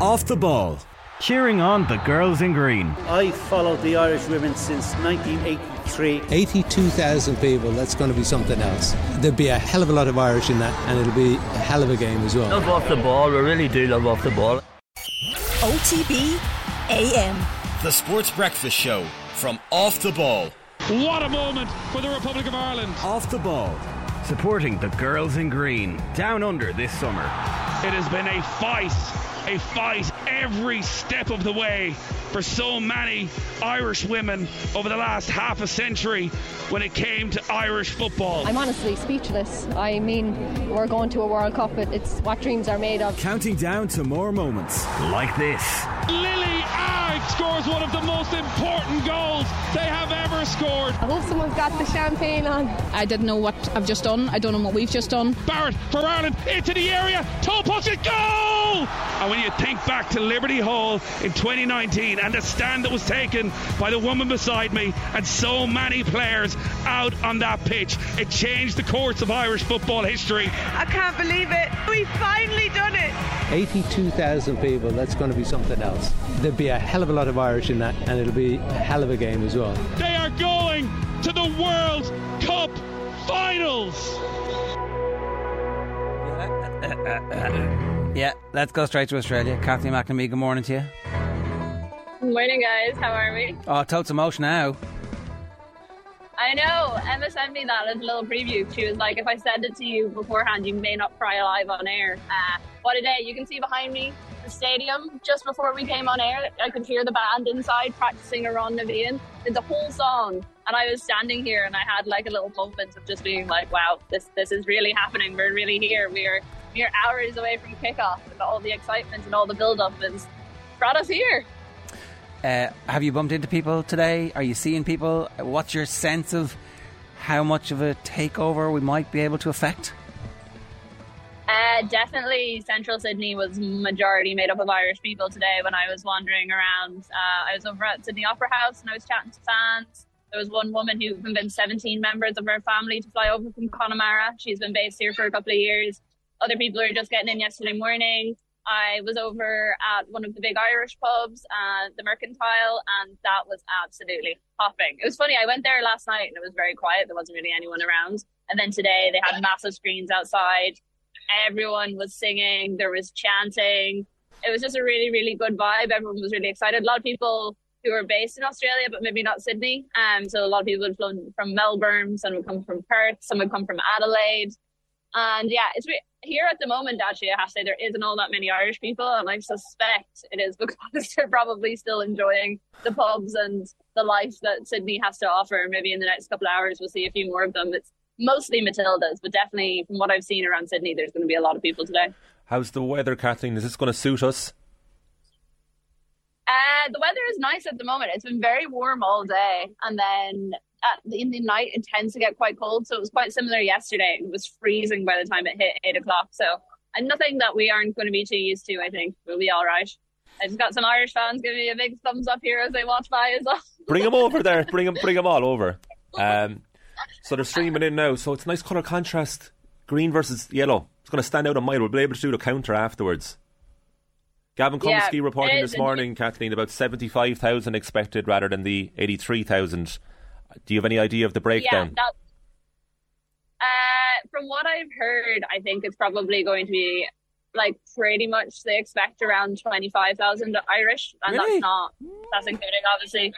Off the ball. Cheering on the girls in green. I followed the Irish women since 1983. 82,000 people, that's going to be something else. There'll be a hell of a lot of Irish in that, and it'll be a hell of a game as well. Love off the ball, we really do love off the ball. OTB AM. The Sports Breakfast Show from Off the Ball. What a moment for the Republic of Ireland. Off the ball. Supporting the girls in green. Down under this summer. It has been a fight, a fight every step of the way for so many Irish women over the last half a century when it came to Irish football. I'm honestly speechless. I mean, we're going to a World Cup. But it's what dreams are made of. Counting down to more moments like this. Lily Agg scores one of the most important goals they have ever scored. I hope someone's got the champagne on. I didn't know what I've just done. I don't know what we've just done. Barrett for Ireland into the area. Toe punch it, goal! And when you think back to Liberty Hall in 2019 and the stand that was taken by the woman beside me and so many players out on that pitch, it changed the course of Irish football history. I can't believe it. We've finally done it. 82,000 people, that's going to be something else. There'll be a hell of a lot of Irish in that, and it'll be a hell of a game as well. They are going to the World Cup Finals. Yeah, let's go straight to Australia. Kathleen McNamee, good morning to you. Good morning, guys. How are we? Oh, totes emotion now. I know. Emma sent me that as a little preview. She was like, if I send it to you beforehand, you may not cry live on air. Uh, what a day. You can see behind me the stadium. Just before we came on air, I could hear the band inside practicing Amhrán na bhFiann. Did the whole song. And I was standing here and I had like a little moment of just being like, wow, this, this is really happening. We're really here. We're mere hours away from kickoff and all the excitement and all the build up has brought us here. Uh, have you bumped into people today? Are you seeing people? What's your sense of how much of a takeover we might be able to affect? Uh, definitely, Central Sydney was majority made up of Irish people today. When I was wandering around, uh, I was over at Sydney Opera House and I was chatting to fans. There was one woman who convinced 17 members of her family to fly over from Connemara. She's been based here for a couple of years. Other people are just getting in yesterday morning. I was over at one of the big Irish pubs, uh, the Mercantile, and that was absolutely hopping. It was funny. I went there last night and it was very quiet. There wasn't really anyone around. And then today they had massive screens outside. Everyone was singing. There was chanting. It was just a really, really good vibe. Everyone was really excited. A lot of people who are based in Australia, but maybe not Sydney. Um, so a lot of people had flown from Melbourne. Some would come from Perth. Some would come from Adelaide. And yeah, it's re- here at the moment. Actually, I have to say there isn't all that many Irish people, and I suspect it is because they're probably still enjoying the pubs and the life that Sydney has to offer. Maybe in the next couple of hours, we'll see a few more of them. It's mostly Matildas, but definitely from what I've seen around Sydney, there's going to be a lot of people today. How's the weather, Kathleen? Is this going to suit us? Uh, the weather is nice at the moment. It's been very warm all day, and then at, in the night it tends to get quite cold. So it was quite similar yesterday. It was freezing by the time it hit eight o'clock. So and nothing that we aren't going to be too used to. I think we'll be all right. I just got some Irish fans giving me a big thumbs up here as they watch by as well. Bring them over there. Bring them. Bring them all over. Um, so they're streaming in now. So it's a nice colour contrast: green versus yellow. It's going to stand out on mine. We'll be able to do the counter afterwards. Gavin Kumsky Yeah, reporting this is. morning, Kathleen, about 75,000 expected rather than the 83,000. Do you have any idea of the breakdown? Yeah, uh, from what I've heard, I think it's probably going to be like pretty much they expect around 25,000 Irish. And Really? that's not, that's including obviously,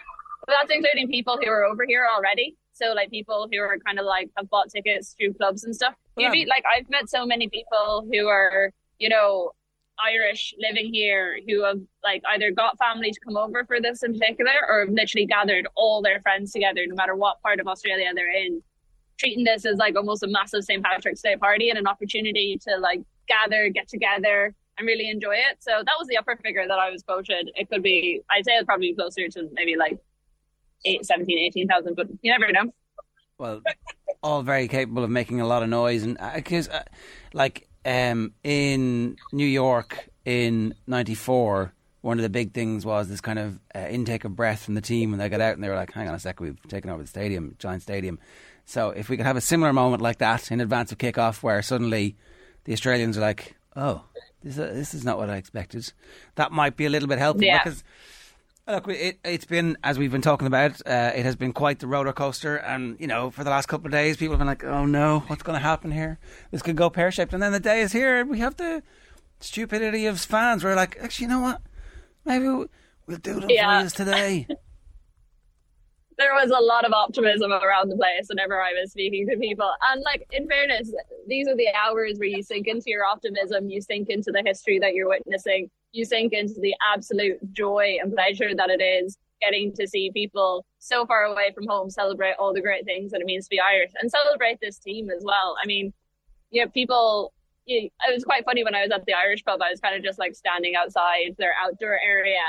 but that's including people who are over here already. So like people who are kind of like have bought tickets through clubs and stuff. You'd be like, I've met so many people who are, you know, Irish living here who have like either got family to come over for this in particular or have literally gathered all their friends together, no matter what part of Australia they're in, treating this as like almost a massive St. Patrick's Day party and an opportunity to like gather, get together and really enjoy it. So that was the upper figure that I was quoted. It could be, I'd say it's probably closer to maybe like eight, 17, 18,000, but you never know. Well, all very capable of making a lot of noise, and because, uh, like, um, in New York in '94, one of the big things was this kind of uh, intake of breath from the team when they got out, and they were like, "Hang on a sec, we've taken over the stadium, giant stadium." So, if we could have a similar moment like that in advance of kickoff, where suddenly the Australians are like, "Oh, this, uh, this is not what I expected. That might be a little bit helpful Yeah. because look, it, it's been as we've been talking about. Uh, it has been quite the roller coaster, and you know, for the last couple of days, people have been like, "Oh no, what's going to happen here? This could go pear shaped." And then the day is here, and we have the stupidity of fans. We're like, actually, you know what? Maybe we'll, we'll do the Yeah. for today. there was a lot of optimism around the place whenever I was speaking to people. And like in fairness, these are the hours where you sink into your optimism, you sink into the history that you're witnessing, you sink into the absolute joy and pleasure that it is getting to see people so far away from home celebrate all the great things that it means to be Irish and celebrate this team as well. I mean, you know, people you, it was quite funny when I was at the Irish pub. I was kind of just like standing outside their outdoor area.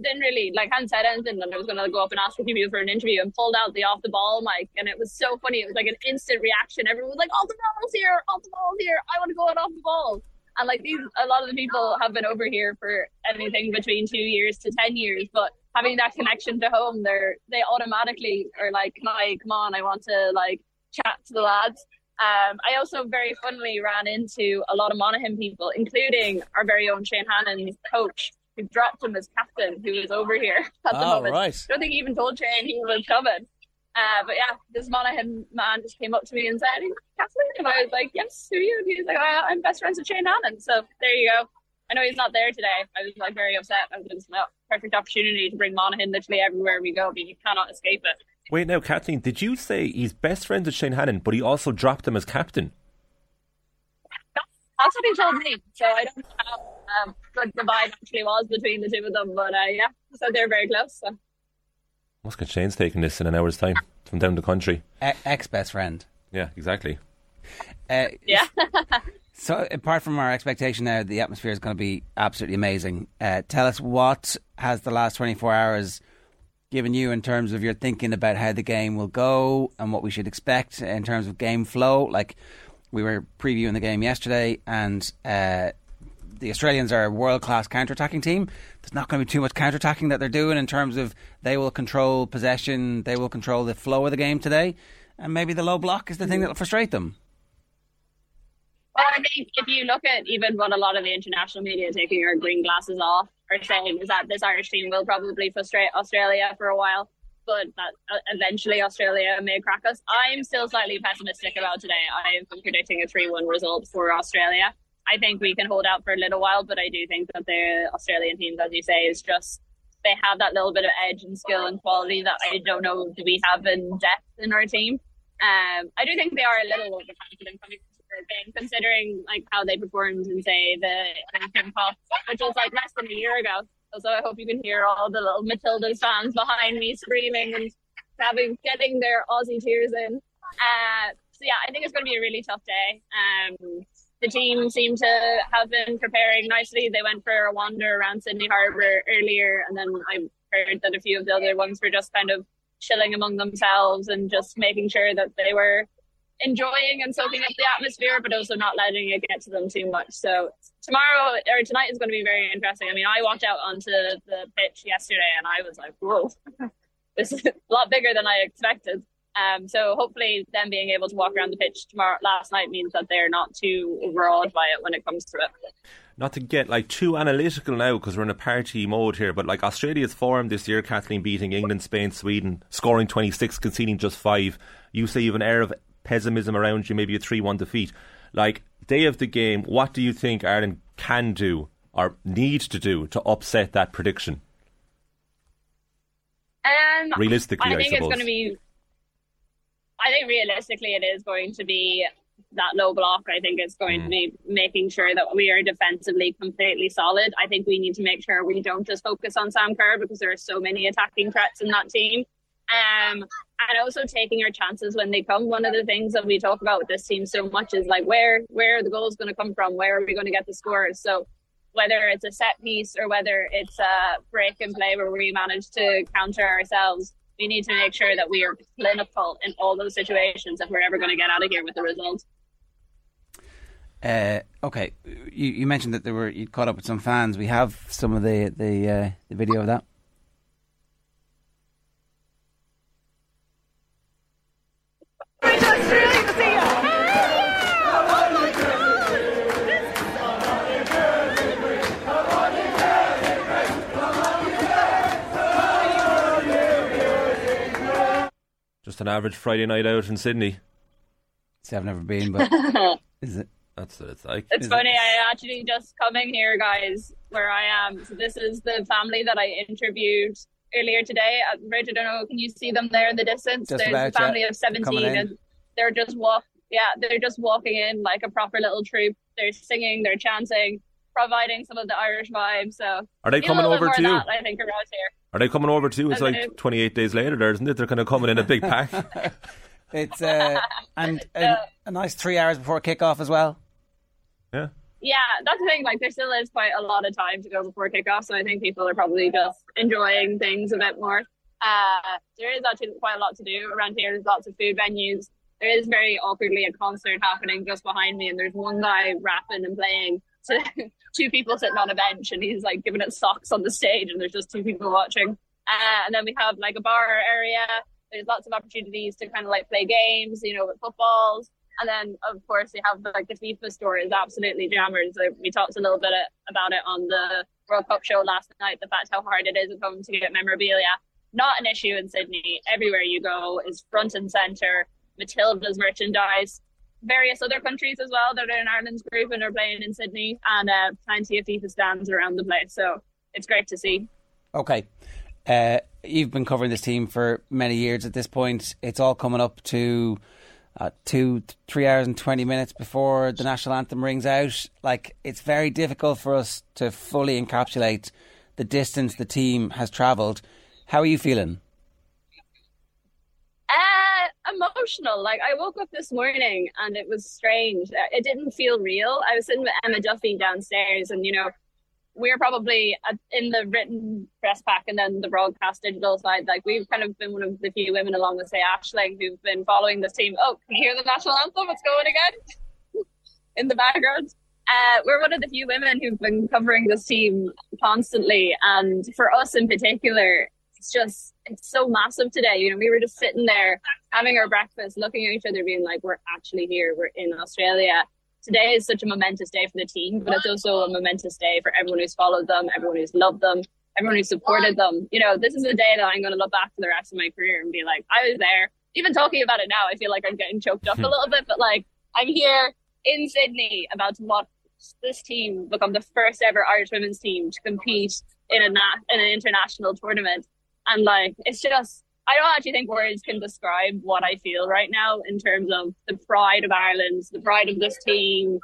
Didn't really like hadn't said anything, and I was gonna go up and ask a few people for an interview, and pulled out the off the ball mic, and it was so funny. It was like an instant reaction. Everyone was like, "Off the ball's here! Off the ball's here! I want to go on off the ball!" And like these, a lot of the people have been over here for anything between two years to ten years, but having that connection to home, they're they automatically are like, "Can I come on? I want to like chat to the lads." Um, I also very funnily ran into a lot of Monaghan people, including our very own Shane Hannon's coach, who dropped him as captain, who is over here at the Oh, moment. right. I don't think he even told Shane he was coming. Uh, but yeah, this Monaghan man just came up to me and said, "Are you? And I was like, "Yes, who are you?" And he was like, "I- "I'm best friends with Shane Hannon." So there you go. I know he's not there today. I was like very upset. I was just, well, perfect opportunity to bring Monaghan literally everywhere we go, but you cannot escape it. Wait, now, Kathleen, did you say he's best friends with Shane Hannon, but he also dropped him as captain? That's what he told me. So I don't know how um, good the vibe actually was between the two of them, but uh, yeah, so they're very close. So. Must get Shane's taking this in an hour's time from down the country. Ex best friend. Yeah, exactly. Uh, Yeah. So, apart from our expectation now, the atmosphere is going to be absolutely amazing. Uh, tell us what has the last 24 hours given you in terms of your thinking about how the game will go and what we should expect in terms of game flow? Like, we were previewing the game yesterday, and uh, the Australians are a world class counter attacking team. There's not going to be too much counter attacking that they're doing in terms of they will control possession, they will control the flow of the game today, and maybe the low block is the thing that will frustrate them. Well, I think if you look at even what a lot of the international media taking our green glasses off are saying is that this Irish team will probably frustrate Australia for a while, but that uh, eventually Australia may crack us. I'm still slightly pessimistic about today. Been predicting a 3 1 result for Australia. I think we can hold out for a little while, but I do think that the Australian team, as you say, is just they have that little bit of edge and skill and quality that I don't know do we have in depth in our team. Um, I do think they are a little overconfident coming considering like how they performed in say the Olympic Cup, which was like less than a year ago. So I hope you can hear all the little Matildas fans behind me screaming and having getting their Aussie tears in. Uh, so yeah, I think it's going to be a really tough day. Um, the team seemed to have been preparing nicely. They went for a wander around Sydney Harbour earlier, and then I heard that a few of the other ones were just kind of chilling among themselves and just making sure that they were enjoying and soaking up the atmosphere, but also not letting it get to them too much. So tomorrow or tonight is going to be very interesting. I mean, I walked out onto the pitch yesterday and I was like, whoa, this is a lot bigger than I expected. Um, so hopefully, them being able to walk around the pitch tomorrow last night means that they're not too overawed by it when it comes to it. Not to get like too analytical now because we're in a party mode here, but like Australia's form this year, Kathleen beating England, Spain, Sweden, scoring 26, conceding just five. You say you have an air of pessimism around you, maybe a 3 1 defeat. Like, day of the game, what do you think Ireland can do or need to do to upset that prediction? Um, Realistically, I I think it's going to be. I think realistically, it is going to be that low block. I think it's going to be making sure that we are defensively completely solid. I think we need to make sure we don't just focus on Sam Kerr because there are so many attacking threats in that team. Um, and also taking our chances when they come. One of the things that we talk about with this team so much is like where where are the goals going to come from? Where are we going to get the scores? So whether it's a set piece or whether it's a break and play where we manage to counter ourselves, we need to make sure that we are clinical in all those situations if we're ever going to get out of here with a result. Uh, okay, you, you mentioned that there were you caught up with some fans. We have some of the the, uh, the video of that. Just an average Friday night out in Sydney. See, I've never been, but is it? That's what it's like. It's Is funny. I actually just coming here, guys, where I am. So this is the family that I interviewed earlier today. Uh, Rich, I don't know. Can you see them there in the distance? Just There's a family of seventeen, and they're just walk. Yeah, they're just walking in like a proper little troop. They're singing, they're chanting, providing some of the Irish vibe. So Are they coming over more to you? That, I think around here. Are they coming over too? It's Okay. like 28 days later, there, isn't it? They're kind of coming in a big pack. It's uh, and a, a nice three hours before kickoff as well. yeah. Yeah, that's the thing. Like, there still is quite a lot of time to go before kickoff, so I think people are probably just enjoying things a bit more. Uh, there is actually quite a lot to do around here. There's lots of food venues. There is very awkwardly a concert happening just behind me, and there's one guy rapping and playing to two people sitting on a bench, and he's like giving it socks on the stage, and there's just two people watching. Uh, and then we have like a bar area. There's lots of opportunities to kind of like play games, you know, with footballs. And then, of course, we have like the FIFA store is absolutely jammers. Like, we talked a little bit about it on the World Cup show last night. The fact how hard it is at home to get memorabilia, not an issue in Sydney. Everywhere you go is front and center. Matilda's merchandise, various other countries as well that are in Ireland's group and are playing in Sydney, and uh, plenty of FIFA stands around the place. So it's great to see. Okay. Uh, you've been covering this team for many years at this point. It's all coming up to uh, two, three hours and 20 minutes before the national anthem rings out. Like, it's very difficult for us to fully encapsulate the distance the team has travelled. How are you feeling? Uh, emotional. Like I woke up this morning and it was strange. Uh, It didn't feel real. I was sitting with Emma Duffy downstairs, and you know, we're probably in the written press pack and then the broadcast digital side. Like we've kind of been one of the few women, along with say Ashling, who've been following this team. Oh, can you hear the national anthem? It's going again in the background. Uh, we're one of the few women who've been covering this team constantly, and for us in particular, it's just it's so massive today. You know, we were just sitting there having our breakfast, looking at each other, being like, "We're actually here. We're in Australia." Today is such a momentous day for the team, but it's also a momentous day for everyone who's followed them, everyone who's loved them, everyone who's supported them. You know, this is a day that I'm going to look back for the rest of my career and be like, "I was there." Even talking about it now, I feel like I'm getting choked up a hmm. little bit, but like I'm here in Sydney about to watch this team become the first ever Irish women's team to compete in a na- in an international tournament. And like, it's just, I don't actually think words can describe what I feel right now in terms of the pride of Ireland, the pride of this team,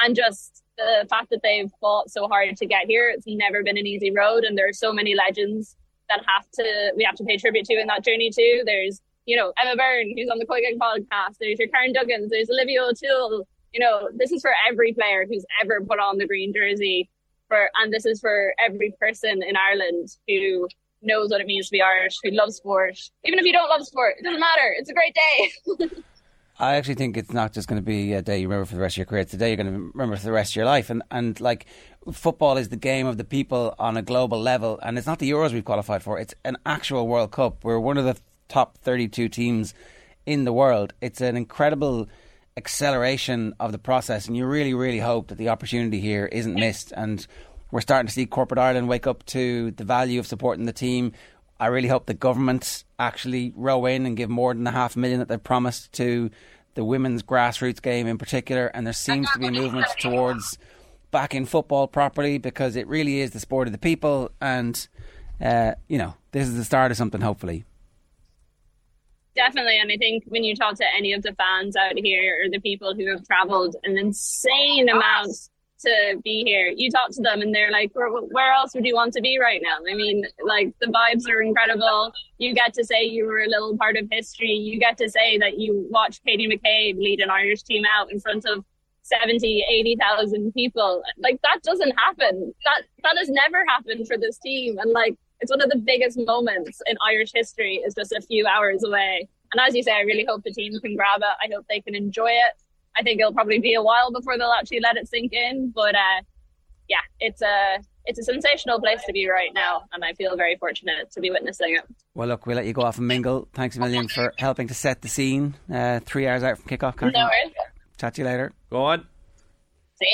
and just the fact that they've fought so hard to get here. It's never been an easy road, and there are so many legends that have to we have to pay tribute to in that journey too. There's you know Emma Byrne, who's on the Quick podcast. There's your Karen Duggans. There's Olivia O'Toole. You know, this is for every player who's ever put on the green jersey. For and this is for every person in Ireland who knows what it means to be Irish, who loves sport. Even if you don't love sport, it doesn't matter. It's a great day. I actually think it's not just going to be a day you remember for the rest of your career. It's a day you're going to remember for the rest of your life. And and like football is the game of the people on a global level, and it's not the Euros we've qualified for. It's an actual World Cup. We're one of the top 32 teams in the world. It's an incredible acceleration of the process, and you really, really hope that the opportunity here isn't missed. And we're starting to see corporate Ireland wake up to the value of supporting the team. I really hope the government actually row in and give more than the half million that they've promised to the women's grassroots game in particular. And there seems to be a movement towards backing football properly because it really is the sport of the people. And, uh, you know, this is the start of something, hopefully. Definitely, and I think when you talk to any of the fans out here or the people who have travelled an insane amount to be here, you talk to them and they're like, where, else would you want to be right now? I mean, like the vibes are incredible. You get to say you were a little part of history. You get to say that you watched Katie McCabe lead an Irish team out in front of 70, 80,000 people. Like that doesn't happen. That that has never happened for this team. And like it's one of the biggest moments in Irish history is just a few hours away. And as you say, I really hope the team can grab it. I hope they can enjoy it. I think it'll probably be a while before they'll actually let it sink in. But uh, yeah, it's a it's a sensational place to be right now, and I feel very fortunate to be witnessing it. Well, look, we'll let you go off and mingle. Thanks a million for helping to set the scene. Uh, three hours out from kickoff. No worries. Chat to you later. Go on. See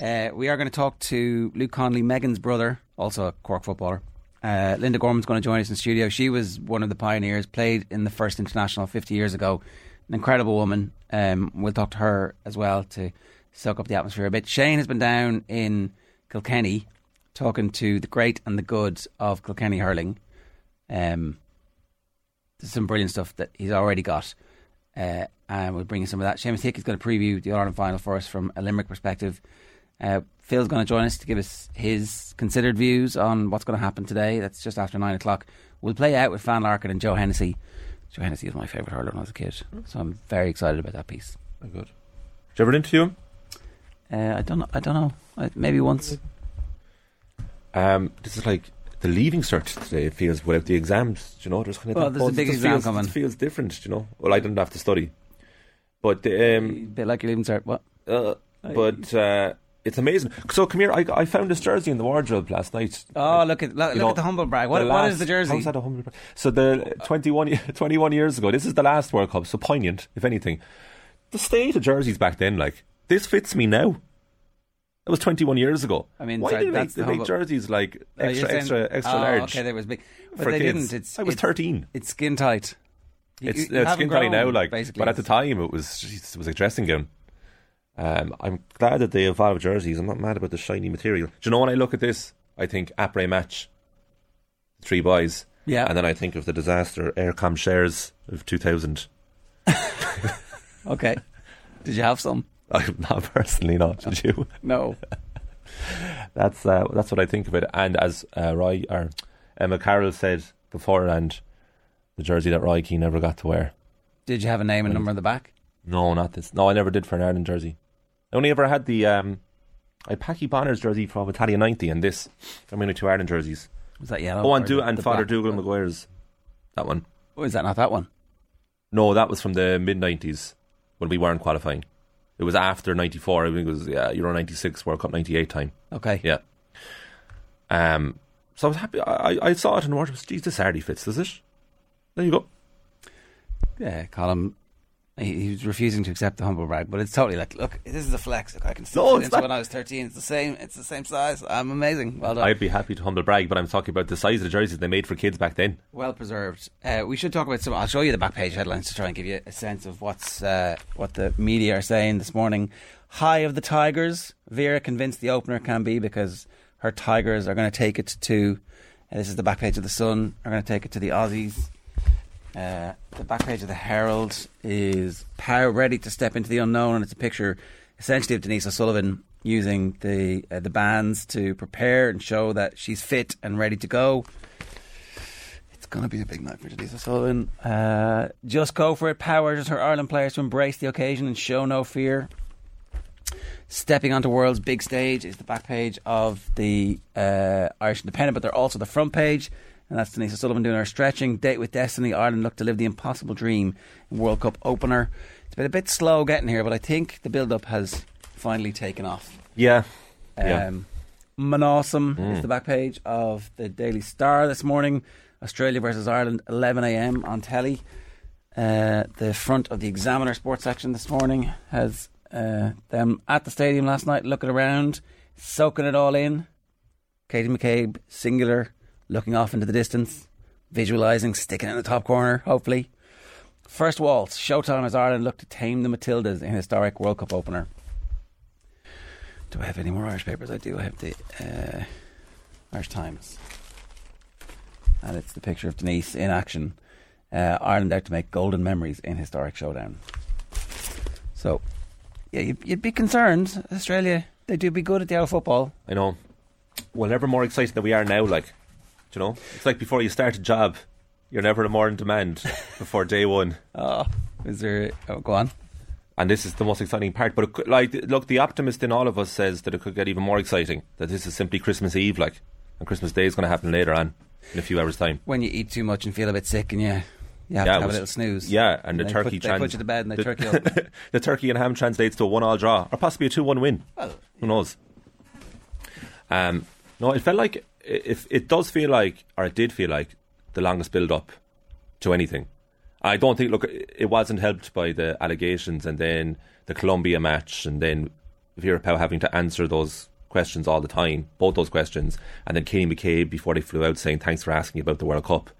ya. Uh, we are going to talk to Luke Connolly, Megan's brother, also a Cork footballer, Uh, Linda Gorman's going to join us in studio. She was one of the pioneers, played in the first international 50 years ago. An incredible woman. Um, we'll talk to her as well to soak up the atmosphere a bit. Shane has been down in Kilkenny talking to the great and the good of Kilkenny hurling. Um, there's some brilliant stuff that he's already got. Uh, and we'll bring you some of that. Seamus Hickey is going to preview the All-Ireland final for us from a Limerick perspective. Uh, Phil's going to join us to give us his considered views on what's going to happen today. That's just after nine o'clock. We'll play out with Fan Larkin and Joe Hennessy. Joe Hennessy is my favourite hurler when I was a kid, so I'm very excited about that piece. Very good. Did you ever interview him? Uh, I don't know. I don't know. I, maybe once. Um, this is like the leaving cert today. It feels without the exams. do You know, there's kind of Well, there's a big exam feels, coming. It feels different. do You know, well, I didn't have to study, but the, um, A bit like your leaving cert. What? uh, but uh, it's amazing. So come here. I, I found this jersey in the wardrobe last night. Oh, look at look, look know, at the humble brag. What, the last- is the jersey? How's that a humble brag? So the 21, 21 years ago, this is the last World Cup, so poignant, if anything. The state of jerseys back then, like, this fits me now. That was 21 years ago. I mean, why sorry, did they make, the they make jerseys like Oh, extra, saying- extra, extra oh, large? Okay, they was big, but they kids. didn't. It's I was it's- 13. It's skin tight. You- It's, you it's skin tight now, like, basically. but at the time it was jeez, it was a dressing gown. Um, I'm glad that they evolved jerseys. I'm not mad about the shiny material. Do you know when I look at this, I think après match, three boys. Yeah. And then I think of the disaster Eircom shares of 2000. okay. Did you have some? I'm not personally not. Did you? No. that's uh, that's what I think of it. And as uh, Roy or Emma Carroll said beforehand, the jersey that Roy Keane never got to wear. Did you have a name and number on the back? No, not this. No, I never did for an Ireland jersey. I only ever had the um, I had Packie Bonner's jersey from Italia '90, and this. I'm only two Ireland jerseys. Was that yellow? Oh, and do and the Father? Dougal Maguire's. That one. Oh, is that not that one? No, that was from the mid '90s when we weren't qualifying. It was after '94. I think it was yeah, Euro '96, World Cup '98 time. Okay. Yeah. Um. So I was happy. I, I- saw it and watched. Geez, this hardly fits, does it? There you go. Yeah, Colin. He, he was refusing to accept the humble brag, but it's totally like, look, this is a flex. Look, I can still No, fit it's into not. when I was thirteen. It's the same. It's the same size. I'm amazing. Well done. I'd be happy to humble brag, but I'm talking about the size of the jerseys they made for kids back then. Well preserved. Uh, we should talk about some. I'll show you the back page headlines to try and give you a sense of what's uh, what the media are saying this morning. High of the Tigers. Vera convinced the opener can be because her Tigers are going to take it to. Uh, this is the back page of the Sun. Are going to take it to the Aussies. Uh, the back page of the Herald is Power ready to step into the unknown, and it's a picture essentially of Denise O'Sullivan using the uh, the bands to prepare and show that she's fit and ready to go. It's going to be a big night for Denise O'Sullivan. Uh, just go for it. Power urges her Ireland players to embrace the occasion and show no fear. Stepping onto world's big stage is the back page of the uh, Irish Independent, but they're also the front page. And that's Denise O'Sullivan doing her stretching. Date with Destiny. Ireland look to live the impossible dream in World Cup opener. It's been a bit slow getting here, but I think the build up has finally taken off. Yeah. Yeah. Um, Manawsome is the back page of the Daily Star this morning. Australia versus Ireland, 11 a.m. on telly. Uh, the front of the Examiner sports section this morning has uh, them at the stadium last night, looking around, soaking it all in. Katie McCabe, singular, looking off into the distance, visualising, sticking in the top corner, hopefully. First waltz, Showtime as Ireland look to tame the Matildas in historic World Cup opener. Do I have any more Irish papers? I do. I have the uh, Irish Times. And it's the picture of Denise in action. Uh, Ireland out to make golden memories in historic showdown. So, yeah, you'd, you'd be concerned. Australia, they do be good at the out football. I know. Well, never more excited than we are now. Like, do you know, it's like before you start a job, you're never more in demand before day one. Oh, is there? Oh, go on. And this is the most exciting part. But it could, like, look, the optimist in all of us says that it could get even more exciting. That this is simply Christmas Eve, like, and Christmas Day is going to happen later on in a few hours' time. When you eat too much and feel a bit sick and yeah. you have Yeah, to have a little snooze. Yeah, and the they turkey put, they trans- put you to bed and they the, turkey the turkey and ham translates to a one-all draw, or possibly a two-one win. Who knows? Um, no, it felt like if it does feel like, or it did feel like, the longest build-up to anything. I don't think. Look, it wasn't helped by the allegations, and then the Colombia match, and then Vera Pauw having to answer those questions all the time, both those questions, and then Katie McCabe before they flew out saying thanks for asking about the World Cup.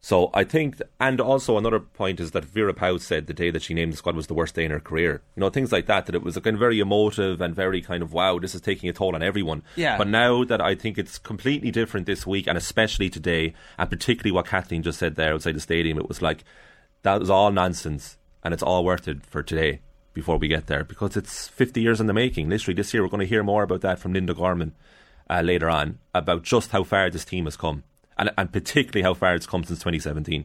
So I think, and also another point is that Vera Pauw said the day that she named the squad was the worst day in her career. You know, things like that, that it was a kind of very emotive and very kind of, wow, this is taking a toll on everyone. Yeah. But now that I think it's completely different this week, and especially today, and particularly what Kathleen just said there outside the stadium, it was like, that was all nonsense, and it's all worth it for today before we get there, because it's 50 years in the making. Literally, this year we're going to hear more about that from Linda Gorman uh, later on, about just how far this team has come and, and particularly how far it's come since 2017.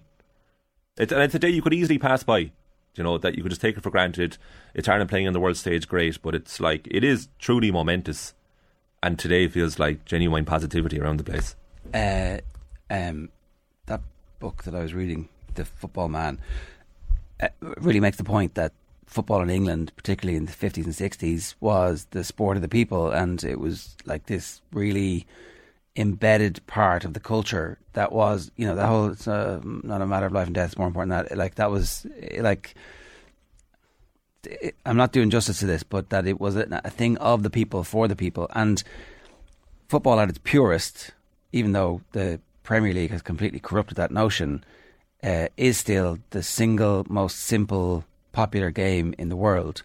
It, and it's a day you could easily pass by. You know that you could just take it for granted. It's Ireland playing on the world stage, great, but it's like it is truly momentous, and today feels like genuine positivity around the place. Uh, um, that book that I was reading, The Football Man, uh, really makes the point that football in England, particularly in the 50s and 60s, was the sport of the people, and it was like this really embedded part of the culture that was, you know, the whole, it's uh, not a matter of life and death, it's more important that, like, that was, like, I'm not doing justice to this, but that it was a, a thing of the people, for the people. And football at its purest, even though the Premier League has completely corrupted that notion, uh, is still the single most simple, popular game in the world.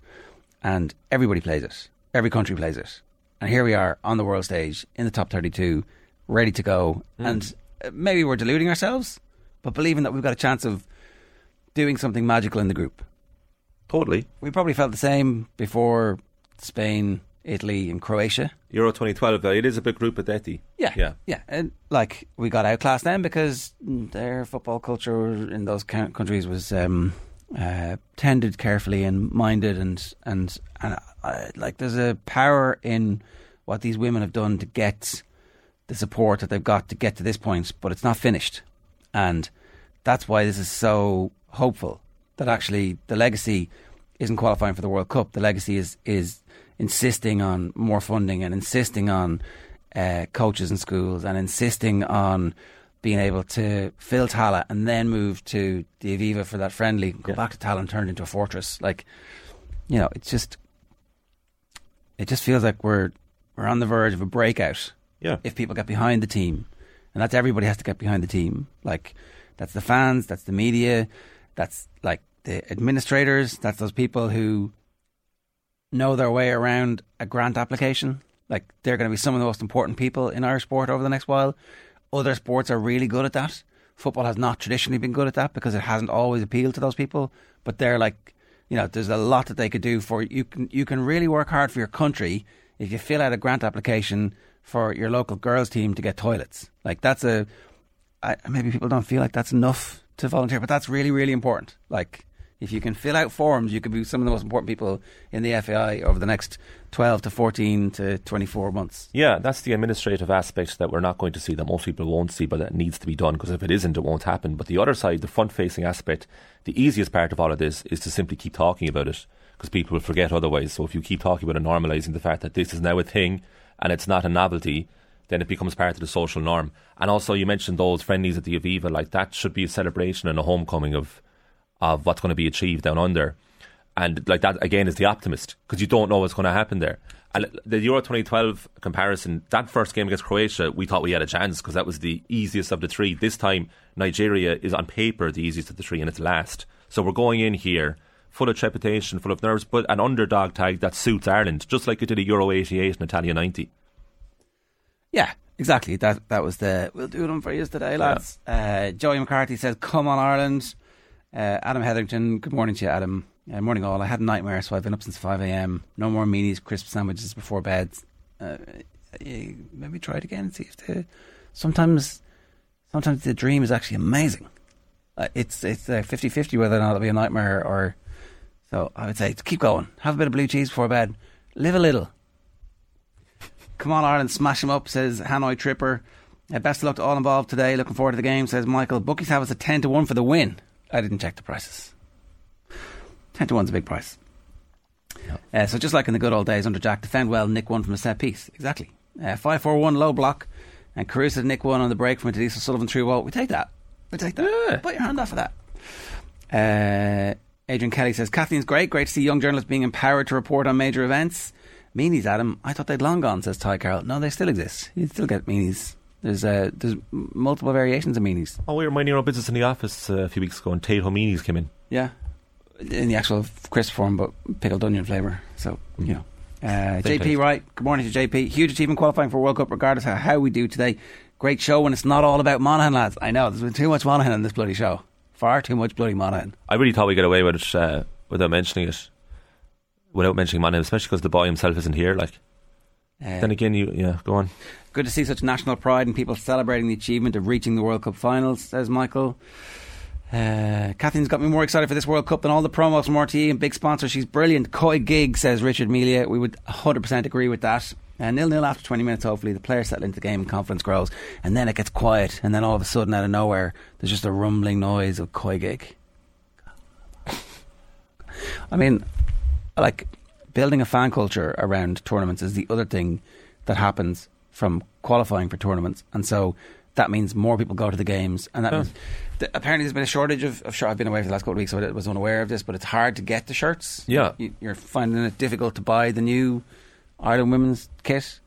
And everybody plays it. Every country plays it. And here we are on the world stage in the top 32, ready to go. Mm. And uh, maybe we're deluding ourselves, but believing that we've got a chance of doing something magical in the group. Totally. We probably felt the same before Spain, Italy, and Croatia. Euro 2012, though, it is a big group of Detti. Yeah, Yeah. yeah, and like we got outclassed then because their football culture in those countries was um, uh, tended carefully and minded, and and and uh, like there's a power in what these women have done to get the support that they've got to get to this point, but it's not finished, and that's why this is so hopeful that actually the legacy isn't qualifying for the World Cup. The legacy is is insisting on more funding and insisting on uh, coaches and schools and insisting on being able to fill Tallaght and then move to the Aviva for that friendly, go back to Tallaght and turn it into a fortress. Like, you know, it's just it just feels like we're we're on the verge of a breakout. Yeah. If people get behind the team, and that's everybody has to get behind the team. Like, that's the fans, that's the media, that's like the administrators, that's those people who know their way around a grant application. Like, they're going to be some of the most important people in our sport over the next while. Other sports are really good at that. Football has not traditionally been good at that because it hasn't always appealed to those people. But they're like, you know, there's a lot that they could do for you. Can you can really work hard for your country if you fill out a grant application for your local girls team to get toilets. Like that's a I, maybe people don't feel like that's enough to volunteer, but that's really really important. Like if you can fill out forms, you could be some of the most important people in the FAI over the next 12 to 14 to 24 months. Yeah, that's the administrative aspect that we're not going to see, that most people won't see, but that needs to be done, because if it isn't, it won't happen. But the other side, the front facing aspect, the easiest part of all of this is to simply keep talking about it, because people will forget otherwise. So if you keep talking about it, normalising the fact that this is now a thing and it's not a novelty, then it becomes part of the social norm. And also, you mentioned those friendlies at the Aviva, like that should be a celebration and a homecoming of of what's going to be achieved down under. And like that again is the optimist because you don't know what's going to happen there. And the Euro 2012 comparison, that first game against Croatia, we thought we had a chance because that was the easiest of the three. This time, Nigeria is on paper the easiest of the three, and it's last. So we're going in here full of trepidation, full of nerves, but an underdog tag that suits Ireland, just like it did a Euro 88 and Italia 90. Yeah, exactly. That that was the we'll do them for you today, lads. Uh, Joey McCarthy says, "Come on, Ireland." Uh, Adam Hetherington, good morning to you, Adam. Uh, morning all. I had a nightmare, so I've been up since five a.m. No more meanies, crisp sandwiches before bed. Uh, you maybe try it again and see if the sometimes sometimes the dream is actually amazing. Uh, it's it's uh, 50-50 whether or not it'll be a nightmare or so. I would say keep going. Have a bit of blue cheese before bed. Live a little. Come on, Ireland, smash them up, says Hanoi Tripper. Uh, best of luck to all involved today. Looking forward to the game, says Michael. Bookies have us at 10 to 1 for the win. I didn't check the prices. 10 to 1's a big price. Uh, so just like in the good old days under Jack, defend well, Nick one from a set piece. Exactly. Uh, 5 4 1 low block, and Carusa Nick one on the break from a Denise Sullivan through wall. We take that. We take that. Put your hand off of that. Uh, Adrian Kelly says Kathleen's great. Great to see young journalists being empowered to report on major events. Meanies, Adam. I thought they'd long gone, says Ty Carroll. No, they still exist. You still get meanies. There's uh, there's multiple variations of meanies. Oh, we were minding our own business in the office uh, a few weeks ago, and Tayto Meanies came in. Yeah, in the actual crisp form, but pickled onion flavour. So you know. Uh, JP taste. Wright, good morning to JP. Huge achievement qualifying for World Cup, regardless of how we do today. Great show when it's not all about Monaghan, lads. I know there's been too much Monaghan in this bloody show. Far too much bloody Monaghan. I really thought we'd get away with it uh, without mentioning it, without mentioning Monaghan, especially because the boy himself isn't here. Like, Uh, then again, you yeah, go on. Good to see such national pride and people celebrating the achievement of reaching the World Cup finals, says Michael. Uh, Kathleen's got me more excited for this World Cup than all the promos from RTE and big sponsors. She's brilliant. Koi gig, says Richard Melia. We would 100% agree with that. Uh, nil nil after 20 minutes, hopefully. The players settle into the game and confidence grows. And then it gets quiet. And then all of a sudden, out of nowhere, there's just a rumbling noise of Koi gig. I mean, like building a fan culture around tournaments is the other thing that happens from qualifying for tournaments, and so that means more people go to the games, and that means th- apparently there's been a shortage of, of shirts. I've been away for the last couple of weeks, so I was unaware of this, but it's hard to get the shirts. Yeah. you, you're finding it difficult to buy the new Ireland women's kit.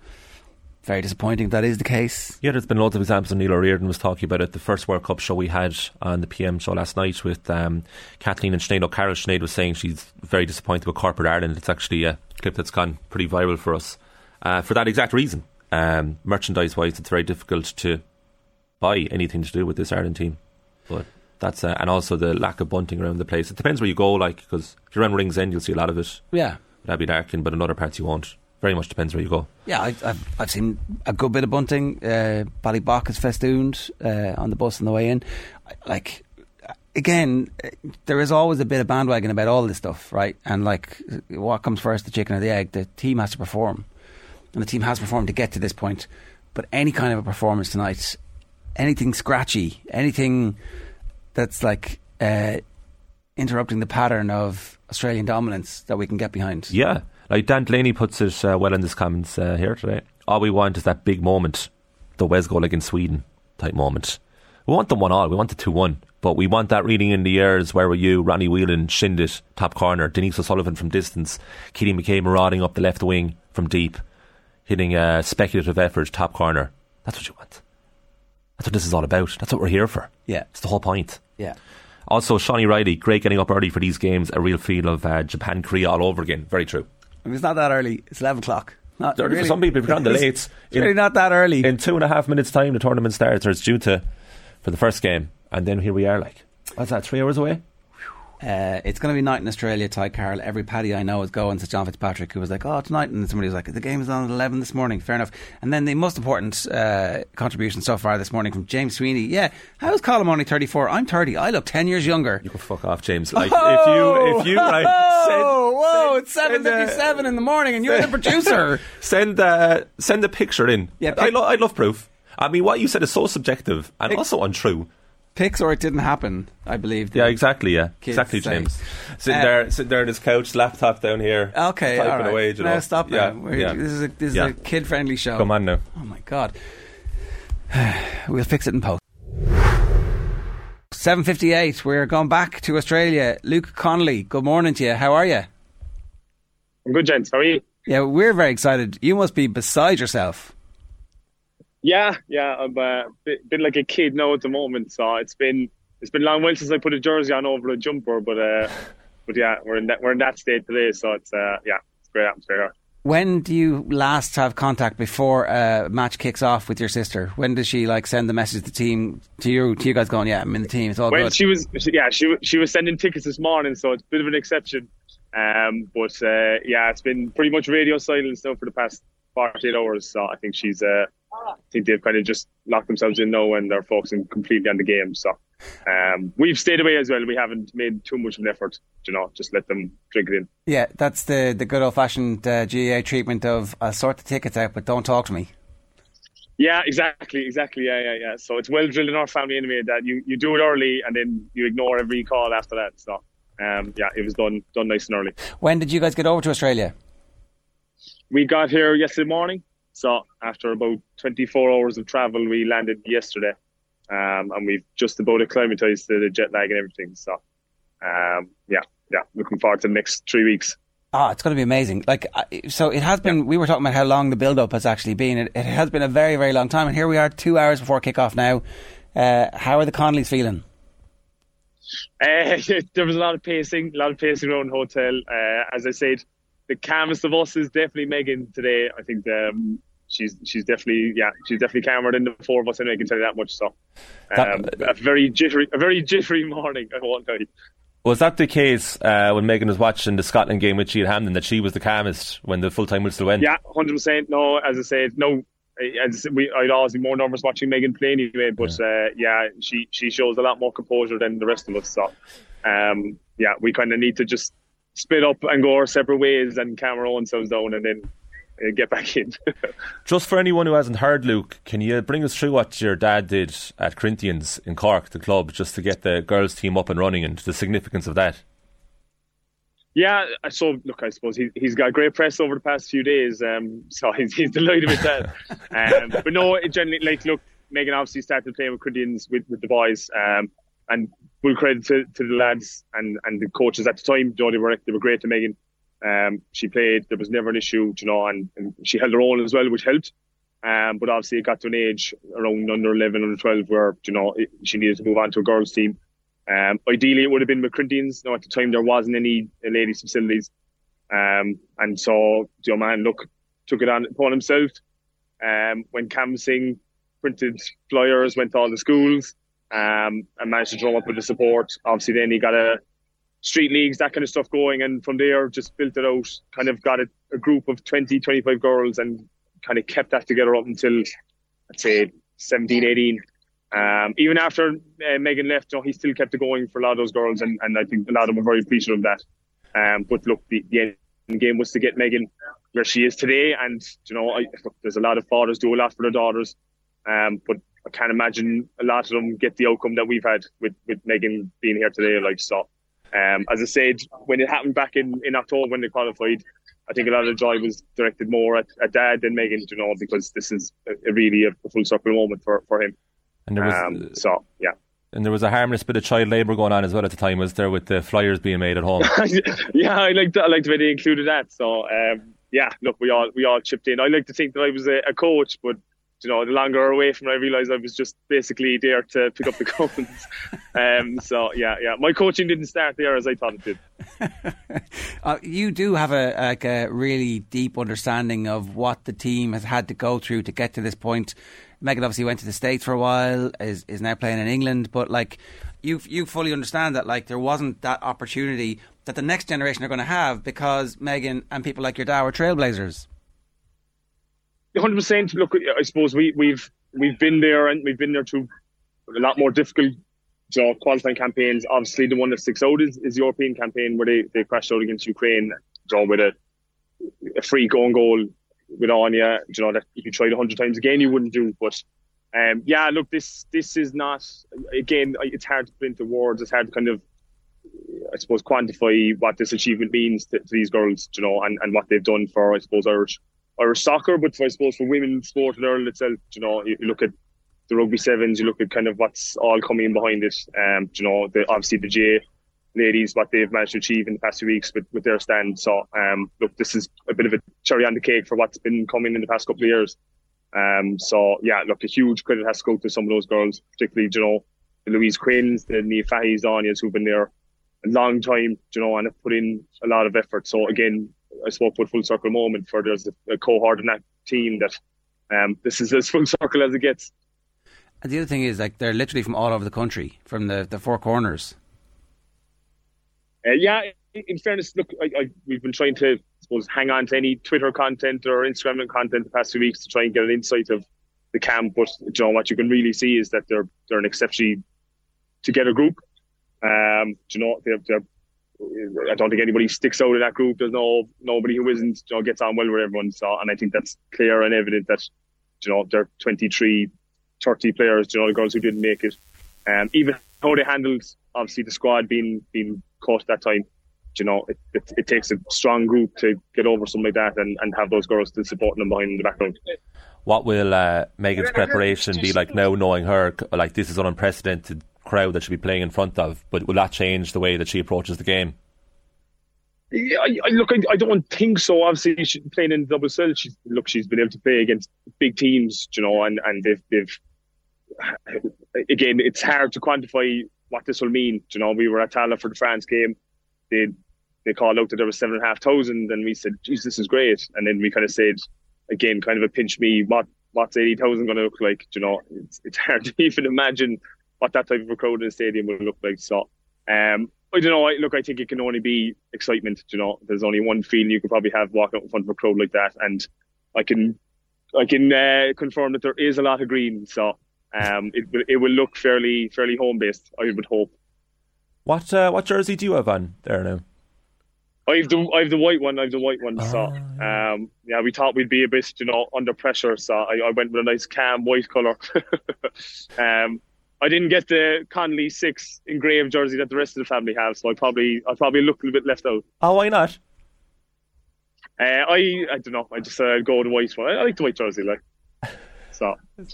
Very disappointing. That is the case. Yeah, there's been loads of examples, Neil O'Riordan was talking about it. The first World Cup show we had on the PM show last night with um, Kathleen and Sinead O'Carroll. Sinead was saying she's very disappointed with Corporate Ireland. It's actually a clip that's gone pretty viral for us uh, for that exact reason. Um, merchandise wise, it's very difficult to buy anything to do with this Ireland team. But that's uh, and also the lack of bunting around the place. It depends where you go, like because if you're around Ringsend, you'll see a lot of it. Yeah. That'd be Larkin, but in other parts you won't. Very much depends where you go. Yeah, I, I've I've seen a good bit of bunting. Uh, Ballybough is festooned uh, on the bus on the way in. Like again, there is always a bit of bandwagon about all this stuff, right? And like, what comes first, the chicken or the egg? The team has to perform, and the team has performed to get to this point. But any kind of a performance tonight, anything scratchy, anything that's like uh, interrupting the pattern of Australian dominance that we can get behind. Yeah, like Dan Delaney puts it uh, well in his comments uh, here today. All we want is that big moment, the Wes goal against Sweden type moment. We want the one all. We want the two one, but we want that reading in the airs. Where were you? Ronnie Whelan Shindit, top corner. Denise O'Sullivan from distance. Katie McCabe marauding up the left wing from deep, hitting a speculative effort top corner. That's what you want. That's what this is all about. That's what we're here for. Yeah, it's the whole point. Yeah. Also, Shawnee Riley, great getting up early for these games. A real feel of uh, Japan Korea all over again. Very true. I mean, it's not that early. It's eleven o'clock. Not early for some people, if you're on the It's- lates. It's really not that early. In two and a half minutes' time, the tournament starts, or it's due to for the first game, and then here we are. Like, what's that? Three hours away. Uh, it's going to be night in Australia, Ty Carroll. Every paddy I know is going. Says John Fitzpatrick, who was like, "Oh, tonight," and somebody was like, "The game is on at eleven this morning." Fair enough. And then the most important uh, contribution so far this morning from James Sweeney. Yeah, how is Colm only thirty four? I'm thirty. I look ten years younger. You can fuck off, James. Like, if you, if you, right, send, Oh, whoa! It's seven fifty seven in the morning, and you're the producer. send, uh, send a picture in. Yeah, I, lo- I love proof. I mean, what you said is so subjective and also untrue. Pics or it didn't happen. I believe. Yeah, exactly. Yeah, exactly, say. James. Sitting Uh, there, sitting there on his couch, laptop down here. Okay, typing all right. away. You now know. stop yeah, now. Yeah. This is a, this Yeah. is a kid friendly show. Come on now. Oh my god. we'll fix it in post. 7.58, we're going back to Australia. Luke Connolly, good morning to you. How are you? I'm good, gents. How are you? Yeah, we're very excited. You must be beside yourself. Yeah, yeah. I'm uh, been, been like a kid now at the moment, so it's been it's been a long while since I put a jersey on over a jumper, but uh, but yeah, we're in that we're in that state today, so it's uh, yeah, it's a great atmosphere. here. When do you last have contact before a match kicks off with your sister? When does she like send the message to the team to you to you guys going, yeah, I'm in the team, it's all Well, good. she was she, yeah she she was sending tickets this morning, so it's a bit of an exception. Um, but uh, yeah, it's been pretty much radio silence now for the past 48 hours. So I think she's uh, I think they've kind of just locked themselves in now and they're focusing completely on the game. So um, we've stayed away as well. We haven't made too much of an effort, you know, just let them drink it in. Yeah, that's the, the good old fashioned uh, GAA treatment of I'll sort the tickets out, but don't talk to me. Yeah, exactly, exactly. Yeah, yeah, yeah. So it's well drilled in our family anyway that you, you do it early and then you ignore every call after that. So um, yeah, it was done done nice and early. When did you guys get over to Australia? We got here yesterday morning. So after about 24 hours of travel, we landed yesterday. Um, and we've just about acclimatized to the jet lag and everything. So um, yeah, yeah, looking forward to the next three weeks. Oh, it's going to be amazing. Like, so it has been. We were talking about how long the build-up has actually been. It, it has been a very, very long time, and here we are, two hours before kick-off now. Uh, how are the Connollys feeling? Uh, there was a lot of pacing, a lot of pacing around the hotel. Uh, as I said, the calmest of us is definitely Megan today. I think um, she's she's definitely yeah she's definitely calmer than the four of us, and I can tell you that much. So, um, that, a very jittery, a very jittery morning. I won't tell you. Was that the case uh, when Megan was watching the Scotland game with Sheil Hampden that she was the calmest when the full time whistle went? Yeah, hundred percent. No, as I said, no. As we, I'd always be more nervous watching Megan play anyway. But yeah, uh, yeah she she shows a lot more composure than the rest of us. So, um, yeah, we kind of need to just split up and go our separate ways and calm our own selves down, and then uh, get back in. Just for anyone who hasn't heard, Luke, can you bring us through what your dad did at Corinthians in Cork, the club, just to get the girls' team up and running and the significance of that? Yeah, so look, I suppose he, he's got great press over the past few days, um, so he's, he's delighted with that. um, but no, it generally, like, look, Megan obviously started playing with Corinthians with, with the boys, um, and full credit to, to the lads and, and the coaches at the time. You know, they were they were great to Megan. Um, she played. There was never an issue, you know, and, and she held her own as well, which helped. Um, but obviously, it got to an age around under 11, under 12, where you know it, she needed to move on to a girls' team. Um, ideally, it would have been. You know, at the time, there wasn't any ladies' facilities, um, and so your man look took it on upon himself. Um, when canvassing, printed flyers, went to all the schools, um, and managed to drum up with the support. Obviously, then he got a street leagues, that kind of stuff going. And from there, just built it out, kind of got a, a group of 20, 25 girls and kind of kept that together up until, I'd say, 17, 18. Um, even after uh, Megan left, you know, he still kept it going for a lot of those girls, and, and I think a lot of them were very appreciative of that. Um, but look, the, the end game was to get Megan where she is today, and you know, I, look, there's a lot of fathers do a lot for their daughters, um, but I can't imagine a lot of them get the outcome that we've had with, with Megan being here today. Like so, um, as I said, when it happened back in, in October when they qualified, I think a lot of the joy was directed more at, at Dad than Megan, you know, because this is a, a really a, a, full circle moment for, for him. And there was, um, so, yeah. And there was a harmless bit of child labour going on as well at the time, was there, with the flyers being made at home? yeah, I liked, I liked the way they included that. So, um, yeah, look, we all we all chipped in. I like to think that I was a, a coach, but you know, the longer away from it, I realised I was just basically there to pick up the cones. um, so yeah, yeah, my coaching didn't start there as I thought it did. uh, you do have a like a really deep understanding of what the team has had to go through to get to this point. Megan obviously went to the states for a while, is is now playing in England, but like you you fully understand that like there wasn't that opportunity that the next generation are going to have because Megan and people like your dad were trailblazers hundred percent. Look, I suppose we we've we've been there and we've been there through a lot more difficult you know, qualifying campaigns. Obviously, the one that sticks out is, is the European campaign where they, they crashed out against Ukraine, you know, with a a free going goal with Anya. You know that if you tried hundred times again, you wouldn't do. But um, yeah, look, this this is not again. It's hard to put into words. It's hard to kind of I suppose quantify what this achievement means to, to these girls, you know, and, and what they've done for I suppose Irish Irish soccer, but I suppose for women's sport in Ireland itself, you know, you, you look at the rugby sevens, you look at kind of what's all coming in behind it. Um, you know, the, obviously the J ladies, what they've managed to achieve in the past few weeks with, with their stand. So, um, look, this is a bit of a cherry on the cake for what's been coming in the past couple of years. Um, so yeah, look, a huge credit has to go to some of those girls, particularly, you know, the Louise Quinns, the Nia Anyas, who've been there a long time, you know, and have put in a lot of effort. So again, I spoke with full circle moment for there's a, a cohort in that team that um, this is as full circle as it gets. And the other thing is, like, they're literally from all over the country, from the, the four corners. Uh, yeah, in fairness, look, I, I, we've been trying to, I suppose, hang on to any Twitter content or Instagram content the past few weeks to try and get an insight of the camp. But you know, what you can really see is that they're they're an exceptionally together group. Um, you know, they're, they're I don't think anybody sticks out in that group. There's no nobody who isn't you know gets on well with everyone. So and I think that's clear and evident that you know there are 23, 30 players. You know the girls who didn't make it, and um, even how they handled obviously the squad being being caught that time. You know it, it, it, takes a strong group to get over something like that and, and have those girls still supporting them behind in the background. What will uh, Megan's preparation be like now, knowing her? Like this is an unprecedented crowd that she'll be playing in front of, but will that change the way that she approaches the game? Yeah, I, I, look, I, I, don't think so. Obviously, she's playing in double cell. She's look, she's been able to play against big teams, you know, and and they've they've again, it's hard to quantify what this will mean. You know, we were at Tallaght for the France game. They they called out that there was seven and a half thousand, and we said, "Geez, this is great." And then we kind of said, again, kind of a pinch me, what what's eighty thousand going to look like? You know, it's it's hard to even imagine what that type of a crowd in the stadium will look like. So, um, I don't know. I, look, I think it can only be excitement. You know, there's only one feeling you could probably have walking up in front of a crowd like that, and I can I can uh, confirm that there is a lot of green. So um, it will it will look fairly fairly home based. I would hope. What uh, what jersey do you have on there now? I have the I have the white one. I have the white one. so um, yeah, we thought we'd be a bit you know under pressure. So I, I went with a nice calm white color. um, I didn't get the Connolly six engraved jersey that the rest of the family have, so I probably I probably look a little bit left out. Oh, why not? Uh, I I don't know. I just uh, go with the white one. I, I like the white jersey, like. So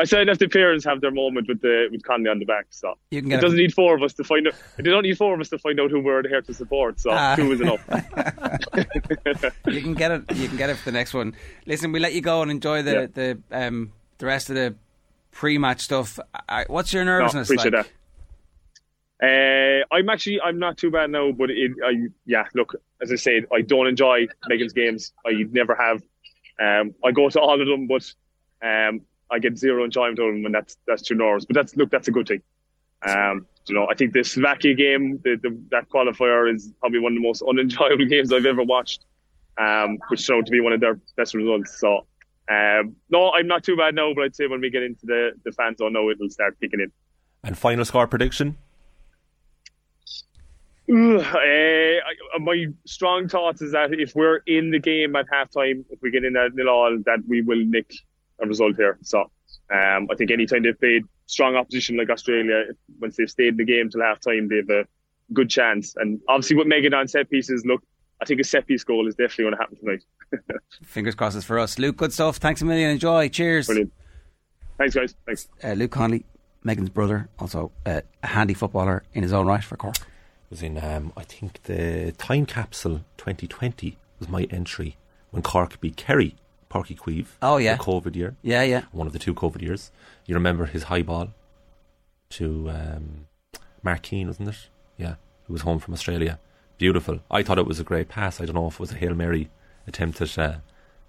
I said if the parents have their moment with the with Connolly on the back. So it doesn't need four of us to find out. They don't need four of us to find out who we're here to support. So uh, two is enough. you can get it. You can get it for the next one. Listen, we let you go and enjoy the yeah. the um the rest of the pre-match stuff. what's your nervousness no, appreciate like? That. Uh, I'm actually I'm not too bad now, but it, I yeah look as I said I don't enjoy Megan's games. I never have. Um, I go to all of them, but um, I get zero enjoyment out of them, and that's that's too nervous. But that's look, that's a good thing. Um, you know, I think the Slovakia game, the, the, that qualifier, is probably one of the most unenjoyable games I've ever watched, um, which showed to be one of their best results. So, um, no, I'm not too bad now, but I'd say when we get into the the fans, zone, now it'll start kicking in. And final score prediction? Uh, my strong thoughts is that if we're in the game at halftime, if we get in at nil all, that we will nick a result here. So um, I think anytime they've played strong opposition like Australia, once they've stayed in the game till halftime, they've a good chance. And obviously, with Megan on set pieces, look, I think a set piece goal is definitely going to happen tonight. Fingers crosses for us. Luke, good stuff. Thanks a million. Enjoy. Cheers. Brilliant. Thanks, guys. Thanks. Uh, Luke Connolly, Megan's brother, also uh, a handy footballer in his own right for Cork. Was in, um, I think, the Time Capsule 2020 was my entry when Cork beat Kerry Páirc Uí Chaoimh. Oh yeah, the COVID year. Yeah, yeah. One of the two COVID years. You remember his high ball to um, Mark Keane, wasn't it? Yeah, who was home from Australia. Beautiful. I thought it was a great pass. I don't know if it was a hail mary attempt at uh,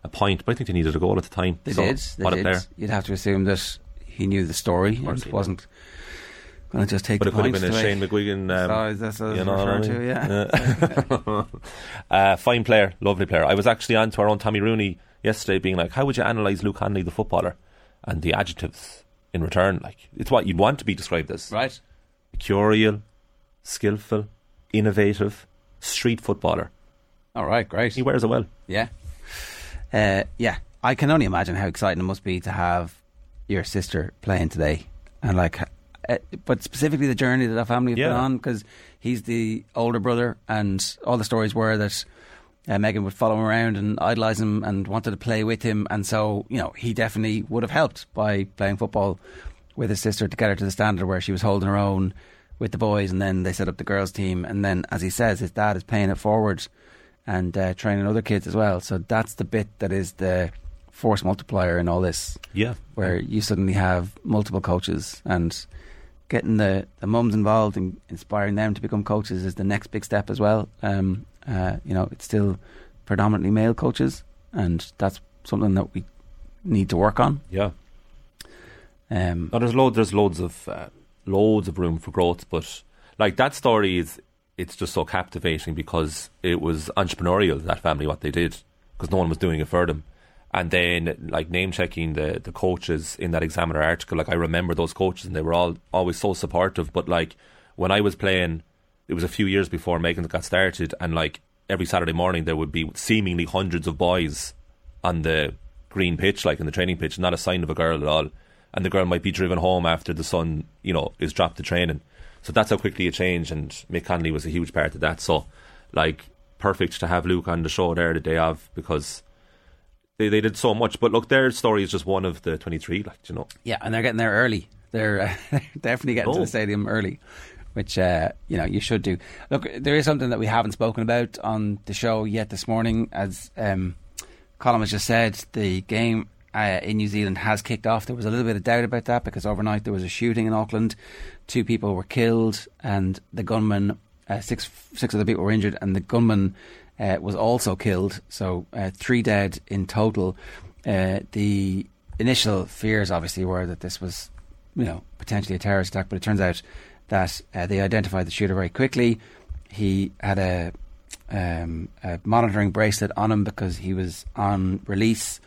a point, but I think they needed a goal at the time. They so, did. They did. Player. You'd have to assume that he knew the story and wasn't going to just take but it could have been a Shane McGuigan. Um, that's what you know what I mean? to, yeah. uh, fine player, lovely player. I was actually on to our own Tommy Rooney yesterday, being like, "How would you analyse Luke Connolly, the footballer, and the adjectives in return? Like, it's what you'd want to be described as, right? Curial, skillful, innovative, street footballer. All right, great. He wears it well. Yeah, uh, yeah. I can only imagine how exciting it must be to have your sister playing today, and like, uh, but specifically the journey that that family have Yeah. been on because he's the older brother, and all the stories were that uh, Megan would follow him around and idolise him and wanted to play with him, and so you know he definitely would have helped by playing football with his sister to get her to the standard where she was holding her own with the boys, and then they set up the girls' team, and then as he says, his dad is paying it forward and uh, training other kids as well. So that's the bit that is the force multiplier in all this. Yeah, where you suddenly have multiple coaches and getting the, the mums involved and inspiring them to become coaches is the next big step as well. Um, uh, you know, it's still predominantly male coaches, and that's something that we need to work on. Yeah. Um, there's loads. There's loads of uh, loads of room for growth, but like that story is, it's just so captivating because it was entrepreneurial. That family, what they did, because no one was doing it for them. And then, like name checking the the coaches in that Examiner article, like I remember those coaches, and they were all always so supportive. But like when I was playing, it was a few years before Megan got started, and like every Saturday morning there would be seemingly hundreds of boys on the green pitch, like in the training pitch, not a sign of a girl at all. And the girl might be driven home after the son, you know, is dropped to training. So that's how quickly it changed, and Mick Connolly was a huge part of that. So, like, perfect to have Luke on the show there the day of because they, they did so much. But look, their story is just one of the 23, like, you know. Yeah, and they're getting there early. They're uh, definitely getting to Oh. the stadium early. which uh, you know you should do. Look, there is something that we haven't spoken about on the show yet this morning, as um, Colm has just said. The game uh, in New Zealand has kicked off. There was a little bit of doubt about that because overnight there was a shooting in Auckland. Two people were killed, and the gunman, uh, six six of the people were injured, and the gunman uh, was also killed. So uh, three dead in total. Uh, the initial fears, obviously, were that this was, you know, potentially a terrorist attack, but it turns out that uh, they identified the shooter very quickly. He had a, um, a monitoring bracelet on him because he was on release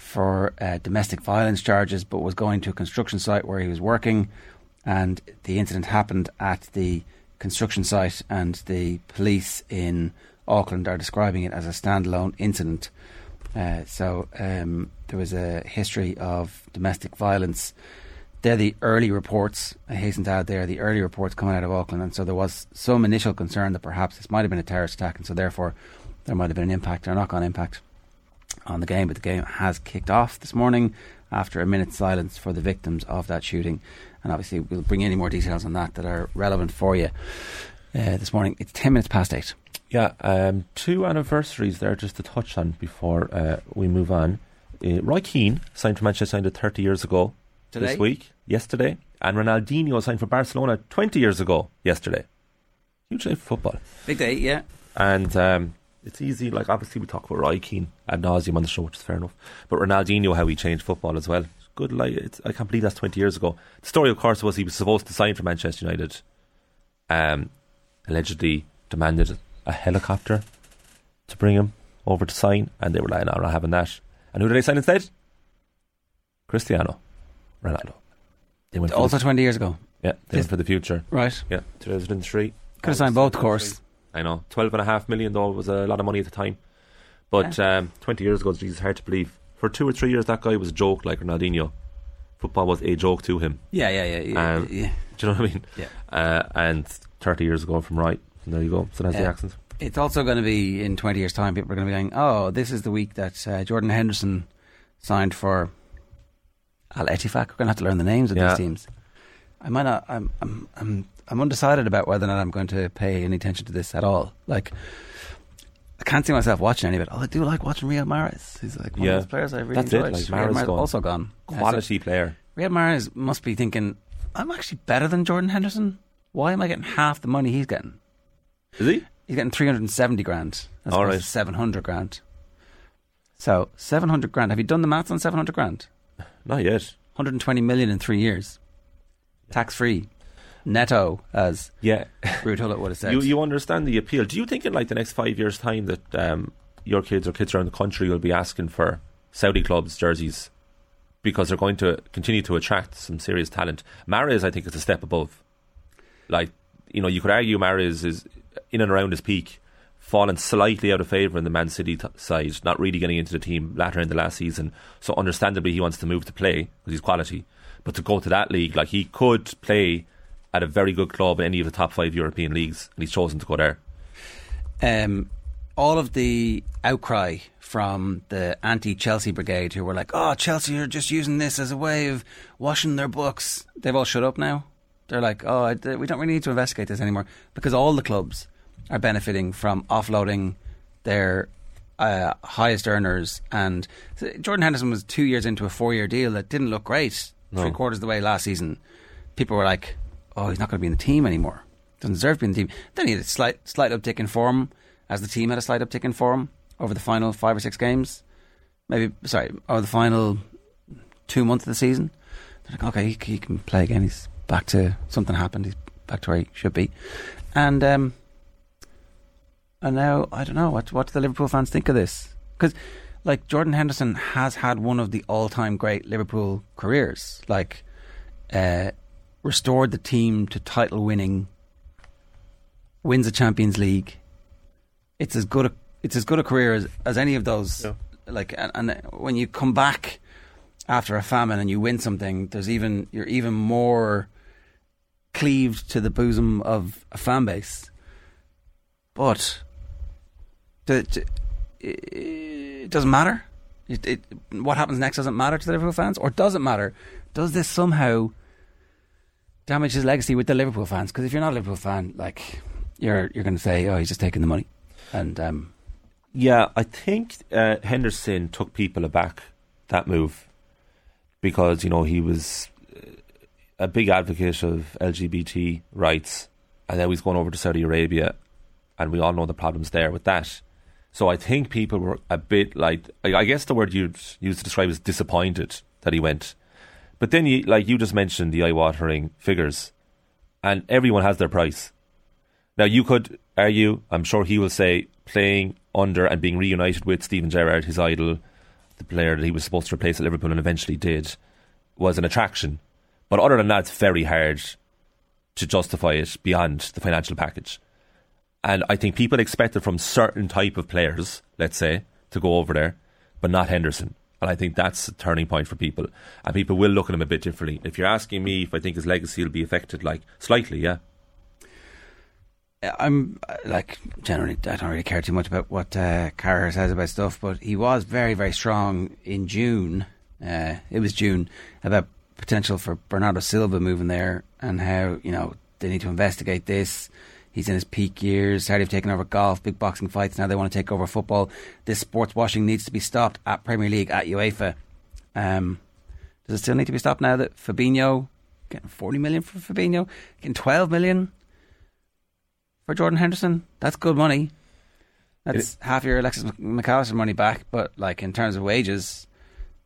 for uh, domestic violence charges, but was going to a construction site where he was working, and the incident happened at the construction site, and the police in Auckland are describing it as a standalone incident. Uh, so um, there was a history of domestic violence. They're the early reports. I hasten to add, they are the early reports coming out of Auckland, and so there was some initial concern that perhaps this might have been a terrorist attack, and so therefore there might have been an impact or knock-on impact on the game. But the game has kicked off this morning after a minute's silence for the victims of that shooting, and obviously we'll bring any more details on that that are relevant for you uh, this morning. It's ten minutes past eight. Yeah, um, two anniversaries there just to touch on before uh, we move on. Uh, Roy Keane signed for Manchester United 30 years ago Today? this week, yesterday, and Ronaldinho signed for Barcelona 20 years ago yesterday. Huge day for football. Big day, yeah. And um, it's easy, like obviously we talk about Roy Keane ad nauseum on the show, which is fair enough. But Ronaldinho, how he changed football as well. Good, like it's, I can't believe that's 20 years ago. The story, of course, was he was supposed to sign for Manchester United. Um, allegedly demanded a helicopter to bring him over to sign, and they were like, "No, I'm not having that." And who did they sign instead? Cristiano Ronaldo. They went Also the, 20 years ago. yeah, they Yes. went for the future. Right. Yeah, 2003. Could have signed both, of course. I know. Twelve and a half million though was a lot of money at the time. But um, twenty years ago, Jesus, hard to believe. For two or three years, that guy was a joke like Ronaldinho. Football was a joke to him. Yeah, yeah, yeah. yeah, Um, yeah. Do you know what I mean? Yeah. Uh, and thirty years ago from right, and there you go. So that's the Uh, accent. It's also going to be in 20 years' time, people are going to be going, oh, this is the week that uh, Jordan Henderson signed for Al Ettifaq. We're going to have to learn the names of Yeah. these teams. I might not, I'm, I'm, I'm, I'm undecided about whether or not I'm going to pay any attention to this at all. Like, I can't see myself watching any of it. Oh, I do like watching Riyad Mahrez. He's like one Yeah. of those players I really That's it, like, Mahrez gone. also gone. Yeah, so Quality player. Riyad Mahrez must be thinking, I'm actually better than Jordan Henderson. Why am I getting half the money he's getting? Is he? He's getting 370 grand as All right. to 700 grand. So, 700 grand. Have you done the maths on 700 grand? Not yet. 120 million in three years. Tax free. Netto, as Yeah. Ruud Gullit would have said. You you understand the appeal. Do you think in like the next five years' time that um, your kids or kids around the country will be asking for Saudi clubs jerseys because they're going to continue to attract some serious talent? Mahrez, I think, is a step above. Like you know, you could argue Mahrez is in and around his peak, fallen slightly out of favour in the Man City t- side, not really getting into the team latter in the last season. So understandably, he wants to move to play because he's quality. But to go to that league, like he could play at a very good club in any of the top five European leagues, and he's chosen to go there. um, all of the outcry from the anti Chelsea brigade who were like, oh, Chelsea are just using this as a way of washing their books, they've all shut up now. They're like, oh, we don't really need to investigate this anymore because all the clubs are benefiting from offloading their uh, highest earners. And Jordan Henderson was two years into a four year deal that didn't look great No. three quarters of the way last season. People were like, oh, he's not going to be in the team anymore. Doesn't deserve to be in the team. Then he had a slight, slight uptick in form, as the team had a slight uptick in form over the final five or six games. Maybe, sorry, over the final two months of the season. They're like, okay, he, he can play again. He's back to something happened. He's back to where he should be. And um, and now I don't know what what do the Liverpool fans think of this? Because like Jordan Henderson has had one of the all time great Liverpool careers. Like uh, restored the team to title winning, wins a Champions League. It's as good a it's as good a career as, as any of those. Like and, and when you come back after a famine and you win something, there's even you're even more cleaved to the bosom of a fan base. But the, the- it doesn't matter. It, it, what happens next doesn't matter to the Liverpool fans, or does it matter? Does this somehow damage his legacy with the Liverpool fans? Because if you're not a Liverpool fan, like you're you're going to say, oh, he's just taking the money, and um, Yeah, I think uh, Henderson took people aback that move because you know he was uh, a big advocate of LGBT rights, and now he's going over to Saudi Arabia, and we all know the problems there with that. So I think people were a bit like I I guess the word you'd use to describe is disappointed that he went. But then you like you just mentioned the eye-watering figures, and everyone has their price. Now you could argue, I'm sure he will say, playing under and being reunited with Steven Gerrard, his idol, the player that he was supposed to replace at Liverpool and eventually did, was an attraction. But other than that, it's very hard to justify it beyond the financial package. And I think people expected from certain type of players, let's say, to go over there, but not Henderson. And I think that's a turning point for people. And people will look at him a bit differently. If you're asking me if I think his legacy will be affected, like slightly, yeah. I'm like generally I don't really care too much about what uh, Carragher says about stuff, but he was very very strong in June. Uh, it was June about potential for Bernardo Silva moving there and how you know they need to investigate this. He's in his peak years. Saudi have taken over golf, big boxing fights. Now they want to take over football. This sports washing needs to be stopped at Premier League, at UEFA. Um, does it still need to be stopped now that Fabinho getting forty million for Fabinho, getting twelve million for Jordan Henderson? That's good money. That's half your Alexis Mc- Mac Allister money back. But like in terms of wages,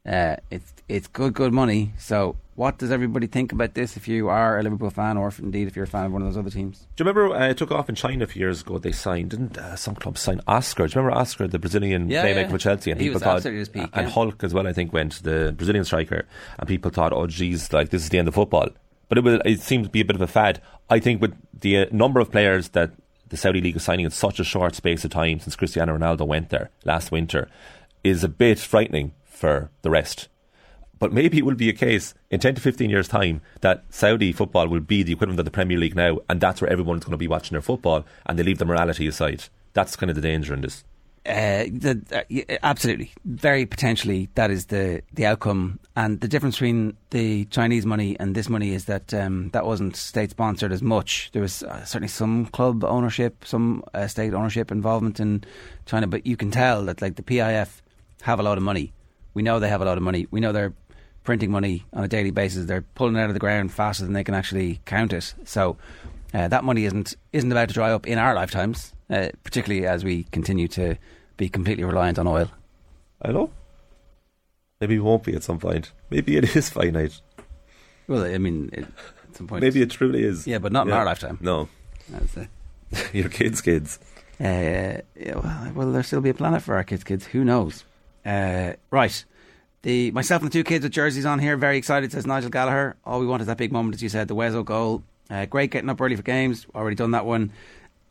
uh, it's it's good good money. So what does everybody think about this? If you are a Liverpool fan, or if indeed if you're a fan of one of those other teams. Do you remember uh, it took off in China a few years ago? They signed, didn't uh, some clubs sign Oscar? Do you remember Oscar, the Brazilian Yeah, playmaker yeah. for Chelsea? And He people was thought, peak, and yeah. Hulk as well. I think went the Brazilian striker, and people thought, oh, geez, like this is the end of football. But it was, it seemed to be a bit of a fad. I think with the uh, number of players that the Saudi league is signing in such a short space of time since Cristiano Ronaldo went there last winter is a bit frightening for the rest. But maybe it will be a case in 10 to 15 years' time that Saudi football will be the equivalent of the Premier League now, and that's where everyone's going to be watching their football, and they leave the morality aside. That's kind of the danger in this. Uh, the, uh, absolutely, very potentially that is the the outcome. And the difference between the Chinese money and this money is that um, that wasn't state sponsored as much. There was uh, certainly some club ownership, some uh, state ownership involvement in China, but you can tell that like the PIF have a lot of money. We know they have a lot of money. We know they're printing money on a daily basis. They're pulling it out of the ground faster than they can actually count it. So uh, that money isn't isn't about to dry up in our lifetimes, uh, particularly as we continue to be completely reliant on oil. I know. Maybe it won't be at some point. Maybe it is finite. Well, I mean, it, at some point, Maybe it truly is. Yeah, but not in our lifetime. No. Your kids' kids. Uh, yeah, well, will there still be a planet for our kids? Kids, who knows? Uh, right. The myself and the two kids with jerseys on here, very excited. Says Nigel Gallagher. All we want is that big moment, as you said, the Wezo goal. Uh, great getting up early for games. Already done that one.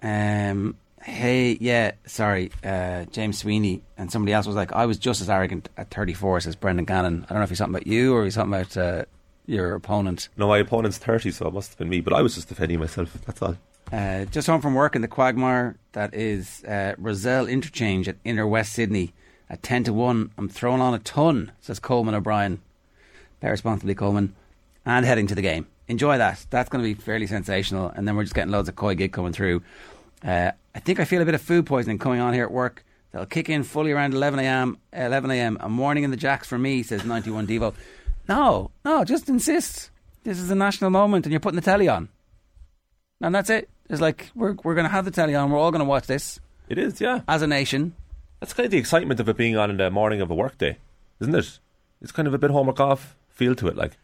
Um, hey, yeah, sorry, uh, James Sweeney and somebody else was like, I was just as arrogant at 34, says Brendan Gannon. I don't know if he's talking about you or he's talking about uh, your opponent. No, my opponent's 30, so it must have been me, but I was just defending myself. That's all. Uh, just home from work in the Quagmire. That is uh, Rozelle Interchange at Inner West Sydney at 10 to 1. I'm throwing on a ton, says Coleman O'Brien. Bear responsibly, Coleman. And heading to the game. Enjoy that. That's going to be fairly sensational. And then we're just getting loads of koi gig coming through. Uh, I think I feel a bit of food poisoning coming on here at work. They'll kick in fully around 11 a.m. 11 a.m. A morning in the jacks for me, says 91 Devo. No, no, just insist. This is a national moment and you're putting the telly on. And that's it. It's like, we're, we're going to have the telly on. We're all going to watch this. It is, yeah. As a nation. That's kind of the excitement of it being on in the morning of a workday, isn't it? It's kind of a bit homework off feel to it, like.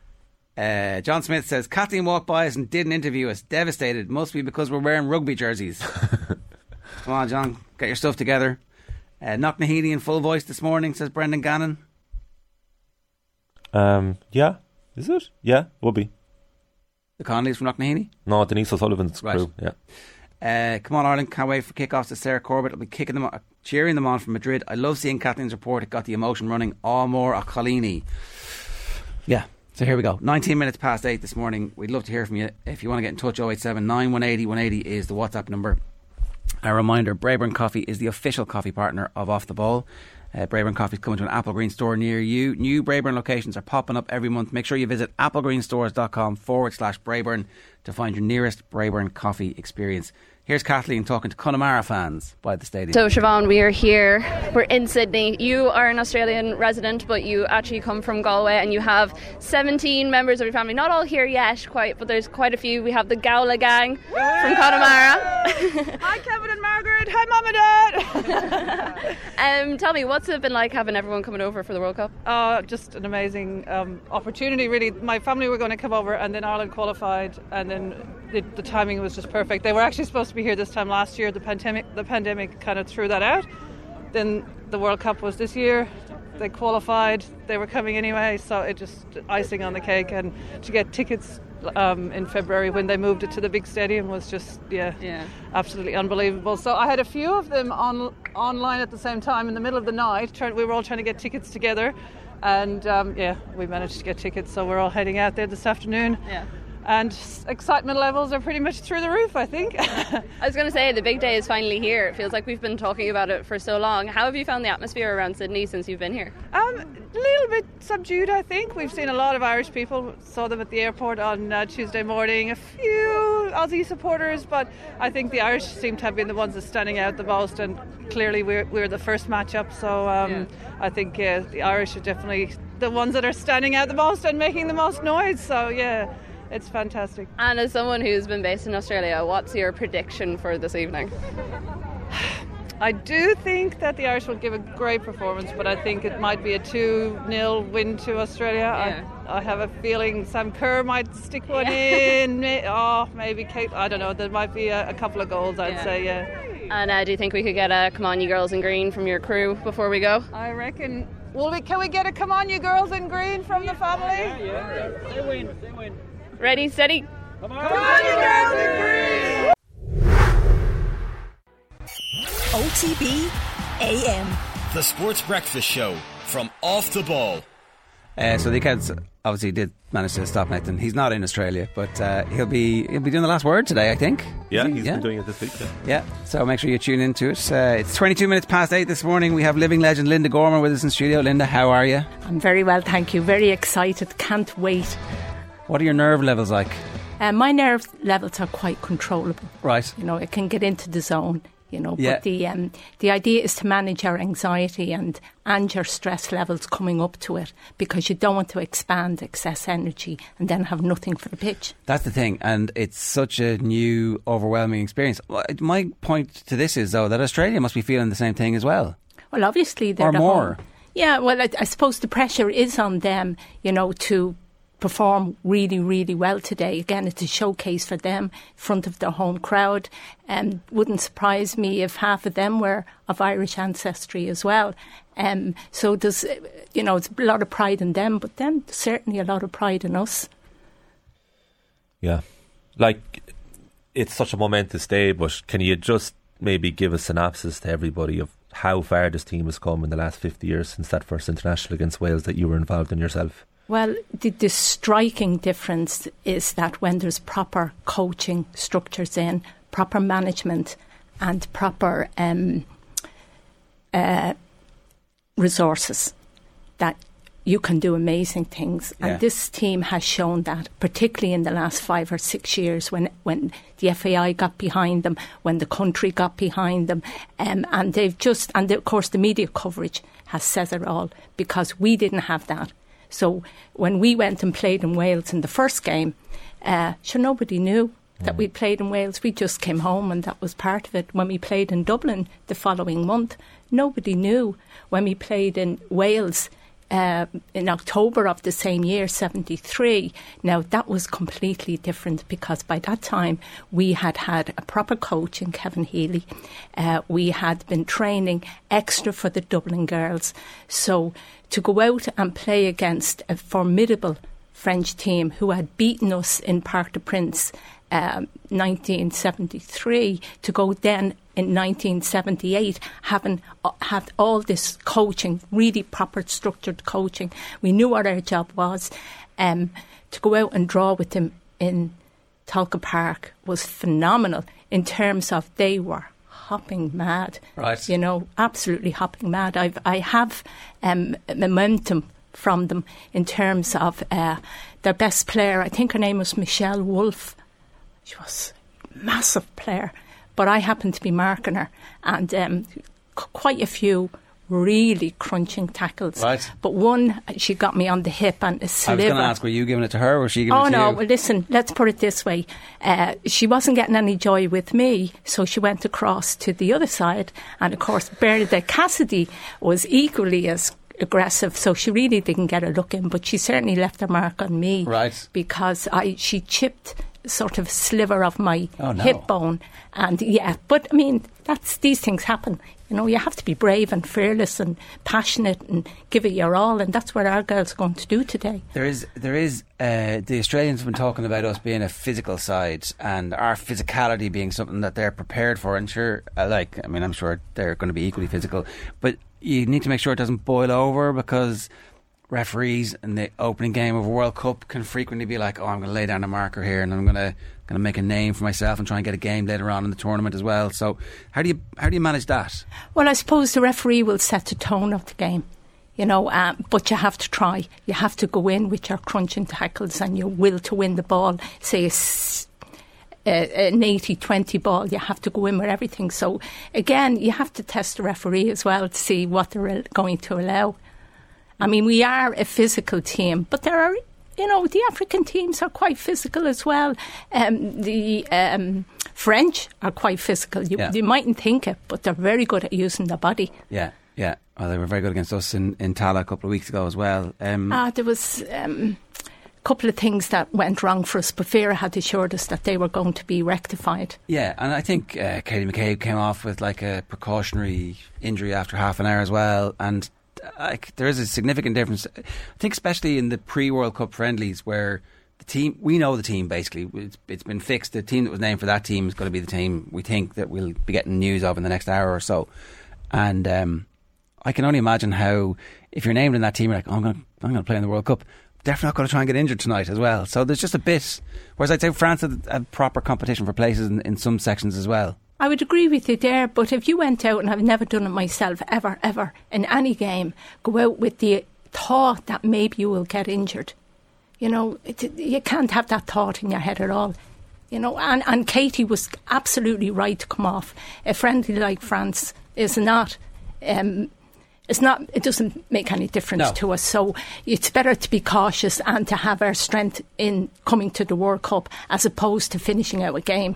Uh, John Smith says Kathleen walked by us and didn't interview us. Devastated, must be because we're wearing rugby jerseys. Come on, John, get your stuff together. Uh, Knocknaheeny in full voice this morning, says Brendan Gannon. Um, yeah, is it? Yeah, would be. The Connollys from Knocknaheeny. No, Denise O'Sullivan's Right. crew. Yeah. Uh, come on, Ireland! Can't wait for kickoffs to Sarah Corbett. I'll be kicking them, cheering them on from Madrid. I love seeing Kathleen's report. It got the emotion running. All more a Colini. Yeah. So here we go. 19 minutes past 8 this morning. We'd love to hear from you. If you want to get in touch, 087 9180 180 is the WhatsApp number. A reminder Braeburn Coffee is the official coffee partner of Off the Ball. Uh, Braeburn is coming to an Applegreen store near you. New Braeburn locations are popping up every month. Make sure you visit applegreenstores.com forward slash Braeburn to find your nearest Braeburn coffee experience. Here's Kathleen talking to Connemara fans by the stadium. So, Siobhan, we are here. We're in Sydney. You are an Australian resident, but you actually come from Galway and you have 17 members of your family. Not all here yet, quite, but there's quite a few. We have the Gowla gang from Connemara. Hi, Kevin and Margaret. Hi, Mum and Dad. um, tell me, what's it been like having everyone coming over for the World Cup? Uh, just an amazing um, opportunity, really. My family were going to come over, and then Ireland qualified, and then the, the timing was just perfect. They were actually supposed to be here this time last year. The pandemic, the pandemic kind of threw that out. Then the World Cup was this year. They qualified. They were coming anyway, so it just icing on the cake. And to get tickets um, in February when they moved it to the big stadium was just yeah, yeah, absolutely unbelievable. So I had a few of them on online at the same time in the middle of the night. we were all trying to get tickets together, and um, yeah, we managed to get tickets. So we're all heading out there this afternoon. Yeah and excitement levels are pretty much through the roof, I think. I was going to say, the big day is finally here. It feels like we've been talking about it for so long. How have you found the atmosphere around Sydney since you've been here? Um, a little bit subdued, I think. We've seen a lot of Irish people, saw them at the airport on uh, Tuesday morning, a few Aussie supporters, but I think the Irish seem to have been the ones that are standing out the most, and clearly we're, we're the first matchup, so um, yeah. I think uh, the Irish are definitely the ones that are standing out the most and making the most noise, so yeah it's fantastic. And as someone who's been based in Australia, what's your prediction for this evening? I do think that the Irish will give a great performance, but I think it might be a 2 0 win to Australia. Yeah. I, I, have a feeling Sam Kerr might stick one yeah. in. Oh, maybe Kate. I don't know. There might be a, a couple of goals, I'd yeah. say, yeah. And uh, do you think we could get a Come On You Girls in Green from your crew before we go? I reckon. Will we, can we get a Come On You Girls in Green from the family? Yeah, yeah. They win. They win. Ready, steady. Come on, Come on you girls OTB AM. The Sports Breakfast Show from Off the Ball. Uh, so the Accounts obviously did manage to stop Nathan. He's not in Australia, but uh, he'll be he'll be doing the last word today, I think. Yeah, he? has yeah. been doing it this week. Yeah. yeah. so make sure you tune into it. Uh, it's 22 minutes past eight this morning. We have living legend Linda Gorman with us in studio. Linda, how are you? I'm very well, thank you. Very excited. Can't wait what are your nerve levels like? Uh, my nerve levels are quite controllable. Right. You know, it can get into the zone. You know, yeah. but the um, the idea is to manage your anxiety and and your stress levels coming up to it because you don't want to expand excess energy and then have nothing for the pitch. That's the thing, and it's such a new, overwhelming experience. My point to this is though that Australia must be feeling the same thing as well. Well, obviously they're or more. Home. Yeah, well, I, I suppose the pressure is on them, you know, to perform really, really well today. Again, it's a showcase for them in front of their home crowd. And um, wouldn't surprise me if half of them were of Irish ancestry as well. Um, so there's, you know, it's a lot of pride in them, but then certainly a lot of pride in us. Yeah. Like, it's such a momentous day, but can you just maybe give a synopsis to everybody of how far this team has come in the last 50 years since that first international against Wales that you were involved in yourself? Well, the, the, striking difference is that when there's proper coaching structures in, proper management, and proper um, uh, resources, that you can do amazing things. Yeah. And this team has shown that, particularly in the last five or six years, when when the FAI got behind them, when the country got behind them, um, and they've just and of course the media coverage has said it all because we didn't have that. So when we went and played in Wales in the first game, uh, sure nobody knew that we played in Wales. We just came home and that was part of it. When we played in Dublin the following month, nobody knew. When we played in Wales uh, in October of the same year, 73. Now, that was completely different because by that time we had had a proper coach in Kevin Healy. Uh, we had been training extra for the Dublin girls. So to go out and play against a formidable French team who had beaten us in Parc des Princes um, 1973 to go then in 1978 having uh, had all this coaching, really proper structured coaching. We knew what our job was. Um, to go out and draw with them in Tolka Park was phenomenal in terms of they were hopping mad. Right. You know, absolutely hopping mad. I've I have um, momentum from them in terms of uh, their best player. I think her name was Michelle Wolf. She was a massive player, but I happened to be marking her, and um, c- quite a few really crunching tackles. Right. But one, she got me on the hip and a I sliver. was going to ask, were you giving it to her or was she giving Oh it to no! you? Well, listen. Let's put it this way: uh, she wasn't getting any joy with me, so she went across to the other side. And of course, Bernadette Cassidy was equally as aggressive, so she really didn't get a look in. But she certainly left a mark on me, Right. Because I she chipped sort of a sliver of my Oh, no. hip bone, and yeah. But I mean, that's these things happen. You know, you have to be brave and fearless and passionate and give it your all, and that's what our girls are going to do today. There is, there is. Uh, the Australians have been talking about us being a physical side and our physicality being something that they're prepared for. And sure, uh, like I mean, I'm sure they're going to be equally physical, but you need to make sure it doesn't boil over because referees in the opening game of a World Cup can frequently be like, "Oh, I'm going to lay down a marker here, and I'm going to going to make a name for myself and try and get a game later on in the tournament as well." So, how do you how do you manage that? Well, I suppose the referee will set the tone of the game, you know, um, but you have to try. You have to go in with your crunching tackles and your will to win the ball. Say a s- a- an 80 20 ball, you have to go in with everything. So, again, you have to test the referee as well to see what they're going to allow. I mean, we are a physical team, but there are, you know, the African teams are quite physical as well. Um, the um, French are quite physical. You, Yeah. you mightn't think it, but they're very good at using their body. Yeah, yeah. Well, they were very good against us in in Tallaght a couple of weeks ago as well. Um, Ah, there was um, couple of things that went wrong for us, but Vera had assured us that they were going to be rectified. Yeah, and I think uh, Katie McCabe came off with like a precautionary injury after half an hour as well, and uh, there is a significant difference. I think especially in the pre-World Cup friendlies where the team we know the team basically it's, it's been fixed. The team that was named for that team is going to be the team we think that we'll be getting news of in the next hour or so, and um, I can only imagine how if you're named in that team, you're like, oh, I'm going I'm going to play in the World Cup. Definitely not going to try and get injured tonight as well. So there's just a bit. Whereas I'd say France had, had proper competition for places in, in some sections as well. I would agree with you there, but if you went out, and I've never done it myself, ever, ever, in any game, go out with the thought that maybe you will get injured. You know, it, you can't have that thought in your head at all. You know, and, and Katie was absolutely right to come off. A friendly like France is not. Um, it's not. It doesn't make any difference No. to us. So it's better to be cautious and to have our strength in coming to the World Cup as opposed to finishing out a game.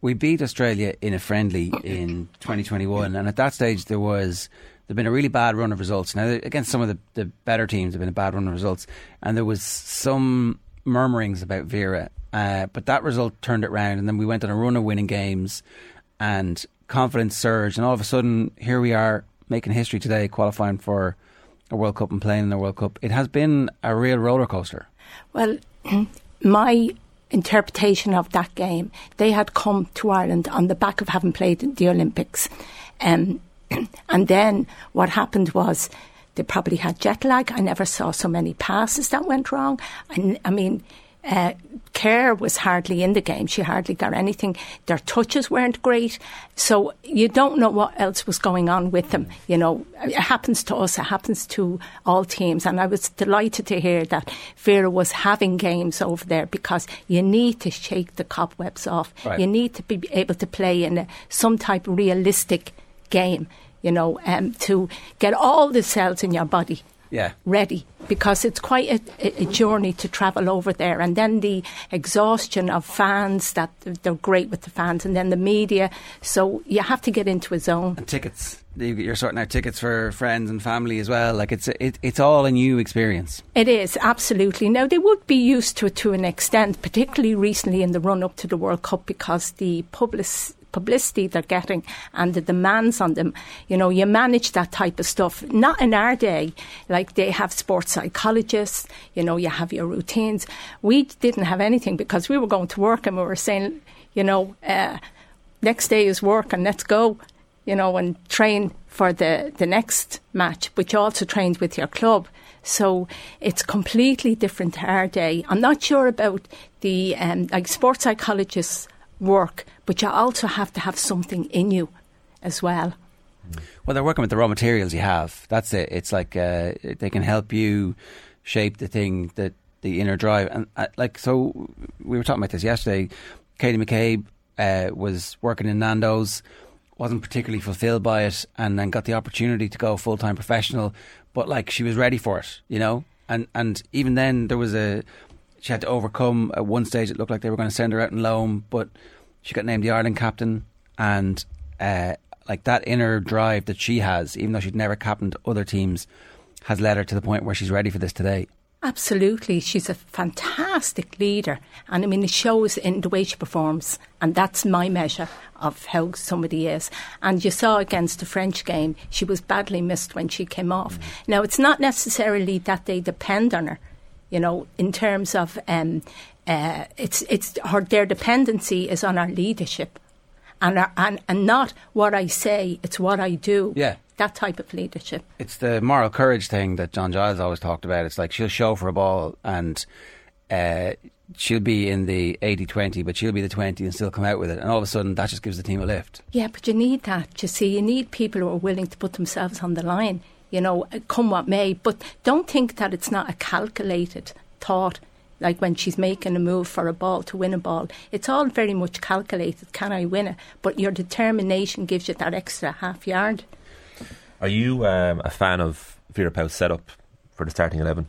We beat Australia in a friendly in 2021, and at that stage there was there'd been a really bad run of results. Now against some of the, the better teams, there'd been a bad run of results, and there was some murmurings about Vera, uh, but that result turned it round, and then we went on a run of winning games, and confidence surged, and all of a sudden here we are making history today, qualifying for a World Cup and playing in the World Cup. It has been a real roller coaster. Well, my interpretation of that game, they had come to Ireland on the back of having played the Olympics. Um, and then what happened was they probably had jet lag. I never saw so many passes that went wrong. I mean, uh, Kerr was hardly in the game. She hardly got anything. Their touches weren't great. So you don't know what else was going on with them. You know, it happens to us, it happens to all teams. And I was delighted to hear that Vera was having games over there because you need to shake the cobwebs off. Right. You need to be able to play in a, some type of realistic game, you know, um, to get all the cells in your body Yeah. ready because it's quite a, a journey to travel over there. And then the exhaustion of fans that they're great with the fans and then the media. So you have to get into a zone. And tickets You- you're sorting out tickets for friends and family as well. Like it's it, it's all a new experience. It is, absolutely. Now, they would be used to it to an extent, particularly recently in the run up to the World Cup, because the public, publicity they're getting and the demands on them, you know, you manage that type of stuff. Not in our day, like they have sports psychologists, you know, you have your routines. We didn't have anything because we were going to work and we were saying, you know, uh, next day is work and let's go you know, and train for the, the next match, but you also trained with your club. So it's completely different to our day. I'm not sure about the um, like sports psychologists work, but you also have to have something in you as well. Well, they're working with the raw materials you have. That's it. It's like uh, they can help you shape the thing that the inner drive. And uh, like, so we were talking about this yesterday. Katie McCabe uh, was working in Nando's, wasn't particularly fulfilled by it, and then got the opportunity to go full time professional. But like, she was ready for it, you know. And and even then, there was a she had to overcome at one stage. It looked like they were going to send her out in loan, but she got named the Ireland captain, and uh, like that inner drive that she has, even though she'd never captained other teams, has led her to the point where she's ready for this today. Absolutely. She's a fantastic leader. And I mean, it shows in the way she performs. And that's my measure of how somebody is. And you saw against the French game, she was badly missed when she came off. Mm. Now, it's not necessarily that they depend on her, you know, in terms of. Um, uh, it's it's her their dependency is on our leadership, and our, and and not what I say. It's what I do. Yeah, that type of leadership. It's the moral courage thing that John Giles always talked about. It's like she'll show for a ball and uh, she'll be in the 80 20, but she'll be the 20 and still come out with it. And all of a sudden, that just gives the team a lift. Yeah, but you need that. You see, you need people who are willing to put themselves on the line, you know, come what may. But don't think that it's not a calculated thought like when she's making a move for a ball to win a ball. It's all very much calculated. Can I win it? But your determination gives you that extra half yard. Are you um, a fan of Vera Pauw's setup for the starting 11?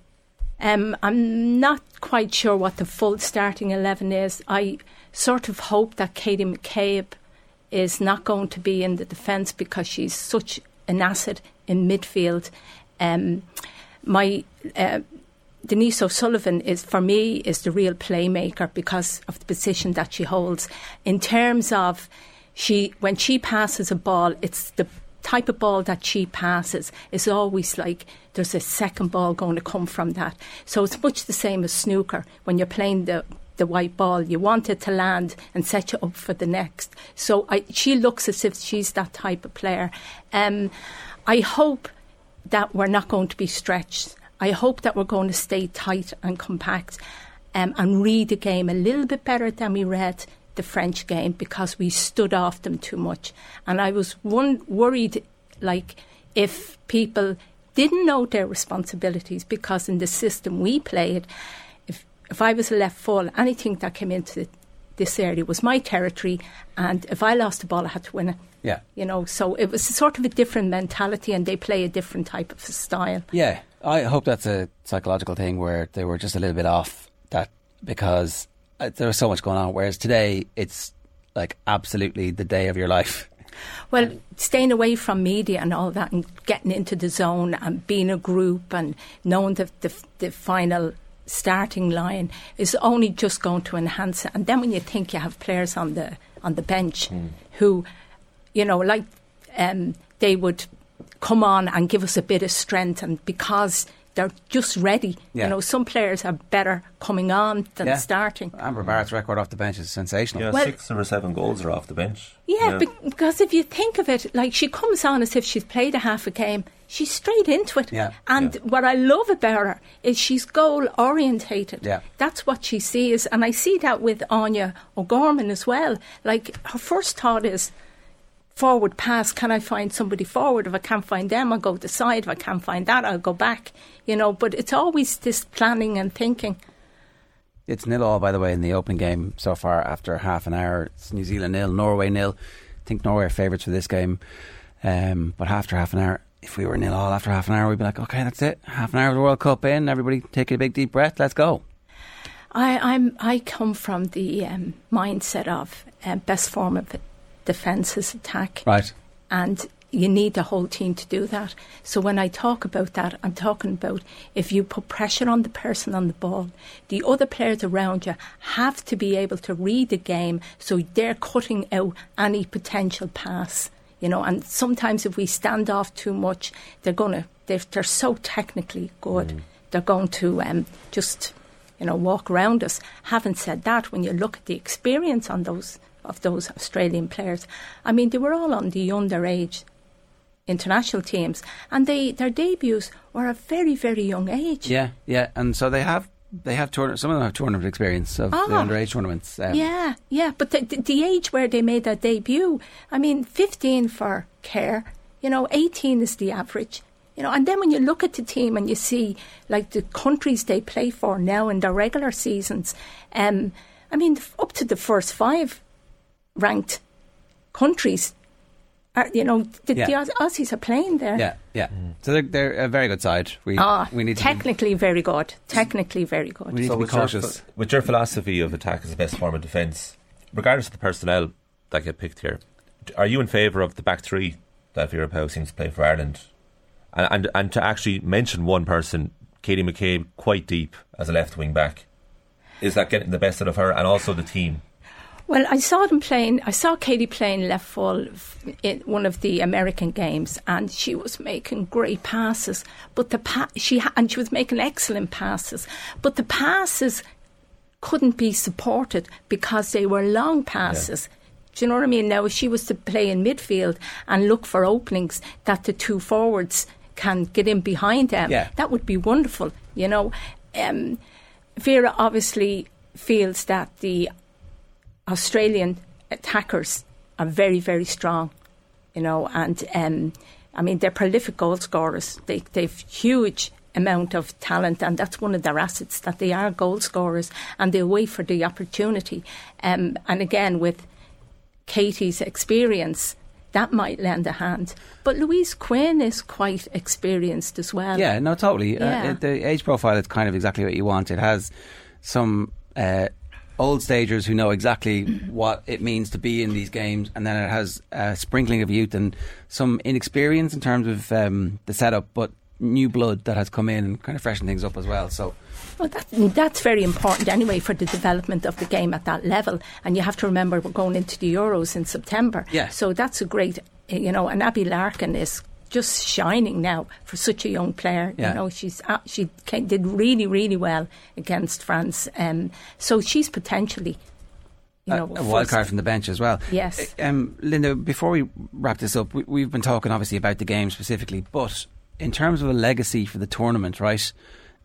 Um, I'm not quite sure what the full starting 11 is. I sort of hope that Katie McCabe is not going to be in the defence because she's such an asset in midfield. Um, my uh, Denise O'Sullivan is for me is the real playmaker because of the position that she holds. In terms of she when she passes a ball, it's the type of ball that she passes is always like there's a second ball going to come from that. So it's much the same as snooker when you're playing the the white ball. You want it to land and set you up for the next. So I, she looks as if she's that type of player. Um, I hope that we're not going to be stretched. I hope that we're going to stay tight and compact um, and read the game a little bit better than we read the French game because we stood off them too much. And I was one worried, like, if people didn't know their responsibilities because in the system we played, if, if I was a left full, anything that came into this area was my territory, and if I lost the ball, I had to win it. Yeah. You know, so it was sort of a different mentality, and they play a different type of style. Yeah. I hope that's a psychological thing where they were just a little bit off that because uh, there was so much going on. Whereas today, it's like absolutely the day of your life. Well, staying away from media and all that, and getting into the zone and being a group and knowing the the, the final starting line is only just going to enhance it. And then when you think you have players on the on the bench mm. who, you know, like um, they would come on and give us a bit of strength, and because they're just ready. Yeah. You know, some players are better coming on than yeah. starting. Amber Barrett's record off the bench is sensational. Yeah, well, six or seven goals are off the bench. Yeah, yeah. because if you think of it, like she comes on as if she's played a half a game. She's straight into it. Yeah. And what I love about her is she's goal orientated. Yeah. That's what she sees. And I see that with Áine O'Gorman as well. Like her first thought is, forward pass, can I find somebody forward? If I can't find them, I'll go to the side. If I can't find that, I'll go back. You know, but it's always this planning and thinking. It's nil all, by the way, in the opening game so far after half an hour. It's New Zealand nil, Norway nil. I think Norway are favourites for this game. Um, but after half an hour, if we were nil all after half an hour, we'd be like, okay, that's it. Half an hour of the World Cup in. Everybody take a big deep breath. Let's go. I, I'm I come from the um, mindset of uh, best form of it defences attack. Right. And you need the whole team to do that. So when I talk about that, I'm talking about if you put pressure on the person on the ball, the other players around you have to be able to read the game so they're cutting out any potential pass. You know, and sometimes if we stand off too much, they're gonna they're, they're so technically good. Mm. They're going to um, just you know walk around us. Having said that, when you look at the experience on those of those Australian players. I mean, they were all on the underage international teams, and they their debuts were a very very young age. Yeah, yeah, and so they have they have tournament. Some of them have tournament experience of the Ah. underage tournaments. Um, Yeah, yeah, but the, the, the age where they made their debut, I mean, 15 for Kerr, you know, 18 is the average. You know, and then when you look at the team and you see like the countries they play for now in their regular seasons, um, I mean, up to the first five ranked countries, are, you know, the, the Yeah. Auss- Aussies are playing there. yeah, yeah. So they're, they're a very good side. We Ah, we need to be, technically very good. Technically very good. we need So to be with your, cautious. ph- with your philosophy of attack as the best form of defence, regardless of the personnel that get picked here, are you in favour of the back three that Vera Pauw seems to play for Ireland? And, and and to actually mention one person, Katie McCabe, quite deep as a left wing back, is that getting the best out of her and also the team? Well, I saw them playing. I saw Katie playing left full in one of the American games, and she was making great passes. But the pa- she ha- and she was making excellent passes, but the passes couldn't be supported because they were long passes. Do you know what I mean? Now, if she was to play in midfield and look for openings that the two forwards can get in behind them, Yeah. that would be wonderful. You know, um, Vera obviously feels that the Australian attackers are very, very strong, you know, and um, I mean they're prolific goal scorers. They they've huge amount of talent, and that's one of their assets that they are goal scorers, and they wait for the opportunity. Um, and again, with Katie's experience. That might lend a hand, but Louise Quinn is quite experienced as well. Yeah, no, totally. Yeah. Uh, the age profile is kind of exactly what you want. It has some uh, old stagers who know exactly what it means to be in these games, and then it has a sprinkling of youth and some inexperience in terms of um, the setup, but new blood that has come in and kind of freshen things up as well. So Well, that, that's very important anyway for the development of the game at that level. And you have to remember we're going into the Euros in September. Yeah. So that's a great, you know, and Abbie Larkin is just shining now for such a young player. Yeah. You know, she's uh, she ca- did really, really well against France. Um, so she's potentially, you a, know, a wild card from the bench as well. Yes. Uh, Um, Linda, before we wrap this up, we, we've been talking obviously about the game specifically, but in terms of a legacy for the tournament, right?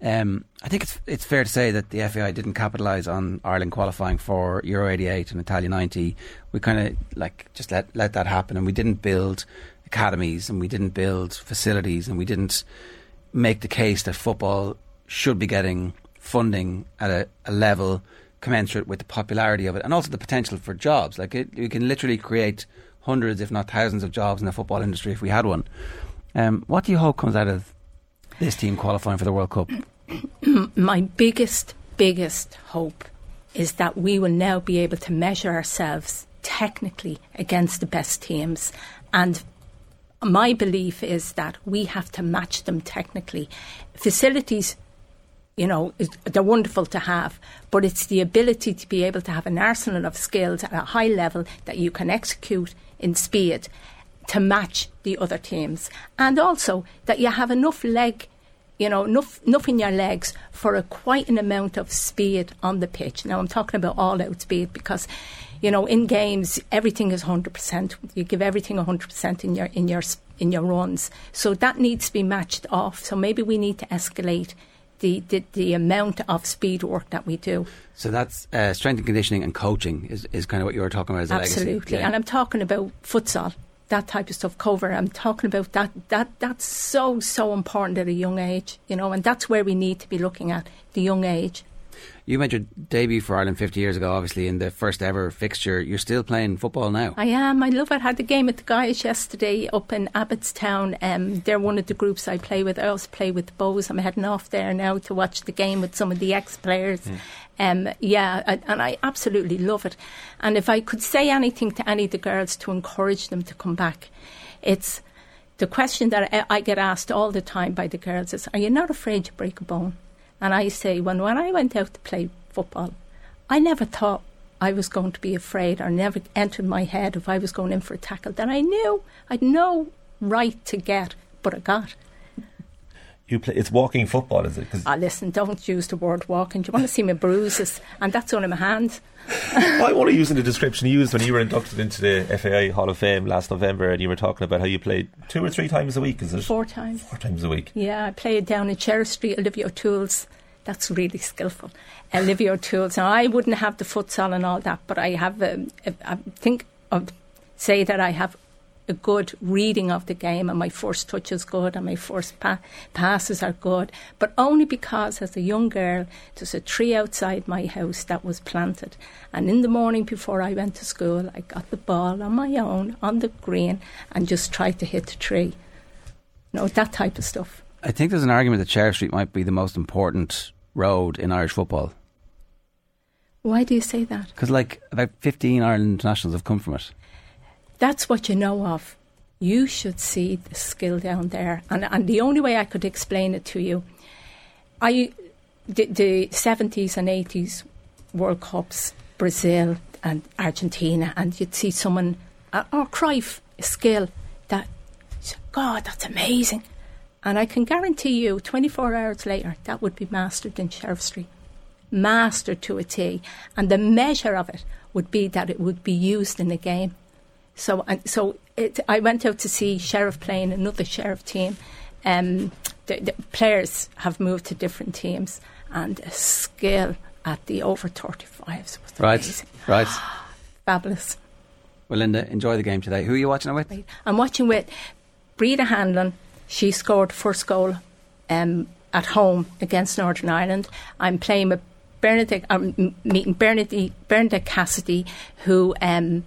Um, I think it's it's fair to say that the FAI didn't capitalise on Ireland qualifying for Euro '88 and Italia '90. We kind of like just let let that happen, and we didn't build academies, and we didn't build facilities, and we didn't make the case that football should be getting funding at a, a level commensurate with the popularity of it and also the potential for jobs. Like it, we can literally create hundreds, if not thousands, of jobs in the football industry if we had one. Um, what do you hope comes out of this team qualifying for the World Cup? my biggest, biggest hope is that we will now be able to measure ourselves technically against the best teams. And my belief is that we have to match them technically. Facilities, you know, they're wonderful to have, but it's the ability to be able to have an arsenal of skills at a high level that you can execute in speed to match the other teams. And also that you have enough leg you know, enough, enough in your legs for a quite an amount of speed on the pitch. Now, I'm talking about all out speed because, you know, in games, everything is 100%. You give everything 100% in your, in your, in your runs. So that needs to be matched off. So maybe we need to escalate the, the, the amount of speed work that we do. So that's uh, strength and conditioning and coaching is, is kind of what you were talking about as a Absolutely. legacy. Yeah. And I'm talking about futsal, that type of stuff, cover. I'm talking about that, that. That's so, so important at a young age, you know, and that's where we need to be looking at the young age. You made your debut for Ireland 50 years ago, obviously, in the first ever fixture. You're still playing football now. I am. I love it. I had the game at the guys yesterday up in Abbottstown. Um, they're one of the groups I play with. I also play with Bohs. I'm heading off there now to watch the game with some of the ex players. Um, yeah, I, and I absolutely love it. And if I could say anything to any of the girls to encourage them to come back, it's the question that I, I get asked all the time by the girls is, "Are you not afraid to break a bone?" And I say, when when I went out to play football, I never thought I was going to be afraid or never entered my head if I was going in for a tackle that I knew I'd no right to get, but I got. You play. It's walking football, is it? 'Cause Ah, listen, don't use the word walking. Do you want to see my bruises? And that's only my hand. I want to use in the description you used when you were inducted into the FAI Hall of Fame last November, and you were talking about how you played two or three times a week. Is it Four times. four times a week? Yeah, I played down in Sheriff Street, Olivia O'Toole's That's really skillful. Olivia O'Toole. Now, I wouldn't have the futsal and all that, but I have, um, I think, I'd say that I have a good reading of the game and my first touch is good and my first pa- passes are good. But only because, as a young girl, there's a tree outside my house that was planted. And in the morning before I went to school, I got the ball on my own on the green and just tried to hit the tree. You know, that type of stuff. I think there's an argument that Sheriff Street might be the most important road in Irish football. Why do you say that? Because, like, about 15 Ireland internationals have come from it that's what you know of. You should see the skill down there. And, and the only way I could explain it to you, I the, the 70s and 80s World Cups, Brazil and Argentina, and you'd see someone, uh, or Cruyff, skill that, God, that's amazing. And I can guarantee you, 24 hours later, that would be mastered in Sheriff Street. Mastered to a T. And the measure of it would be that it would be used in a game. So, and so it, I went out to see Sheriff playing another Sheriff team. Um, the, the players have moved to different teams, and a skill at the over 35s was right, amazing. right, fabulous. Well, Linda, enjoy the game today. Who are you watching it with? I'm watching with Breda Hanlon. She scored first goal um, at home against Northern Ireland. I'm playing with Bernadette. I'm meeting Bernadette, Bernadette Cassidy, who. Um,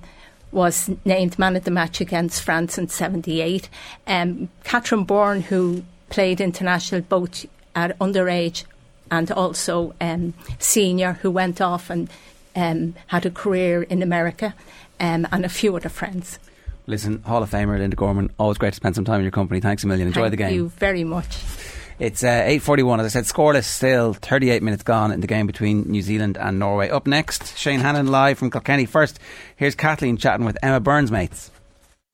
was named man of the match against France in 78. Um, Catherine Bourne, who played international both at underage and also um, senior, who went off and um, had a career in America, um, and a few other friends. Listen, Hall of Famer Linda Gorman, always great to spend some time in your company. Thanks a million. Enjoy Thank the game. Thank you very much. It's uh, 8.41, as I said, scoreless still, 38 minutes gone in the game between New Zealand and Norway. Up next, Shane Hannon live from Kilkenny. First, here's Kathleen chatting with Emma Burns mates.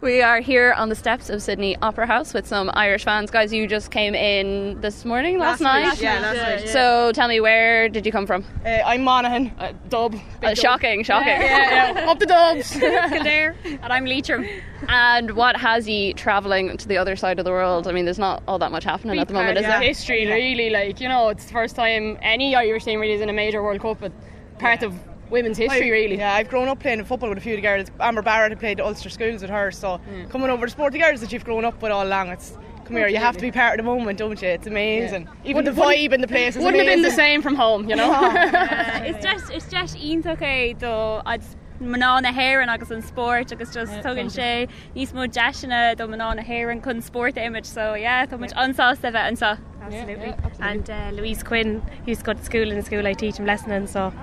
We are here on the steps of Sydney Opera House with some Irish fans. Guys, you just came in this morning, last, last night? Week. Yeah, last night. Yeah. So tell me, where did you come from? Uh, I'm Monaghan, uh, Dub. Uh, shocking, shocking. Yeah, yeah, Up the Dubs. Kildare. and I'm Leitrim. And what has you travelling to the other side of the world? I mean, there's not all that much happening at the moment, is there? History, really. Like, you know, it's the first time any Irish team really is in a major World Cup, but part of women's history, I, really. Yeah, I've grown up playing football with a few of the girls. Amber Barrett, who played Ulster Schools with her, so mm. coming over to support the girls that you've grown up with all along, it's come here. You have to be part of the moment, don't you? It's amazing. Yeah. Even the vibe in the place is wouldn't amazing. have been the same from home, you know. uh, it's just it's just ion's okay though. I'd maná na haan agus an sport agus just yeah, tugann sé níos mó deisina do maná na haan chun sport image so yeah tá much ansásta bheith ansa absolutely, yeah, yeah, and uh, Louise Quinn who's got school in the school I teach him lesson so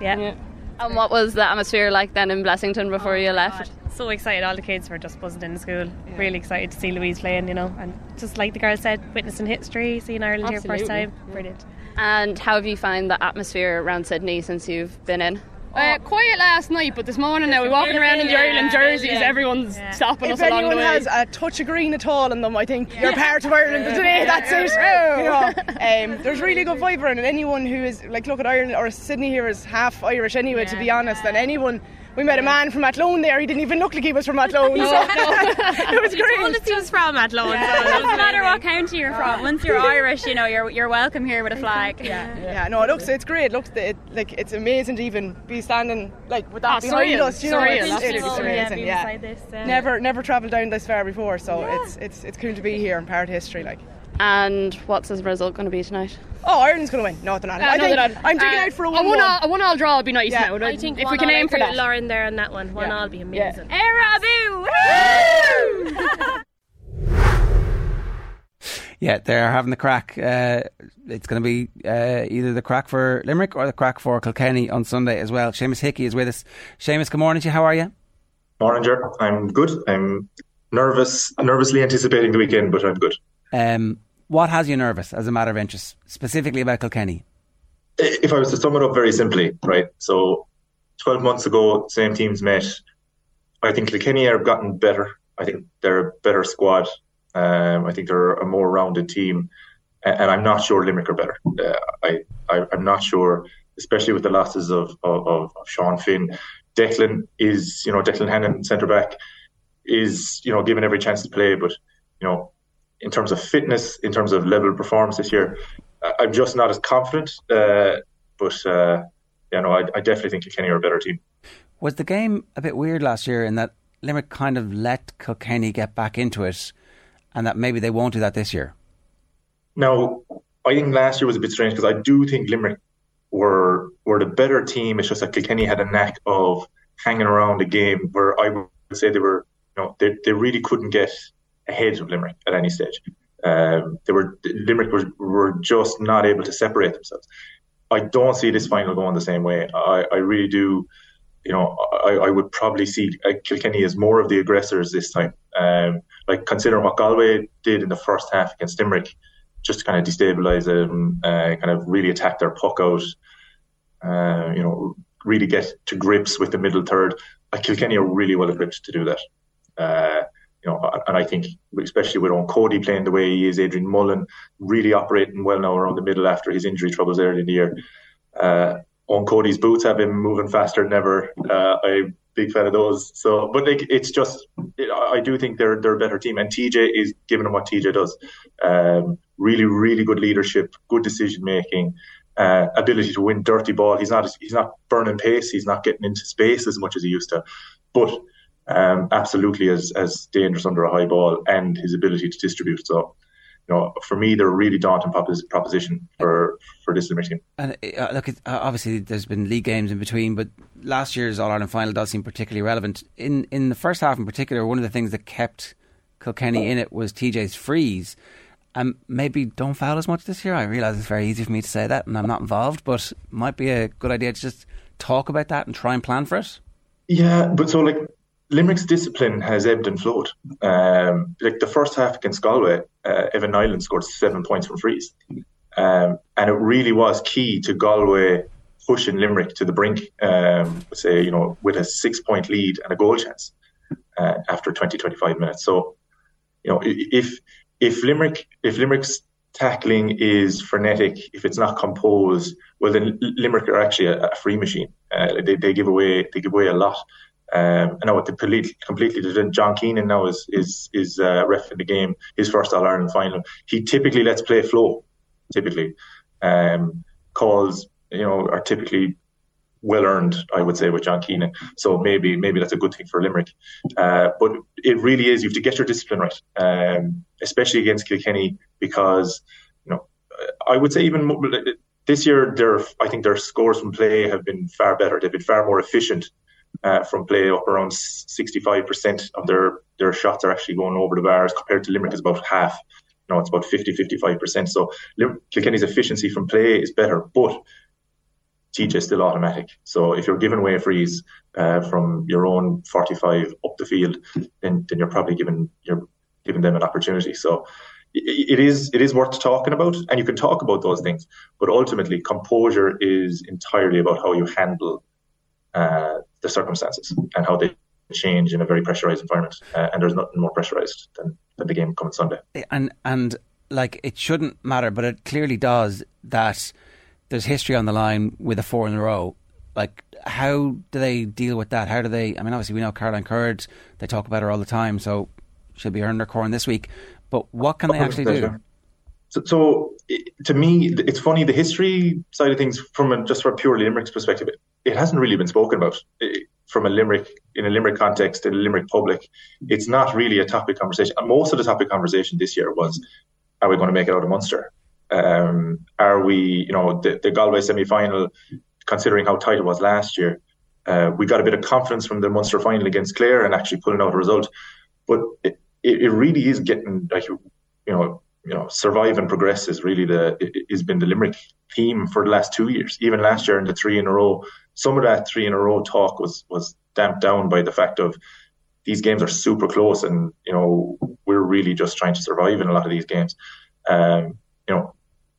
yeah. Yeah. And what was the atmosphere like then in Blessington before oh, you left? God. So excited! All the kids were just buzzing in the school. Yeah. Really excited to see Louise playing, you know, and just like the girl said, witnessing history, seeing Ireland Absolutely. here first time, brilliant. And how have you found the atmosphere around Sydney since you've been in? Uh, quiet last night, but this morning now we're walking around in the Ireland jerseys. Yeah. Everyone's yeah. stopping if us along the way. If anyone has a touch of green at all in them, I think you're part of Ireland today. That's it. You know, um, there's really good vibe around it. Anyone who is like, look at Ireland or Sydney here is half Irish anyway. To be honest, and anyone we met a man from Athlone there. He didn't even look like he was from Athlone. no, so. no. it was he great. told us he was from Athlone. Yeah. So it doesn't matter what county you're from. Once you're Irish, you know you're you're welcome here with a flag. Yeah, yeah. No, it looks it's great. It looks it, like it's amazing to even be standing like with that oh, behind surreal. us. You know, surreal. it's, it's, it's amazing. Yeah, yeah. This, uh, never never travelled down this far before, so yeah. it's it's it's cool to be here and part of history. Like. And what's the result going to be tonight? Oh, Ireland's going to win. No, they're not. Uh, I no, think, they're not. I'm digging uh, out for a one. one. A one all draw would be nice yeah. now. I think if we can aim for that. Lauren there on that one. One yeah. all be amazing. Yeah. Yeah, they're having the crack. Uh, it's going to be uh, either the crack for Limerick or the crack for Kilkenny on Sunday as well. Seamus Hickey is with us. Seamus, good morning to you. How are you? Morning, Ger. I'm good. I'm nervous, nervously anticipating the weekend, but I'm good. Um, what has you nervous as a matter of interest, specifically about Kilkenny? If I was to sum it up very simply, right? So, 12 months ago, same teams met. I think Kilkenny have gotten better. I think they're a better squad. Um, I think they're a more rounded team. And I'm not sure Limerick are better. Uh, I, I, am not sure, especially with the losses of, of, of Sean Finn. Declan is, you know, Declan Hannon, centre back, is, you know, given every chance to play. But, you know, in terms of fitness, in terms of level of performance this year, I'm just not as confident. Uh, but uh, yeah, no, I, I definitely think Kilkenny are a better team. Was the game a bit weird last year in that Limerick kind of let Kilkenny get back into it, and that maybe they won't do that this year? Now, I think last year was a bit strange because I do think Limerick were were the better team. It's just that Kilkenny had a knack of hanging around the game where I would say they were, you know, they, they really couldn't get ahead of Limerick at any stage. Um, they were Limerick were, were just not able to separate themselves. I don't see this final going the same way. I, I really do. You know, I, I would probably see Kilkenny as more of the aggressors this time. Um, like considering what Galway did in the first half against Limerick, just to kind of destabilise them, uh, kind of really attack their puck out. Uh, you know, really get to grips with the middle third. Kilkenny are really well equipped to do that. Uh, you know, and I think especially with Eoin Cody playing the way he is, Adrian Mullen really operating well now around the middle after his injury troubles early in the year. Uh, Eoin Cody's boots have him moving faster than ever. Uh, I'm a big fan of those. So, but like, it's just, it, I do think they're they're a better team, and TJ is giving them what TJ does. Um, really, really good leadership, good decision making. Uh, ability to win dirty ball. He's not he's not burning pace. He's not getting into space as much as he used to, but um, absolutely as as dangerous under a high ball and his ability to distribute. So, you know, for me, they're a really daunting proposition for for this Limerick team. And uh, look, uh, obviously, there's been league games in between, but last year's All Ireland final does seem particularly relevant. In in the first half, in particular, one of the things that kept Kilkenny in it was TJ's frees. And maybe don't foul as much this year. I realise it's very easy for me to say that, and I'm not involved, but might be a good idea to just talk about that and try and plan for it. Yeah, but so like Limerick's discipline has ebbed and flowed. Um, like the first half against Galway, uh, Evan Niland scored seven points from frees. Um, and it really was key to Galway pushing Limerick to the brink, um, say, you know, with a six point lead and a goal chance uh, after 20, 25 minutes. So, you know, if if Limerick if Limerick's tackling is frenetic, if it's not composed, well then Limerick are actually a, a free machine. Uh, they, they give away they give away a lot. Um, I know they completely, completely did. John Keenan now is is is uh, ref in the game, his first All Ireland final. He typically lets play flow. Typically, um, calls you know are typically well earned, I would say, with John Keenan. So maybe maybe that's a good thing for Limerick. Uh, but it really is you have to get your discipline right, um, especially against Kilkenny, because you know I would say even this year, their I think their scores from play have been far better. They've been far more efficient uh, from play up around 65% of their, their shots are actually going over the bars compared to Limerick is about half. Know, it's about 50, 55%. So Kilkenny's efficiency from play is better, but TJ is still automatic. So if you're giving away a frees uh, from your own 45 up the field, then, then you're probably giving you're giving them an opportunity. So it is it is worth talking about, and you can talk about those things. But ultimately, composure is entirely about how you handle uh, the circumstances and how they change in a very pressurized environment. Uh, and there's nothing more pressurized than, than the game coming Sunday. And and like it shouldn't matter, but it clearly does that there's history on the line with a four in a row. Like, how do they deal with that? How do they? I mean, obviously, we know Caroline Currid, they talk about her all the time, so she'll be earning her corn this week. But what can they actually do? So, so, to me, it's funny the history side of things from a, just from a purely Limerick's perspective. It, hasn't really been spoken about it, from a Limerick in a Limerick context in a Limerick public. It's not really a topic conversation. And most of the topic conversation this year was, are we going to make it out of Munster? Um, are we, you know, the, the Galway semi final, considering how tight it was last year, uh, we got a bit of confidence from the Munster final against Clare and actually pulling out a result. But it, it, it really is getting like you know you know, survive and progress is really the has been the Limerick theme for the last two years. Even last year in the three in a row, some of that three in a row talk was was damped down by the fact of these games are super close, and you know we're really just trying to survive in a lot of these games. Um, you know,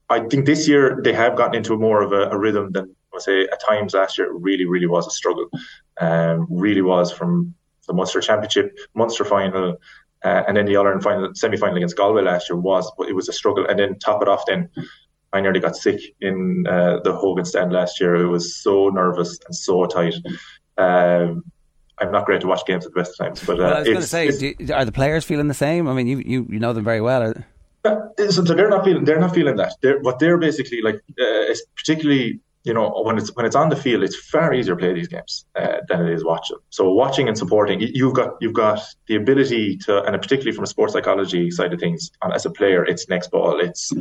I think this year they have gotten into more of a, a rhythm than I say at times last year. It really, really was a struggle. Um, really was from the Munster Championship, Munster final, uh, and then the other and final semi final against Galway last year was, but it was a struggle. And then top it off, then I nearly got sick in uh, the Hogan stand last year. It was so nervous and so tight. Um, I'm not great to watch games at the best of times, but uh, well, I was going to say, do, are the players feeling the same? I mean, you, you you know them very well. Uh, so they're not feeling they're not feeling that. They're what they're basically like, uh, particularly you know when it's when it's on the field, it's far easier to play these games uh, than it is watching. So watching and supporting, you've got you've got the ability to, and particularly from a sports psychology side of things, as a player, it's next ball, it's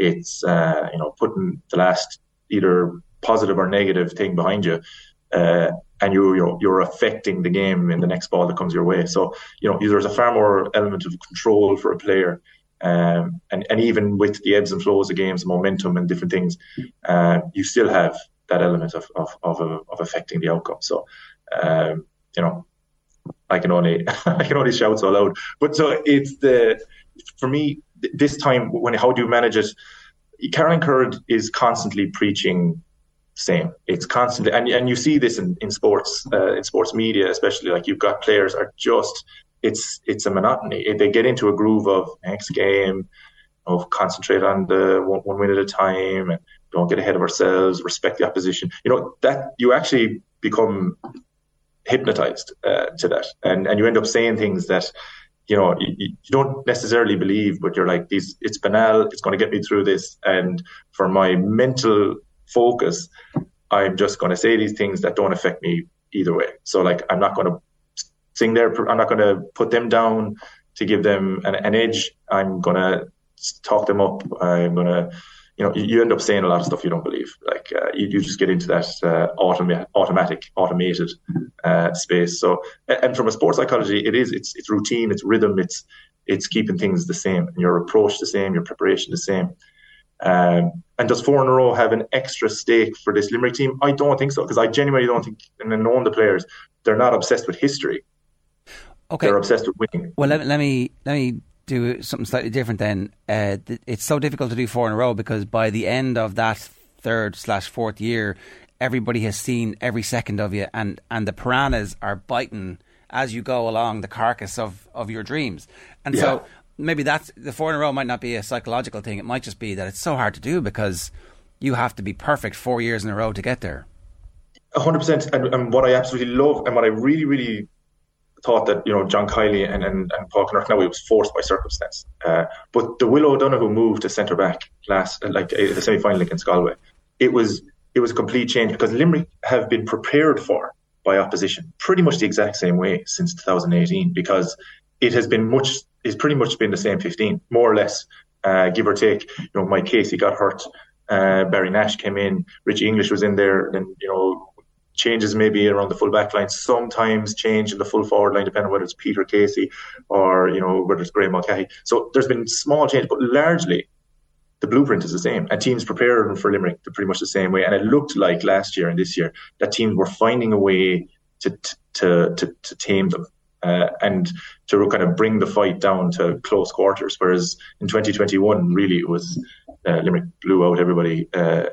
it's uh, you know putting the last either positive or negative thing behind you. Uh, and you, you're, you're affecting the game in the next ball that comes your way. So, you know, there's a far more element of control for a player. Um, and, and even with the ebbs and flows of games, momentum and different things, uh, you still have that element of, of, of, of affecting the outcome. So, um, you know, I can only, I can only shout so loud, but so it's the, for me, this time when, how do you manage it? Caroline Currid is constantly preaching same. It's constantly, and and you see this in in sports, uh, in sports media, especially. Like you've got players are just, it's it's a monotony. They get into a groove of next game, of concentrate on the one, one win at a time, and don't get ahead of ourselves. Respect the opposition. You know that you actually become hypnotized uh, to that, and and you end up saying things that you know you, you, don't necessarily believe, but you're like these. It's banal. It's going to get me through this, and for my mental focus, I'm just going to say these things that don't affect me either way. So like I'm not going to sing there. I'm not going to put them down to give them an, an edge. I'm going to talk them up. I'm going to, you know, you end up saying a lot of stuff you don't believe. Like uh, you, you, just get into that uh, automa- automatic, automated uh, space. So, and from a sports psychology, it is it's it's routine, it's rhythm, it's it's keeping things the same, and your approach the same, your preparation the same. Um, and does four in a row have an extra stake for this Limerick team? I don't think so because I genuinely don't think, and knowing the players, they're not obsessed with history. Okay, they're obsessed with winning. Well, let, let me let me do something slightly different. Then uh, it's so difficult to do four in a row because by the end of that third slash fourth year, everybody has seen every second of you, and and the piranhas are biting as you go along the carcass of, of your dreams. And yeah. so maybe that's the four in a row might not be a psychological thing. It might just be that it's so hard to do because you have to be perfect four years in a row to get there. hundred percent. And what I absolutely love and what I really, really thought that, you know, John Kiely and, and, and Paul Kinnerk, now he was forced by circumstance. Uh, but the Will O'Donoghue move to centre back last, like uh, the semi final against Galway, it was, it was a complete change because Limerick have been prepared for by opposition pretty much the exact same way since 2018 because it has been much it's pretty much been the same 15, more or less, uh, give or take. You know, Mike Casey got hurt. Uh, Barry Nash came in. Richie English was in there. Then, you know, changes maybe around the full back line. Sometimes change in the full forward line, depending on whether it's Peter Casey or, you know, whether it's Graeme Mulcahy. So there's been small change, but largely the blueprint is the same. And teams prepared for Limerick pretty much the same way. And it looked like last year and this year that teams were finding a way to, to, to, to tame them uh, and to kind of bring the fight down to close quarters. Whereas in 2021, really, it was uh, Limerick blew out everybody uh,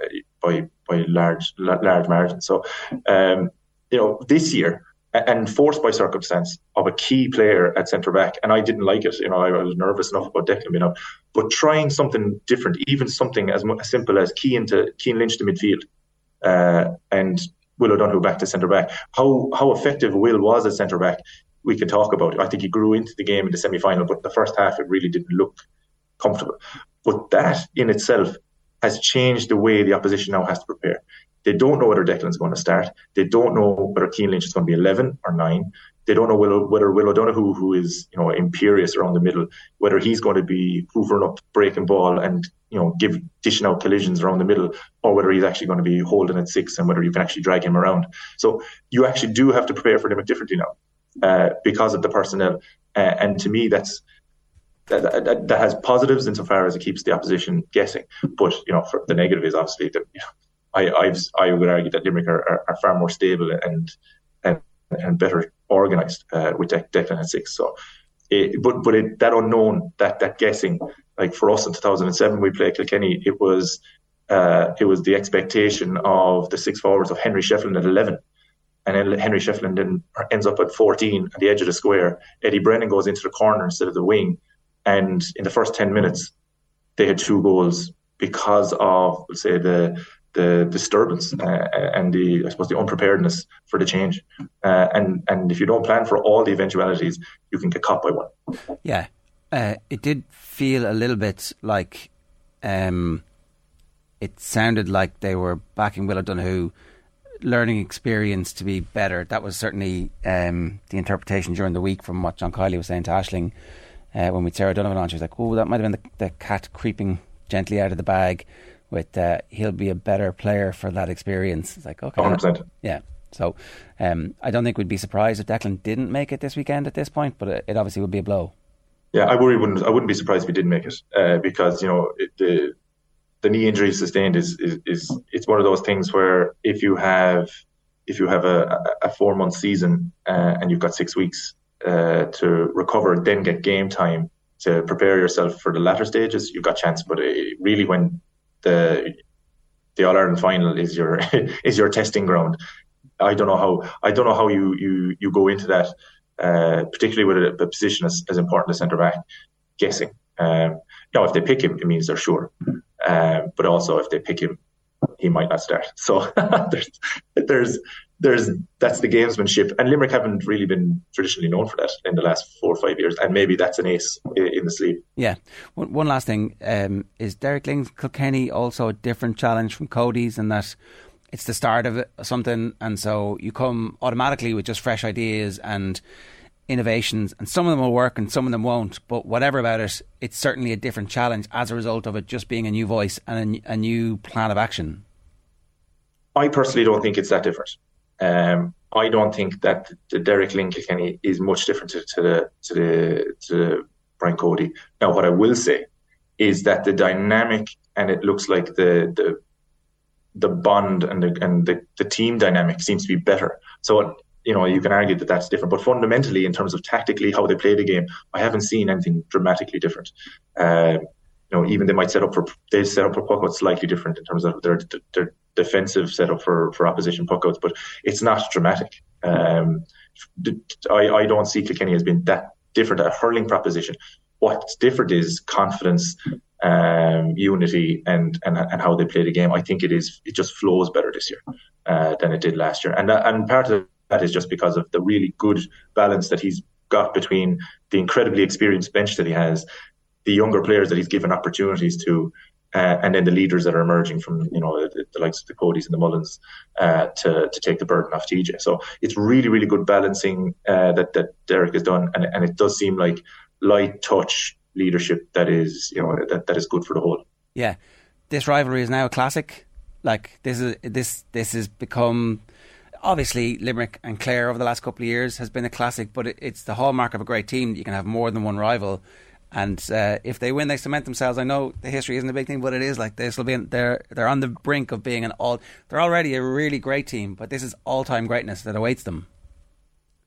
by by large large margins. So, um, you know, this year. And forced by circumstance of a key player at centre back, and I didn't like it. You know, I was nervous enough about Declan being out, but trying something different, even something as, as simple as Cian to Cian Lynch to midfield, uh, and Will O'Donoghue back to centre back. How how effective Will was at centre back we could talk about. I think he grew into the game in the semi final, but the first half it really didn't look comfortable. But that in itself has changed the way the opposition now has to prepare. They don't know whether Declan's going to start. They don't know whether Cian Lynch is going to be 11 or 9. They don't know whether Will O'Donoghue, who is you know imperious around the middle, whether he's going to be hoovering up, breaking ball, and you know give dishing out collisions around the middle, or whether he's actually going to be holding at six and whether you can actually drag him around. So you actually do have to prepare for them differently now uh, because of the personnel. Uh, and to me, that's that, that, that, has positives insofar as it keeps the opposition guessing. But you know, the negative is obviously that you know, I I've, i would argue that Limerick are, are, are, far more stable and and, and better organised uh, with De- Declan at six. So, it, but but it, that unknown, that that guessing, like for us in 2007, we played Kilkenny. It was uh, it was the expectation of the six forwards of Henry Shefflin at 11 and then Henry Shefflin then ends up at 14 at the edge of the square. Eddie Brennan goes into the corner instead of the wing, and in the first 10 minutes, they had two goals because of, let's say, the the disturbance uh, and the I suppose the unpreparedness for the change. Uh, and and if you don't plan for all the eventualities, you can get caught by one. Yeah, Uh, it did feel a little bit like um, it sounded like they were backing Will O'Donoghue learning experience to be better. That was certainly um, the interpretation during the week from what John Kiely was saying to Ashling uh, when we Sarah Donovan on. She was like, "Oh, that might have been the, the cat creeping gently out of the bag." With uh, he'll be a better player for that experience. It's like okay, 100%. yeah. So um, I don't think we'd be surprised if Declan didn't make it this weekend at this point, but it, it obviously would be a blow. Yeah, I worry wouldn't. I wouldn't be surprised if he didn't make it uh, because you know it, the the knee injury sustained is, is is it's one of those things where if you have if you have a, a four month season uh, and you've got six weeks uh, to recover, then get game time to prepare yourself for the latter stages, you've got chance. But uh, really, when the the All Ireland final is your is your testing ground, I don't know how I don't know how you you you go into that, uh, particularly with a, a, position as, as important as centre back, guessing. Um, now, if they pick him, it means they're sure. Um, but also, if they pick him, he might not start. So there's, there's, there's that's the gamesmanship, and Limerick haven't really been traditionally known for that in the last four or five years, and maybe that's an ace in the sleeve. Yeah. One, one last thing um, is Derek Lyng's Kilkenny also a different challenge from Cody's, and that it's the start of something, and so you come automatically with just fresh ideas and innovations, and some of them will work and some of them won't. But whatever about it, it's certainly a different challenge as a result of it just being a new voice and a, a new plan of action. I personally don't think it's that different. Um, I don't think that the Derek Kilkenny is much different to, to, the to the to Brian Cody. Now, what I will say is that the dynamic and it looks like the the the bond and the and the, the team dynamic seems to be better. So you know, you can argue that that's different, but fundamentally, in terms of tactically how they play the game, I haven't seen anything dramatically different. Um, you know, even they might set up for they set up for puckouts slightly different in terms of their their defensive setup for for opposition puckouts, but it's not dramatic. Um, I I don't see Kilkenny as being that different a hurling proposition. What's different is confidence, um, unity, and, and and how they play the game. I think it is it just flows better this year uh, than it did last year, and and part of that is just because of the really good balance that he's got between the incredibly experienced bench that he has, the younger players that he's given opportunities to, uh, and then the leaders that are emerging from you know the, the likes of the Codys and the Mullins uh, to to take the burden off TJ. So it's really really good balancing uh, that that Derek has done, and and it does seem like light touch leadership that is you know that, that is good for the whole. Yeah, this rivalry is now a classic. Like this is this this has become obviously Limerick and Clare over the last couple of years has been a classic, but it, it's the hallmark of a great team that you can have more than one rival. And uh, if they win, they cement themselves. I know the history isn't a big thing, but it is like this will be. They're they're on the brink of being an all. They're already a really great team, but this is all time greatness that awaits them.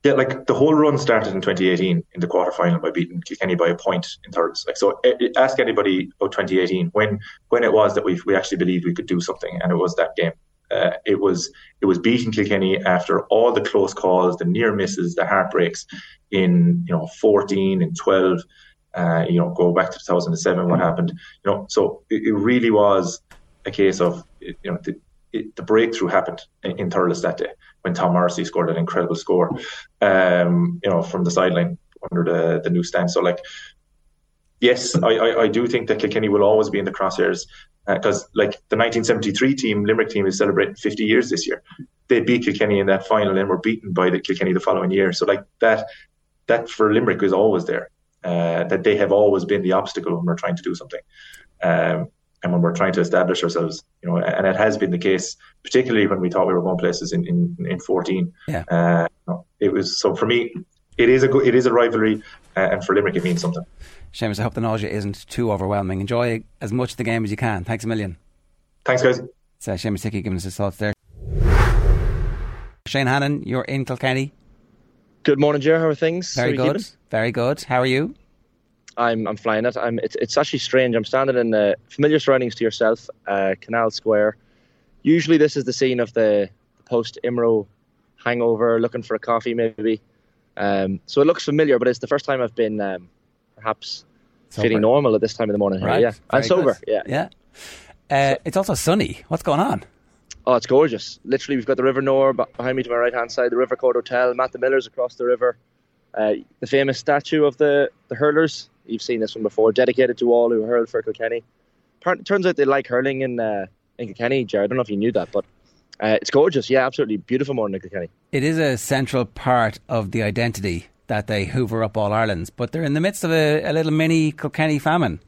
Yeah, like the whole run started in 2018 in the quarter final by beating Kilkenny by a point in Thurles. Like so, ask anybody about 2018 when when it was that we we actually believed we could do something, and it was that game uh, it was it was beating Kilkenny after all the close calls, the near misses, the heartbreaks in you know 14 and 12. Uh, you know, go back to 2007, what happened? You know, so it, it really was a case of you know the, it, the breakthrough happened in, in Thurles that day when Tom Morrissey scored an incredible score. Um, you know, from the sideline under the the new stand. So like yes, I, I, I, do think that Kilkenny will always be in the crosshairs because, uh, like the 1973 team, Limerick team is celebrating 50 years this year. They beat Kilkenny in that final and were beaten by the Kilkenny the following year. So, like that, that for Limerick is always there. Uh, that they have always been the obstacle when we're trying to do something, um, and when we're trying to establish ourselves. You know, and it has been the case, particularly when we thought we were going places in in, in 14. Yeah. Uh, it was so for me. It is a good, it is a rivalry, uh, and for Limerick it means something. Seamus, I hope the nausea isn't too overwhelming. Enjoy as much of the game as you can. Thanks a million. Thanks, guys. So, Seamus Hickey giving us his thoughts there. Shane Hannon, you're in Kilkenny. Good morning, Ger. How are things? Very How good. Very good. How are you? I'm I'm flying it. I'm. It's it's actually strange. I'm standing in uh, familiar surroundings to yourself, uh, Canal Square. Usually, this is the scene of the post Imro hangover, looking for a coffee, maybe. Um, so it looks familiar, but it's the first time I've been um, perhaps sober. feeling normal at this time of the morning. Right. Yeah, Very and sober. Good. Yeah, yeah. Uh, it's also sunny. What's going on? Oh, it's gorgeous. Literally, we've got the River Nore behind me to my right hand side, the River Court Hotel, Matt the Miller's across the river, uh, the famous statue of the, the hurlers You've seen this one before. Dedicated to all who hurl for Kilkenny. Turns out they like hurling in uh, in Kilkenny, Jared. I don't know if you knew that, but uh, it's gorgeous. Yeah, absolutely beautiful morning in Kilkenny. It is a central part of the identity that they hoover up all Ireland's, but they're in the midst of a, a little mini Kilkenny famine.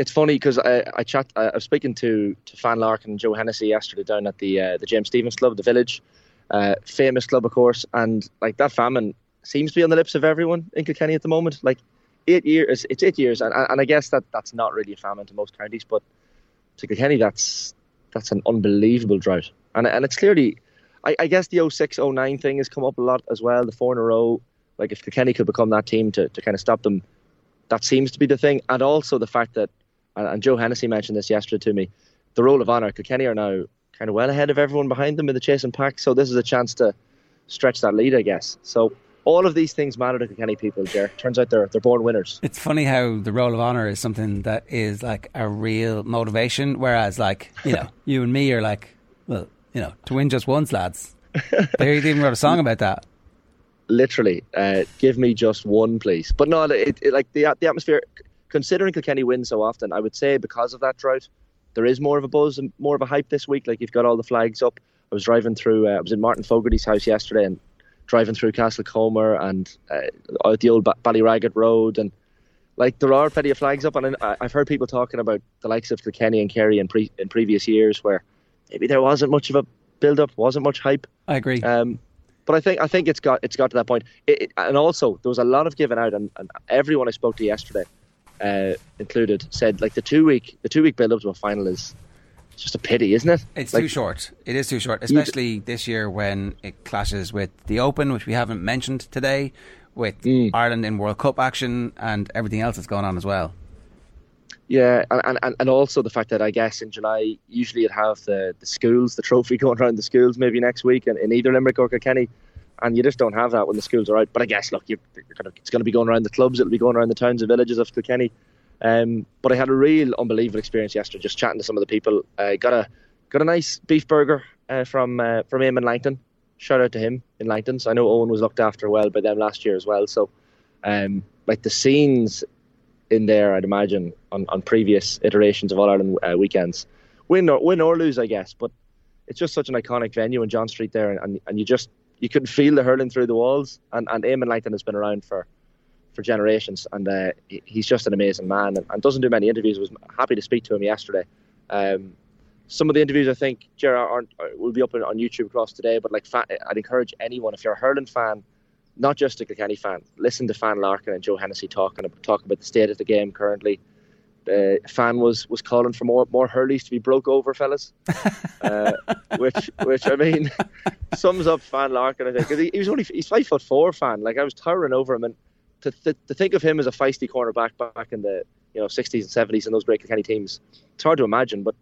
It's funny because I, I chat. I, was speaking to to Fan Larkin and Joe Hennessy yesterday down at the uh, the James Stephens Club, the Village, uh, famous club, of course, and like that famine seems to be on the lips of everyone in Kilkenny at the moment. Like eight years, it's eight years, and, and I guess that that's not really a famine to most counties, but to Kilkenny, that's that's an unbelievable drought, and and it's clearly, I, I guess the 06, 09 thing has come up a lot as well. The four in a row, like if Kilkenny could become that team to to kind of stop them, that seems to be the thing, and also the fact that, and, and Joe Hennessy mentioned this yesterday to me, the roll of honour. Kilkenny are now kind of well ahead of everyone behind them in the chasing pack, so this is a chance to stretch that lead, I guess. So all of these things matter to Kilkenny people, Ger. Turns out they're they're born winners. It's funny how the roll of honour is something that is like a real motivation, whereas like you know you and me are like, well, you know, to win just once, lads. they even wrote a song about that. Literally, uh, give me just one, please. But no, it, it, like the the atmosphere. Considering Kilkenny wins so often, I would say because of that drought, there is more of a buzz and more of a hype this week. Like you've got all the flags up. I was driving through. Uh, I was in Martin Fogarty's house yesterday, and driving through Castlecomer and uh, out the old Ballyragget Road and like there are plenty of flags up and I've heard people talking about the likes of Kilkenny and Kerry in, pre- in previous years where maybe there wasn't much of a build up, wasn't much hype. I agree. Um, but I think I think it's got it's got to that point. It, it, and also there was a lot of giving out, and, and everyone I spoke to yesterday, uh, included, said like the two week the two week build up to a final is just a pity, isn't it? It's like, too short. It is too short, especially this year when it clashes with the Open, which we haven't mentioned today, with mm. Ireland in World Cup action and everything else that's going on as well. Yeah, and, and, and also the fact that I guess in July usually you'd have the, the schools, the trophy going around the schools maybe next week in, in either Limerick or Kilkenny, and you just don't have that when the schools are out. But I guess look, you're, you're gonna, it's going to be going around the clubs, it'll be going around the towns and villages of Kilkenny. Um, but I had a real unbelievable experience yesterday, just chatting to some of the people. Uh, got a got a nice beef burger uh, from uh, from Eamon Langton. Shout out to him in Langton. So I know Owen was looked after well by them last year as well. So, um, like the scenes in there, I'd imagine on, on previous iterations of All Ireland uh, weekends, win or win or lose, I guess. But it's just such an iconic venue in John Street there, and, and, and you just you could feel the hurling through the walls. And and Eamon Langton has been around for for generations, and uh, he's just an amazing man and, and, doesn't do many interviews. Was happy to speak to him yesterday. Um, some of the interviews I think Gerard aren't uh, will be up on YouTube across today, but like I'd encourage anyone if you're a hurling fan, not just a Kilkenny fan, listen to Fan Larkin and Joe Hennessy talking talk about the state of the game currently. The fan was was calling for more more hurleys to be broke over, fellas, uh, which which I mean sums up Fan Larkin. I think because he, he was only he's five foot four fan. Like I was towering over him and to, th- to think of him as a feisty cornerback back in the you know 60s and 70s in those great Kilkenny teams, it's hard to imagine. But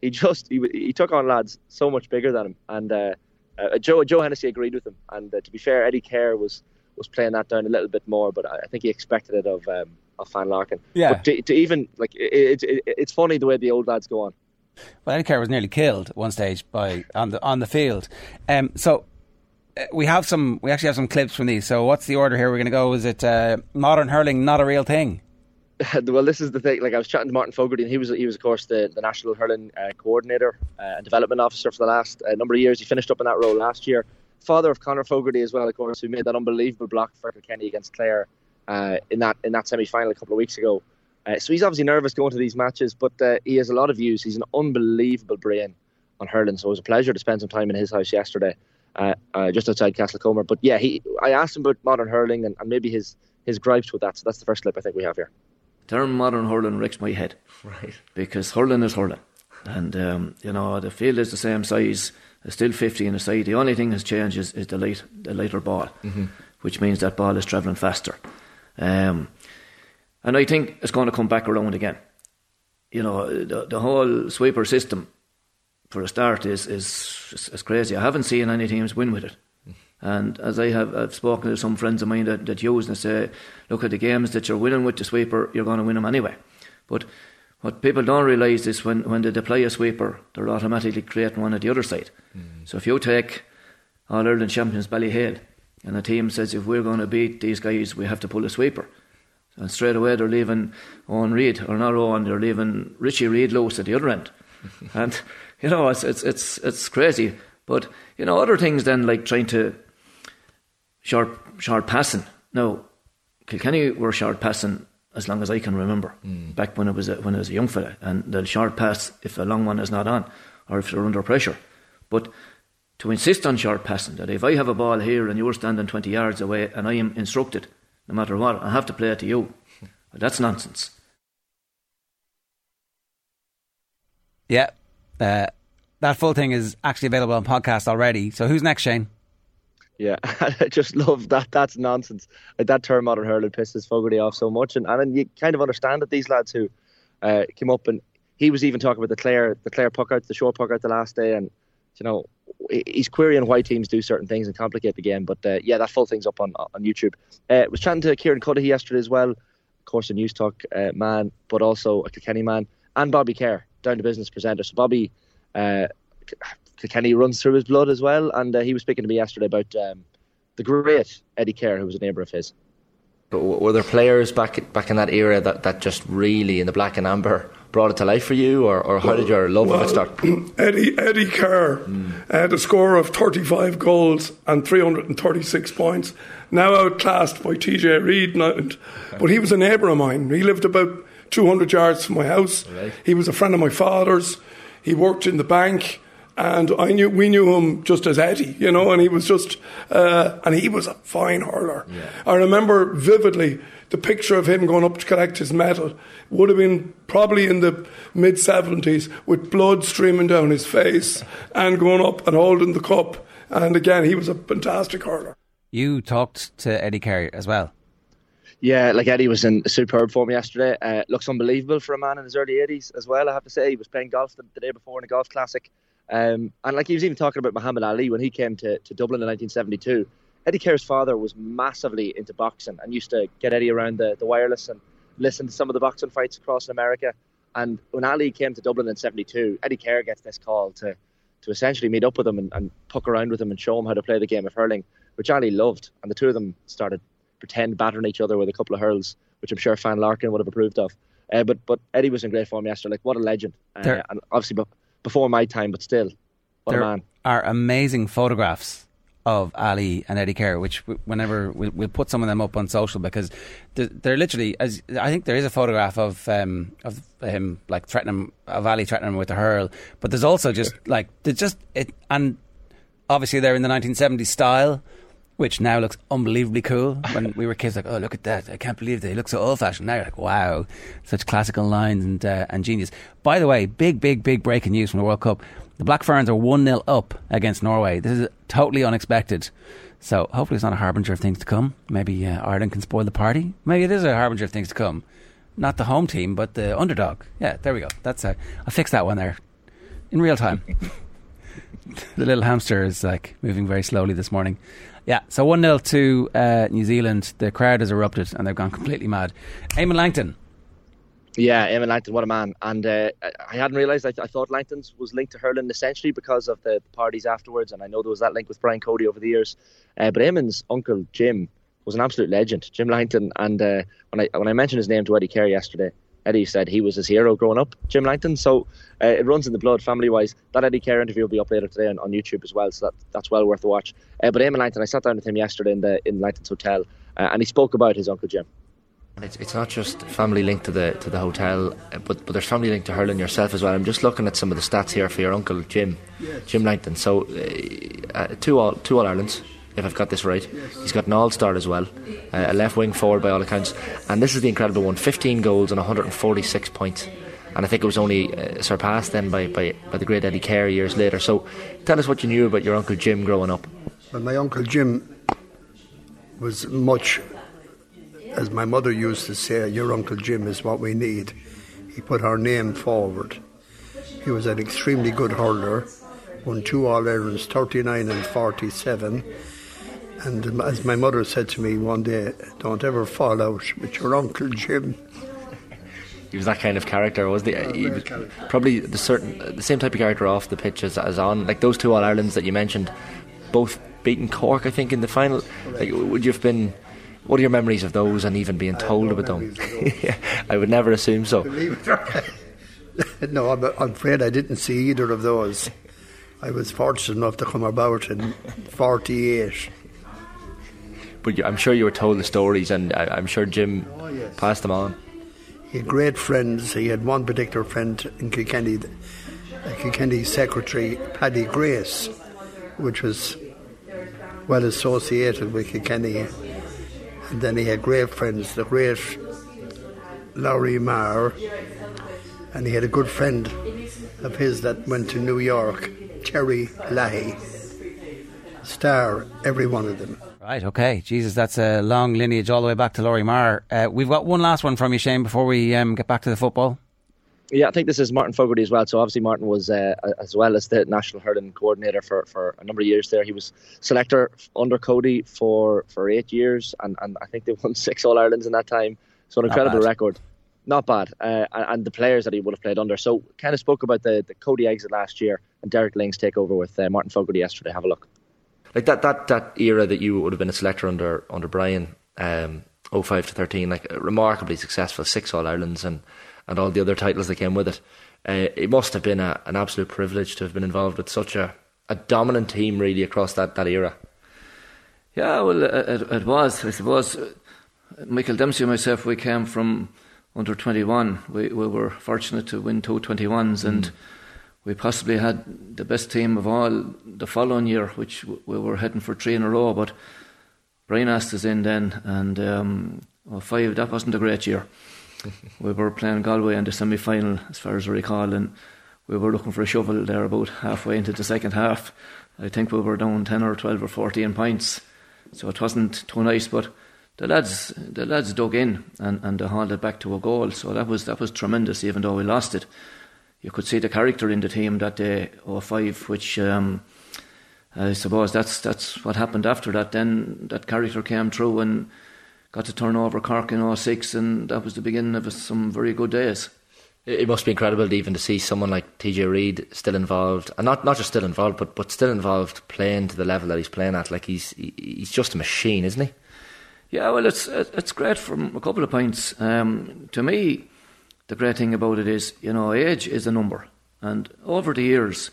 he just he, he took on lads so much bigger than him, and uh, uh, Joe Joe Hennessy agreed with him. And uh, to be fair, Eddie Keher was was playing that down a little bit more, but I, think he expected it of um, of Fan Larkin. Yeah. But to, to even like it, it, it, it's funny the way the old lads go on. Well, Eddie Keher was nearly killed at one stage by on the on the field. Um, so uh, we have some. We actually have some clips from these. So what's the order here? We're going to go. Is it uh, modern hurling not a real thing? well, this is the thing. Like I was chatting to Martin Fogarty, and he was he was of course the, the national hurling uh, coordinator uh, and development officer for the last uh, number of years. He finished up in that role last year. Father of Conor Fogarty as well, of course, who made that unbelievable block for Kilkenny against Clare uh, in that in that semi final a couple of weeks ago. so he's obviously nervous going to these matches, but he has a lot of views. He's an unbelievable brain on hurling, so it was a pleasure to spend some time in his house yesterday uh, uh, just outside Castlecomer. But yeah, he I asked him about modern hurling and, and maybe his his gripes with that. So that's the first clip I think we have here. Term modern hurling wrecks my head, right? Because hurling is hurling, and um, you know the field is the same size. It's still 50 in the side. The only thing that's changed is, is the light, the lighter ball, mm-hmm. which means that ball is travelling faster. Um, and I think it's going to come back around again. You know, the, the whole sweeper system for a start is, is is crazy. I haven't seen any teams win with it. And as I have I've spoken to some friends of mine that, that use and say, look at the games that you're winning with the sweeper, you're going to win them anyway. But what people don't realise is when, when they deploy a sweeper, they're automatically creating one at the other side. Mm. So if you take All Ireland champions Ballyhale, and the team says if we're going to beat these guys, we have to pull a sweeper. And straight away they're leaving Eoin Reid, or not Eoin, they're leaving Richie Reid loose at the other end. and, you know, it's, it's, it's, it's crazy. But, you know, other things then, like trying to short, short passing. Now, Kilkenny were short passing as long as I can remember, mm. back when I was a, when I was a young fella, and the short pass if a long one is not on, or if they're under pressure. But to insist on short passing, that if I have a ball here and you're standing 20 yards away and I am instructed, no matter what, I have to play it to you, well, that's nonsense. Yeah, uh, that full thing is actually available on podcast already. So who's next, Shane? Yeah, I just love that. That's nonsense. Like that term modern hurling pisses Fogarty off so much, and and you kind of understand that these lads who uh, came up and he was even talking about the Clare the Clare puck out, the short puck out the last day, and you know he's querying why teams do certain things and complicate the game. But uh, yeah, that full thing's up on on YouTube. Uh, was chatting to Kieran Cuddihy yesterday as well, of course a News Talk uh, man, but also a Kilkenny man, and Bobby Kerr, down to business presenter. So Bobby. Uh, Kenny runs through his blood as well. And uh, he was speaking to me yesterday about um, the great Eddie Keher, who was a neighbour of his. But were there players back back in that era that, that just really in the black and amber brought it to life for you, or, or how well, did your love well, of it start? Eddie Eddie Keher mm. had a score of 35 goals and 336 points, now outclassed by TJ Reid, but he was a neighbour of mine. He lived about 200 yards from my house. Right. He was a friend of my father's. He worked in the bank and I knew we knew him just as Eddie, you know, and he was just uh, and he was a fine hurler. Yeah. I remember vividly the picture of him going up to collect his medal would have been probably in the mid seventies with blood streaming down his face and going up and holding the cup. And again, he was a fantastic hurler. You talked to Eddie Keher as well. Yeah, like Eddie was in superb form yesterday. Uh, looks unbelievable for a man in his early 80s as well, I have to say. He was playing golf the, the day before in a golf classic. Um, and like he was even talking about Muhammad Ali when he came to, to Dublin in 1972. Eddie Keher's father was massively into boxing and used to get Eddie around the, the wireless and listen to some of the boxing fights across America. And when Ali came to Dublin in 72, Eddie Keher gets this call to, to essentially meet up with him and, and puck around with him and show him how to play the game of hurling, which Ali loved. And the two of them started pretend battering each other with a couple of hurls, which I'm sure Fan Larkin would have approved of. Uh, but but Eddie was in great form yesterday. Like what a legend! Uh, and obviously, before my time, but still, what there a man. are amazing photographs of Ali and Eddie Keher, which whenever we'll, we'll, put some of them up on social because they're, they're, literally as I think there is a photograph of um, of him like threatening of Ali threatening him with a hurl, but there's also just like there's just it and obviously they're in the 1970s style. Which now looks unbelievably cool. When we were kids, like, oh, look at that! I can't believe they look so old-fashioned. Now you're like, wow, such classical lines and uh, and genius. By the way, big, big, big breaking news from the World Cup the Black Ferns are 1 0 up against Norway. This is totally unexpected. So hopefully it's not a harbinger of things to come. Maybe uh, Ireland can spoil the party. Maybe it is a harbinger of things to come. Not the home team, but the underdog. Yeah, there we go. That's uh, I fixed that one there in real time. the little hamster is like moving very slowly this morning. Yeah, so 1 0 to uh, New Zealand. The crowd has erupted and they've gone completely mad. Eamon Langton yeah, Eamon Langton, what a man! And uh, I hadn't realised. I, th- I, thought Langton's was linked to hurling essentially because of the parties afterwards, and I know there was that link with Brian Cody over the years. Uh, but Eamon's uncle Jim was an absolute legend, Jim Langton. And uh, when I when I mentioned his name to Eddie Keher yesterday, Eddie said he was his hero growing up, Jim Langton. So uh, it runs in the blood, family wise. That Eddie Keher interview will be up later today on, on YouTube as well, so that, that's well worth a watch. Uh, but Eamon Langton, I sat down with him yesterday in the in Langton's hotel, uh, and he spoke about his uncle Jim. It's, it's not just family linked to the to the hotel, but but there's family linked to hurling yourself as well. I'm just looking at some of the stats here for your uncle Jim, yes. Jim Langton. So uh, uh, two all two all Irelands, if I've got this right. Yes. He's got an all star as well, uh, a left wing forward by all accounts, and this is the incredible one: 15 goals and 146 points. And I think it was only uh, surpassed then by, by, by the great Eddie Keher years later. So tell us what you knew about your uncle Jim growing up. Well, my uncle Jim was much as my mother used to say, your Uncle Jim is what we need. He put our name forward. He was an extremely good hurler, won two All Irelands, 39 and 47. And as my mother said to me one day, don't ever fall out with your Uncle Jim. He was that kind of character, wasn't he? he was probably the certain, the same type of character off the pitch as, as on. Like those two All Irelands that you mentioned, both beating Cork, I think, in the final. Like, would you have been What are your memories of those and even being told about them? I would never assume so. no, I'm, I'm afraid I didn't see either of those. I was fortunate enough to come about in 48. But I'm sure you were told the stories, and I, am sure Jim oh, yes. passed them on. He had great friends. He had one particular friend in Kilkenny, Kilkenny's secretary, Paddy Grace, which was well associated with Kilkenny. And then he had great friends, the great Lory Meagher, and he had a good friend of his that went to New York, Terry Leahy. Star, every one of them. Right, okay. Jesus, that's a long lineage all the way back to Lory Meagher. Uh, we've got one last one from you, Shane, before we um, get back to the football. Yeah, I think this is Martin Fogarty as well. So obviously Martin was, uh, as well as the national hurling coordinator for, for a number of years there. He was selector under Cody for, for eight years, and, and I think they won six All Irelands in that time. So an incredible record. Not bad, uh, and the players that he would have played under. So kind of spoke about the, the Cody exit last year and Derek Lyng's takeover with uh, Martin Fogarty yesterday. Have a look. Like that, that, that era that you would have been a selector under under Brian, um, 05 to 13, like remarkably successful, six All Irelands and and all the other titles that came with it. Uh, it must have been a, an absolute privilege to have been involved with such a, a dominant team, really, across that, that era. Yeah, well, it, it was. I suppose Michael Dempsey and myself, we came from under 21. We, we were fortunate to win two 21s, and mm. we possibly had the best team of all the following year, which we were heading for three in a row. But Brian asked us in then, and um, well, five, that wasn't a great year. we were playing Galway in the semi final, as far as I recall, and we were looking for a shovel there about halfway into the second half. I think we were down 10 or 12 or 14 points, so it wasn't too nice, but the lads the lads dug in and, and they hauled it back to a goal, so that was that was tremendous, even though we lost it. You could see the character in the team that day, 05, which um, I suppose that's that's what happened after that. Then that character came through and got to turn over Cork in 06 and that was the beginning of some very good days. It must be incredible even to see someone like TJ Reid still involved, and not not just still involved, but but still involved, playing to the level that he's playing at. Like he's he's just a machine, isn't he? Yeah, well, it's it's great from a couple of points. Um, to me, the great thing about it is, you know, age is a number, and over the years,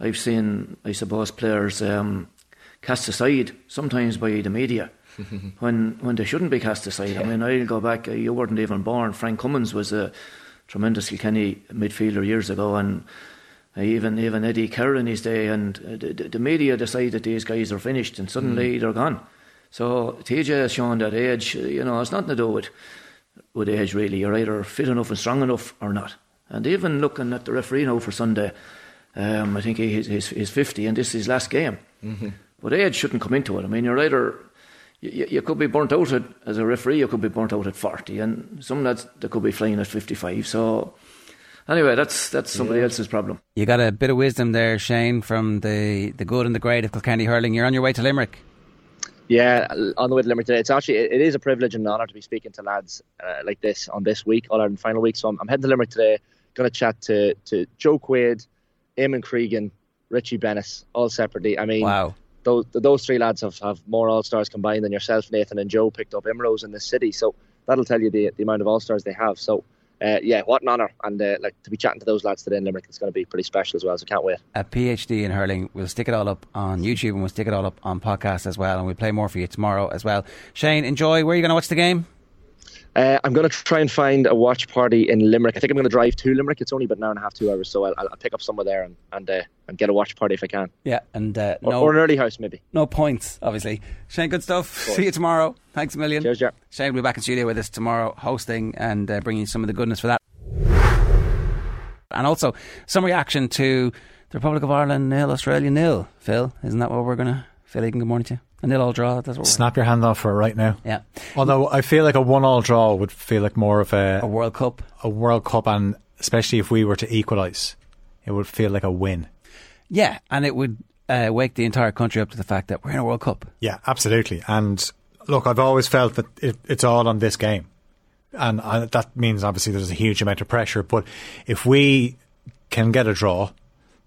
I've seen, I suppose, players um, cast aside sometimes by the media when when they shouldn't be cast aside. Yeah. I mean, I'll go back. You weren't even born. Frank Cummins was a tremendous Kilkenny midfielder years ago, and even even Eddie Keher in his day. And the, the, media decide that these guys are finished, and suddenly mm. they're gone. So TJ has shown that age. You know, it's nothing to do with with age really. You're either fit enough and strong enough or not. And even looking at the referee now for Sunday, um, I think he's, he's, he's 50 and this is his last game. Mm-hmm. But age shouldn't come into it. I mean, you're either you, you, could be burnt out at, as a referee, you could be burnt out at 40, and some lads they could be flying at 55. So, anyway, that's that's somebody yeah. else's problem. You got a bit of wisdom there, Shane, from the, the good and the great of Kilkenny hurling. You're on your way to Limerick. Yeah, on the way to Limerick today. It's actually it is a privilege and an honour to be speaking to lads uh, like this on this week, All Ireland final week. So I'm, I'm heading to Limerick today. Going to chat to to Joe Quaid, Eamon Cregan, Richie Bennis, all separately. I mean, wow those those three lads have, have more All Stars combined than yourself, Nathan and Joe picked up Imros in this city. So that'll tell you the the amount of All Stars they have. So. Uh, yeah, what an honour, and uh, like to be chatting to those lads today in Limerick, it's going to be pretty special as well. So can't wait. A PhD in hurling. We'll stick it all up on YouTube and we'll stick it all up on podcast as well, and we'll play more for you tomorrow as well. Shane, enjoy. Where are you going to watch the game? Uh, I'm going to try and find a watch party in Limerick. I think I'm going to drive to Limerick. It's only about an hour and a half, two hours, so I'll, I'll pick up somewhere there and and, uh, and get a watch party if I can. Yeah, and uh, or, no, or, an early house maybe. No points, obviously. Shane, good stuff. See you tomorrow. Thanks a million. Cheers, Jack. Shane will be back in studio with us tomorrow, hosting and uh, bringing some of the goodness for that. And also some reaction to the Republic of Ireland nil, Australia nil. Phil, isn't that what we're going to? Phil Egan, good morning to you. A nil all draw. That's what Snap your hand off for it right now. Yeah. Although I feel like a one all draw would feel like more of a a World Cup. A World Cup, and especially if we were to equalise, it would feel like a win. Yeah, and it would uh, wake the entire country up to the fact that we're in a World Cup. Yeah, absolutely. And look, I've always felt that it, it's all on this game, and uh, that means obviously there's a huge amount of pressure. But if we can get a draw,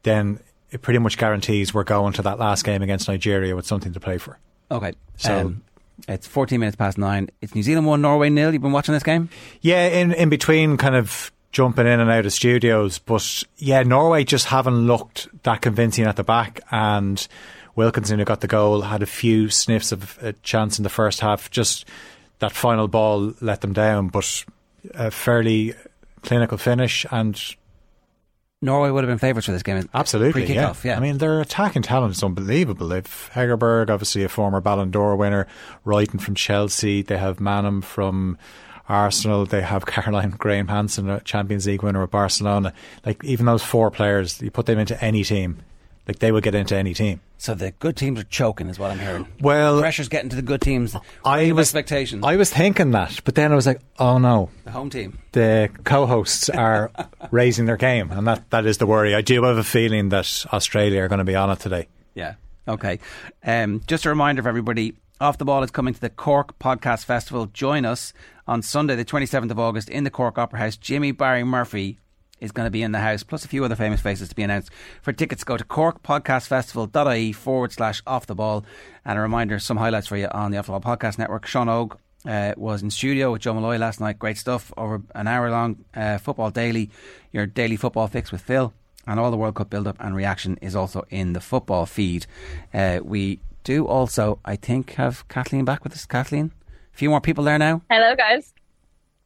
then it pretty much guarantees we're going to that last game against Nigeria with something to play for. Okay. So um, It's 14 minutes past nine. It's New Zealand 1, Norway nil. You've been watching this game? Yeah, in, in between kind of jumping in and out of studios. But yeah, Norway just haven't looked that convincing at the back. And Wilkinson, who got the goal, had a few sniffs of a chance in the first half. Just that final ball let them down, but a fairly clinical finish and Norway would have been favourites for this game. Absolutely, yeah. Yeah. I mean, their attacking talent is unbelievable. They've Hegerberg, obviously a former Ballon d'Or winner, Reiten from Chelsea. They have Maanum from Arsenal. They have Caroline Graham Hansen, a Champions League winner at Barcelona. Like even those four players, you put them into any team, like they would get into any team. So the good teams are choking, is what I'm hearing. Well, pressure's getting to the good teams. I was expectations. I was thinking that, but then I was like, oh no, the home team, the co-hosts are raising their game, and that that is the worry. I do have a feeling that Australia are going to be on it today. Yeah. Okay. Um, just a reminder for everybody. Off the Ball is coming to the Cork Podcast Festival. Join us on Sunday, the 27th of August, in the Cork Opera House. Jimmy Barry Murphy is going to be in the house, plus a few other famous faces to be announced. For tickets, go to corkpodcastfestival.ie forward slash off the ball. And a reminder, some highlights for you on the Off the Ball Podcast Network. Sean Og uh, was in studio with Joe Molloy last night. Great stuff over an hour long. Uh, football Daily, your daily football fix with Phil. And all the World Cup build up and reaction is also in the football feed. Uh, we do also, I think, have Kathleen back with us. Kathleen, a few more people there now. Hello, guys.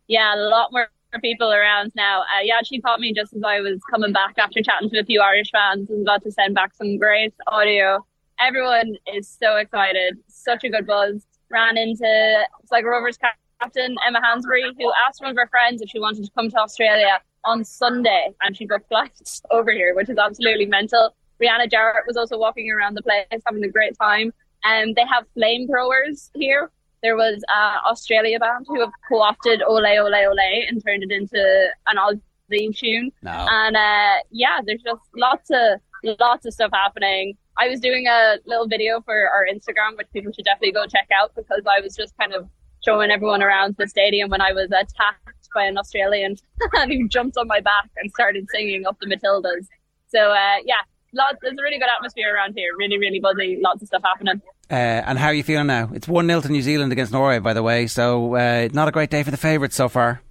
Yeah, a lot more people around now. Uh, you actually caught me just as I was coming back after chatting to a few Irish fans and about to send back some great audio. Everyone is so excited. Such a good buzz. Ran into like Rovers captain Emma Hansberry, who asked one of her friends if she wanted to come to Australia on Sunday, and she booked flights over here, which is absolutely mental. Rianna Jarrett was also walking around the place having a great time. And um, they have flamethrowers here. There was an Australia band who have co-opted Ole Ole Ole and turned it into an Aussie tune. No. And uh, yeah, there's just lots of lots of stuff happening. I was doing a little video for our Instagram, which people should definitely go check out because I was just kind of showing everyone around the stadium when I was attacked by an Australian and he jumped on my back and started singing up the Matildas. So uh, yeah, lots, there's a really good atmosphere around here. Really, really buzzy. Lots of stuff happening. Uh, and how are you feeling now? It's 1 0 to New Zealand against Norway, by the way. So, uh, not a great day for the favourites so far.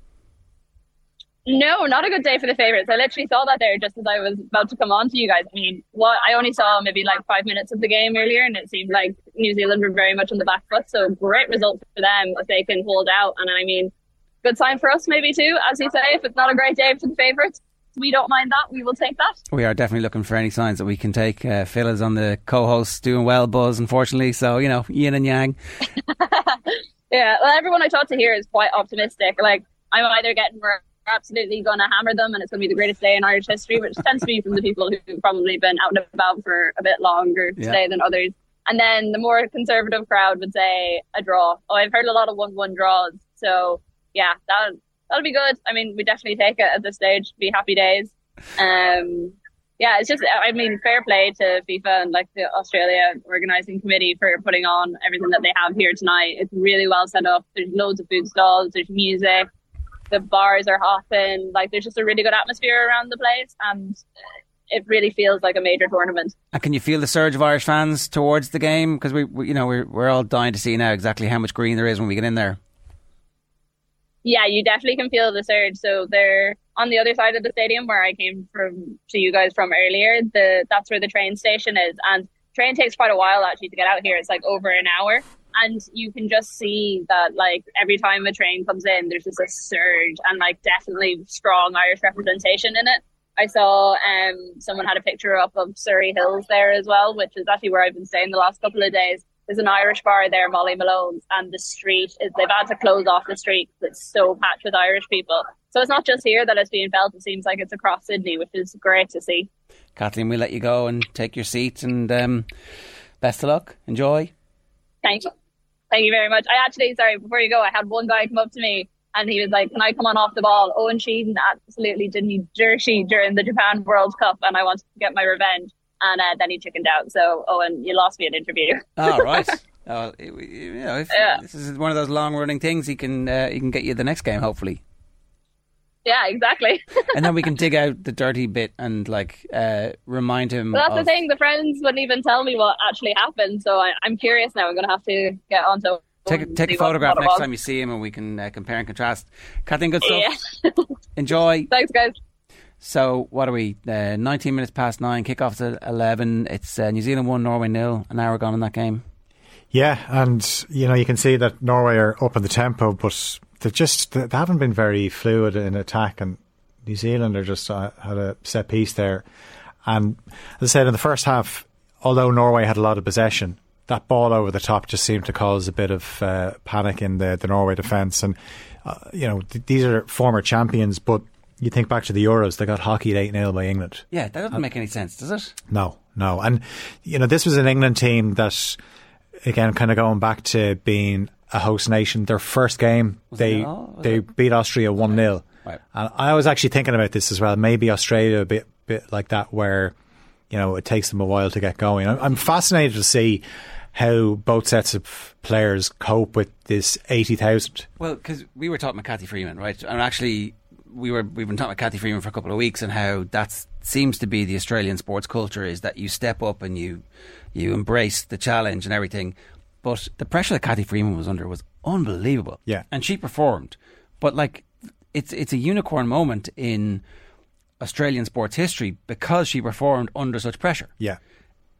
No, not a good day for the favourites. I literally saw that there just as I was about to come on to you guys. I mean, what I only saw maybe like five minutes of the game earlier, and it seemed like New Zealand were very much on the back foot. So, great result for them if they can hold out. And I mean, good sign for us maybe too, as you say. If it's not a great day for the favourites, we don't mind that. We will take that. We are definitely looking for any signs that we can take. Uh, Phil is on the co-host doing well, Buzz, unfortunately. So you know, yin and yang. yeah, well, everyone I talk to here is quite optimistic. Like I'm either getting we're absolutely going to hammer them, and it's going to be the greatest day in Irish history, which tends to be from the people who've probably been out and about for a bit longer Yeah. today than others. And then the more conservative crowd would say a draw. Oh, I've heard a lot of one-one draws. So yeah, that that'll be good. I mean, we definitely take it at this stage. Be happy days. Um, yeah, it's just I mean, fair play to FIFA and like the Australia organising committee for putting on everything that they have here tonight. It's really well set up. There's loads of food stalls. There's music. The bars are hopping. Like there's just a really good atmosphere around the place, and it really feels like a major tournament. And can you feel the surge of Irish fans towards the game? Because we, we, you know, we're we're all dying to see now exactly how much green there is when we get in there. Yeah, you definitely can feel the surge. So they're on the other side of the stadium where I came from to you guys from earlier. The that's where the train station is, and train takes quite a while actually to get out here. It's like over an hour, and you can just see that like every time a train comes in, there's just a surge and like definitely strong Irish representation in it. I saw um someone had a picture up of Surry Hills there as well, which is actually where I've been staying the last couple of days. There's an Irish bar there, Molly Malone's, and the street is they've had to close off the street it's so packed with Irish people. So it's not just here that it's being felt, it seems like it's across Sydney, which is great to see. Kathleen, we'll let you go and take your seat. And um, best of luck. Enjoy. Thank you. Thank you very much. I actually, sorry, before you go, I had one guy come up to me and he was like, Can I come on off the ball? Eoin Sheahan absolutely did me dirty during the Japan World Cup and I wanted to get my revenge. And uh, then he chickened out. So, Eoin, you lost me an interview. Oh, right. Oh, you know, if Yeah. this is one of those long running things, he can uh, he can get you the next game, hopefully. yeah, exactly. and then we can dig out the dirty bit and like uh, remind him. That's the thing. The friends wouldn't even tell me what actually happened. So I, I'm curious now. I'm going to have to get onto Take a, take a photograph next time you see him, and we can uh, compare and contrast. Kathleen, good stuff. Yeah. Enjoy. Thanks, guys. So what are we? Uh, Nineteen minutes past nine. Kickoff's at eleven. It's uh, New Zealand one, Norway nil. An hour gone in that game. Yeah, and you know you can see that Norway are up in the tempo, but they just they haven't been very fluid in attack, and New Zealand are just uh, had a set piece there. And as I said in the first half, although Norway had a lot of possession, that ball over the top just seemed to cause a bit of uh, panic in the the Norway defence. And uh, you know th- these are former champions, but you think back to the Euros, they got hockeyed eight 0 by England. Yeah, that doesn't make any sense, does it? No, no. And, you know, this was an England team that, again, kind of going back to being a host nation, their first game, they it they beat Austria 1 0. Right. And I was actually thinking about this as well. Maybe Australia a bit, bit like that, where, you know, it takes them a while to get going. I'm, I'm fascinated to see how both sets of players cope with this 80,000. Well, because we were talking about Cathy Freeman, right? And actually, we were we've been talking about Cathy Freeman for a couple of weeks, and how that seems to be the Australian sports culture is that you step up and you you embrace the challenge and everything. But the pressure that Cathy Freeman was under was unbelievable. Yeah. and she performed. But like, it's it's a unicorn moment in Australian sports history because she performed under such pressure. Yeah.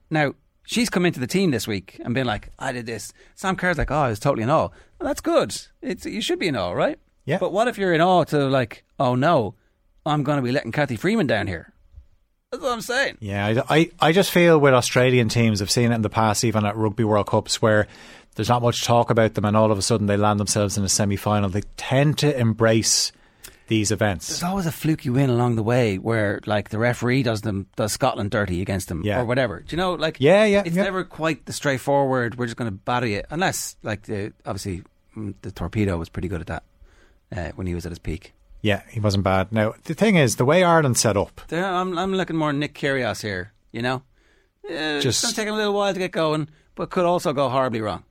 Now, she's come into the team this week and been like, I did this. Sam Kerr's like, oh, I was totally in awe. Well, that's good. It's You should be in awe, right? Yeah. But what if you're in awe to like, oh no, I'm going to be letting Cathy Freeman down here? That's what I'm saying. Yeah, I, I, I just feel with Australian teams, I've seen it in the past, even at Rugby World Cups, where there's not much talk about them, and all of a sudden they land themselves in a semi final. They tend to embrace these events. There's always a fluky win along the way where like the referee does them does Scotland dirty against them Yeah. or whatever. Do you know like Yeah, yeah, It's yeah. never quite the straightforward. We're just going to batter you unless like the obviously mm, the torpedo was pretty good at that uh, when he was at his peak. Yeah, he wasn't bad. Now, the thing is, the way Ireland set up, There, I'm I'm looking more Nick Kyrgios here. You know, uh, Just- it's going to take him a little while to get going, but could also go horribly wrong.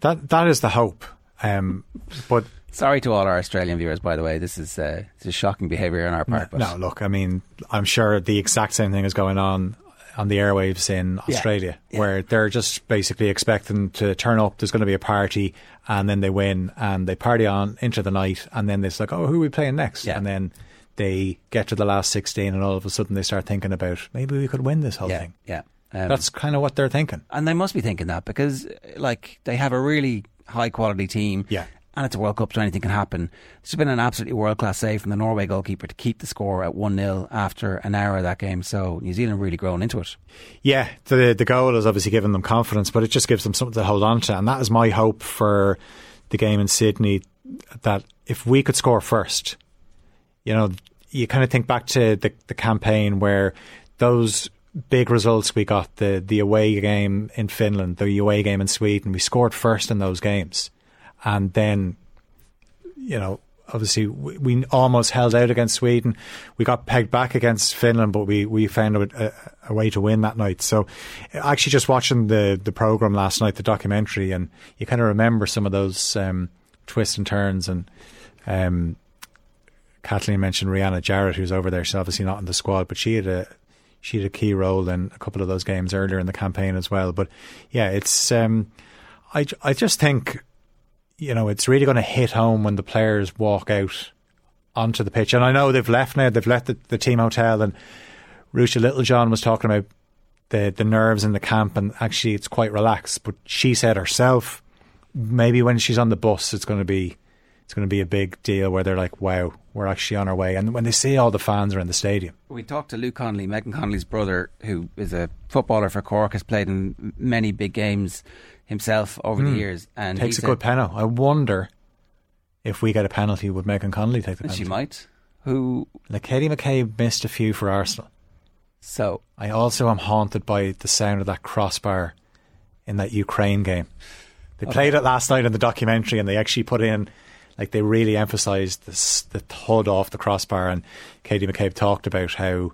that that is the hope. Um, but Sorry to all our Australian viewers, by the way. This is uh, this is shocking behaviour on our part. but no, look, I mean, I'm sure the exact same thing is going on on the airwaves in Yeah. Australia, where they're just basically expecting to turn up. There's going to be a party, and then they win, and they party on into the night, and then it's like, oh, who are we playing next? And then they get to the last 16, and all of a sudden they start thinking about maybe we could win this whole yeah, thing. yeah. Um, That's kind of what they're thinking. and they must be thinking that because like they have a really high quality team. Yeah. And it's a World Cup, so anything can happen. There's been an absolutely world class save from the Norway goalkeeper to keep the score at 1 0 after an hour of that game. So New Zealand really grown into it. Yeah, the the goal has obviously given them confidence, but it just gives them something to hold on to, and that is my hope for the game in Sydney. That if we could score first, you know, you kind of think back to the the campaign where those big results we got the the away game in Finland, the away game in Sweden, we scored first in those games, and then you know, obviously we, we almost held out against Sweden. We got pegged back against Finland, but we, we found a, a, a way to win that night. So actually just watching the, the program last night, the documentary, and you kind of remember some of those um, twists and turns. And um, Kathleen mentioned Rianna Jarrett, who's over there. She's obviously not in the squad, but she had a she had a key role in a couple of those games earlier in the campaign as well. But yeah, it's um, I I just think you know, it's really going to hit home when the players walk out onto the pitch. And I know they've left now, they've left the, the team hotel, and Ruesha Littlejohn was talking about the, the nerves in the camp, and actually it's quite relaxed. But she said herself, maybe when she's on the bus, it's going to be. It's going to be a big deal where they're like, "Wow, we're actually on our way." And when they see all the fans are in the stadium, We talked to Luke Connolly, Megan Connolly's brother, who is a footballer for Cork, has played in many big games himself over the Hmm. years, and takes a good penalty. I wonder if we get a penalty, would Megan Connolly take the penalty? She might. Who? Like Katie McCabe missed a few for Arsenal. So I also am haunted by the sound of that crossbar in that Ukraine game. They Okay. played it last night in the documentary, and they actually put in like they really emphasised this, the thud off the crossbar. And Katie McCabe talked about how you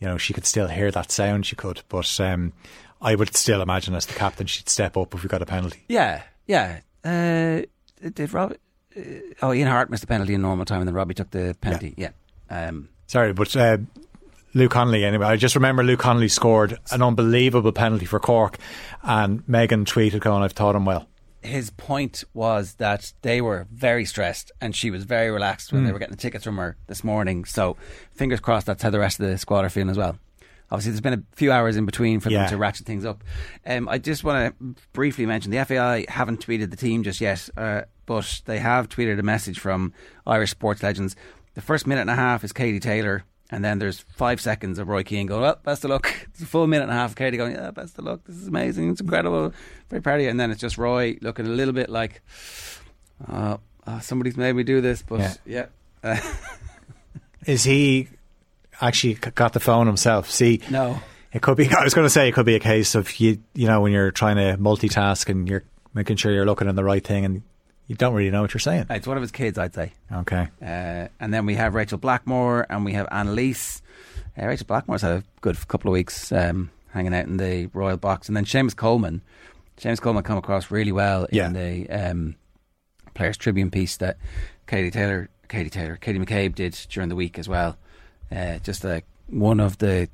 know she could still hear that sound. She could, but um, I would still imagine as the captain she'd step up if we got a penalty. Yeah, yeah. Uh, did Rob? Uh, oh, Ian Hart missed the penalty in normal time, and then Robbie took the penalty. Yeah. Um, Sorry, but uh, Luke Connolly, anyway. I just remember Luke Connolly scored an unbelievable penalty for Cork, and Megan tweeted going, I've taught him well. His point was that they were very stressed and she was very relaxed when Mm. they were getting the tickets from her this morning. So fingers crossed that's how the rest of the squad are feeling as well. Obviously, there's been a few hours in between for Yeah. them to ratchet things up. Um, I just want to briefly mention the FAI haven't tweeted the team just yet, uh, but they have tweeted a message from Irish sports legends. The first minute and a half is Katie Taylor, and then there's five seconds of Roy Keane going, "Well, best of luck." It's a full minute and a half of Katie going, "Yeah, best of luck. This is amazing. It's incredible. Very proud of you." And then it's just Roy looking a little bit like, "Oh, oh, somebody's made me do this," but Yeah. yeah. Uh, Is he actually got the phone himself? See, No. It could be. I was going to say it could be a case of you. You know, when you're trying to multitask and you're making sure you're looking at the right thing, and you don't really know what you're saying. It's one of his kids, I'd say. Okay. Uh, and then we have Rachel Blackmore and we have Annalise. Uh, Rachel Blackmore's had a good couple of weeks um, hanging out in the Royal Box. And then Seamus Coleman. Seamus Coleman come across really well Yeah. in the um, Players Tribune piece that Katie Taylor, Katie Taylor, Katie McCabe did during the week as well. Uh, just uh, one of the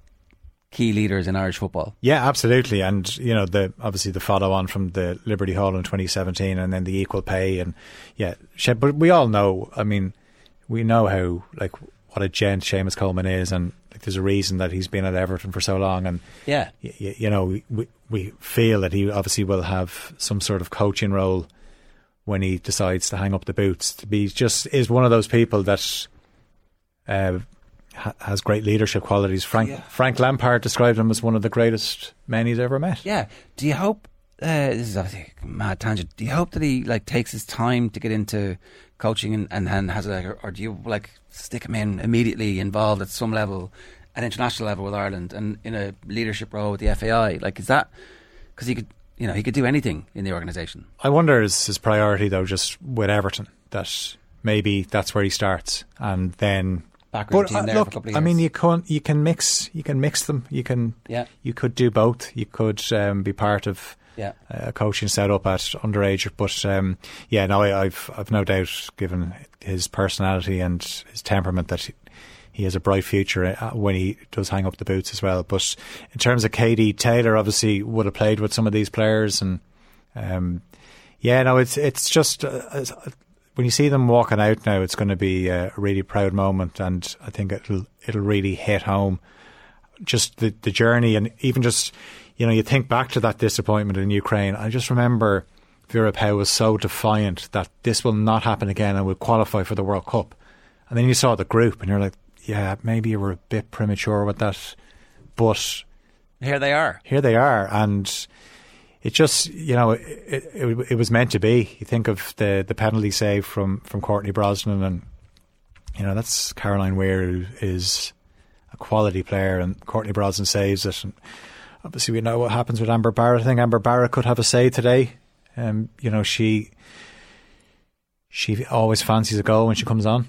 key leaders in Irish football. Yeah, absolutely. And you know, the obviously the follow on from the Liberty Hall in 2017, and then the equal pay, and yeah, but we all know. I mean, we know how like what a gent Seamus Coleman is, and like, there's a reason that he's been at Everton for so long, and Yeah. y- y- you know, we, we we feel that he obviously will have some sort of coaching role when he decides to hang up the boots. To be just is one of those people that. Uh, ha- has great leadership qualities. Frank Frank Lampard described him as one of the greatest men he's ever met. Yeah. Do you hope? Uh, this is obviously a mad tangent. Do you hope that he like takes his time to get into coaching and and, and has like, or, or do you like stick him in immediately involved at some level, at international level with Ireland and in a leadership role with the FAI? Like, is that because he could, you know, he could do anything in the organisation? I wonder is his priority though just with Everton that maybe that's where he starts and then Backroom But, team uh, there look, for a couple of I mean, you can you can mix you can mix them. You can Yeah. You could do both. You could um, be part of Yeah. a coaching setup at underage, but um, yeah, no, I, I've I've no doubt, given his personality and his temperament, that he, he has a bright future uh, when he does hang up the boots as well. But in terms of Katie Taylor, obviously would have played with some of these players, and um, yeah, no, it's it's just. Uh, when you see them walking out now, it's going to be a really proud moment, and I think it'll it'll really hit home. Just the the journey, and even just you know, you think back to that disappointment in Ukraine. I just remember Vera Pauw was so defiant that this will not happen again, and we'll qualify for the World Cup. And then you saw the group, and you're like, yeah, maybe you were a bit premature with that, but Here they are. here they are, and it just you know it, it, it was meant to be. You think of the the penalty save from from Courtney Brosnan, and you know that's Caroline Weir who is a quality player, and Courtney Brosnan saves it. And obviously, we know what happens with Amber Barrett. I think Amber Barrett could have a say today. Um, you know she she always fancies a goal when she comes on,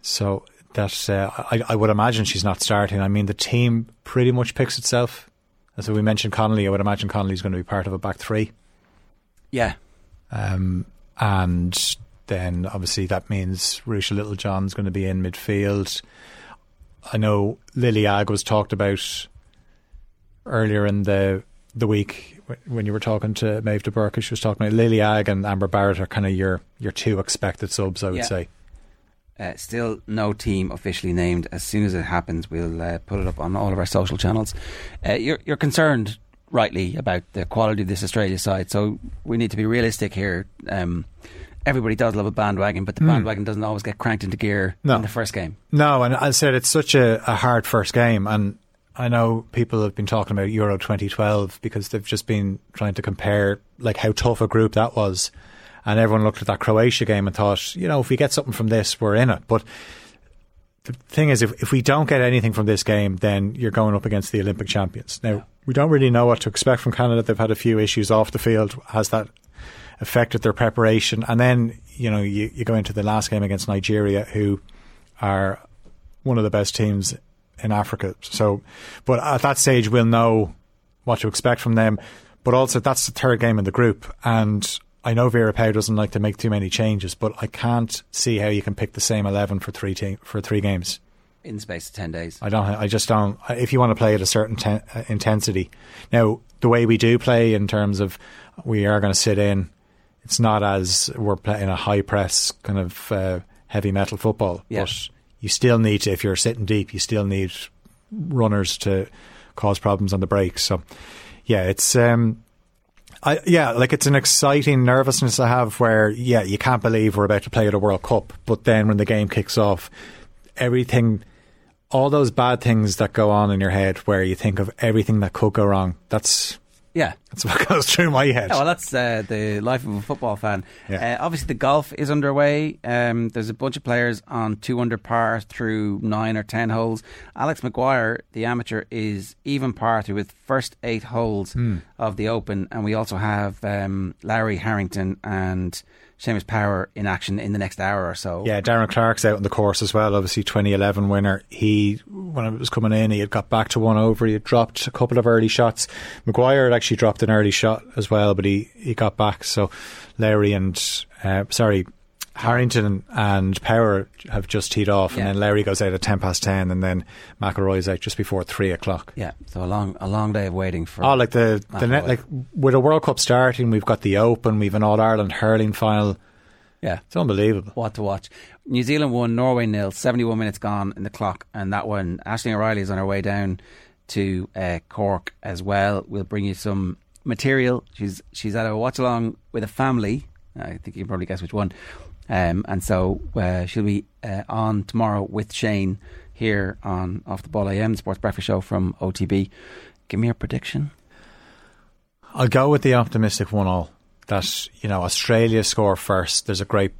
so. That uh, I, I would imagine she's not starting. I mean, the team pretty much picks itself. As we mentioned Connolly, I would imagine Connolly's going to be part of a back three. Yeah. Um, and then obviously that means Ruesha Littlejohn's going to be in midfield. I know Lily Agg was talked about earlier in the the week when you were talking to Maeve de Burke. She was talking about Lily Agg and Amber Barrett are kind of your your two expected subs. I would Yeah. say. Uh, still no team officially named. As soon as it happens, we'll uh, put it up on all of our social channels. Uh, you're, you're concerned, rightly, about the quality of this Australia side, so we need to be realistic here. Um, everybody does love a bandwagon, but the Hmm. bandwagon doesn't always get cranked into gear No. in the first game. No, and I said, it's such a, a hard first game, and I know people have been talking about Euro 2012 because they've just been trying to compare like how tough a group that was, and everyone looked at that Croatia game and thought, you know, if we get something from this, we're in it. But the thing is, if if we don't get anything from this game, then you're going up against the Olympic champions. Now we don't really know what to expect from Canada. They've had a few issues off the field. Has that affected their preparation? And then you know you, you go into the last game against Nigeria, who are one of the best teams in Africa. So, but at that stage, we'll know what to expect from them. But also, that's the third game in the group, and I know Vera Pauw doesn't like to make too many changes, but I can't see how you can pick the same eleven for three te- for three games. In the space of 10 days. I don't. I just don't. If you want to play at a certain ten, uh, intensity, now the way we do play in terms of we are going to sit in it's not as we're playing a high press kind of uh, heavy metal football. Yeah. But you still need to, if you're sitting deep, you still need runners to cause problems on the break. So, yeah, it's um, I, yeah, like it's an exciting nervousness I have where, yeah, you can't believe we're about to play at a World Cup, but then when the game kicks off, everything, all those bad things that go on in your head where you think of everything that could go wrong, that's Yeah. that's what goes through my head. Yeah, well, that's uh, the life of a football fan. Yeah. Uh, obviously, the golf is underway. Um, there's a bunch of players on two under par through nine or ten holes. Alex Maguire, the amateur, is even par through with first eight holes Hmm. of the Open, and we also have um, Larry Harrington and Seamus Power in action in the next hour or so. Yeah, Darren Clarke's out on the course as well. Obviously, 2011 winner. He, when it was coming in, he had got back to one over. He had dropped a couple of early shots. Maguire had actually dropped an early shot as well, but he, he got back. So Larry and, uh, sorry, Harrington and Power have just teed off, Yeah. and then Larry goes out at 10 past 10, and then McIlroy's out just before 3 o'clock. Yeah, so a long, a long day of waiting for. Oh, like the the net, like with a World Cup starting, we've got the Open, we've an All Ireland hurling final. Yeah, it's unbelievable. What to watch? New Zealand won, Norway nil. Seventy-one minutes gone in the clock, and that one. Ashley O'Reilly is on her way down to uh, Cork as well. We'll bring you some material. She's she's at a watch along with a family. I think you can probably guess which one. Um, and so uh, she'll be uh, on tomorrow with Shane here on Off the Ball AM Sports Breakfast Show from OTB. Give me a prediction. I'll go with the optimistic one all. That, you know, Australia score first. There's a great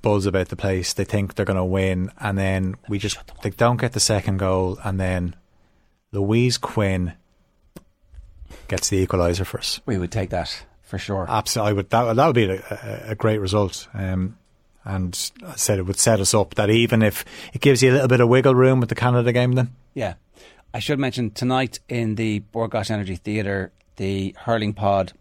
buzz about the place. They think they're going to win. And then we just, they don't get the second goal. And then Louise Quinn gets the equaliser for us. We would take that for sure. Absolutely. I would, that, would- that would be a, a, a great result. Um, and I said it would set us up that even if it gives you a little bit of wiggle room with the Canada game, then Yeah. I should mention tonight in the Bord Gáis Energy Theatre, the hurling pod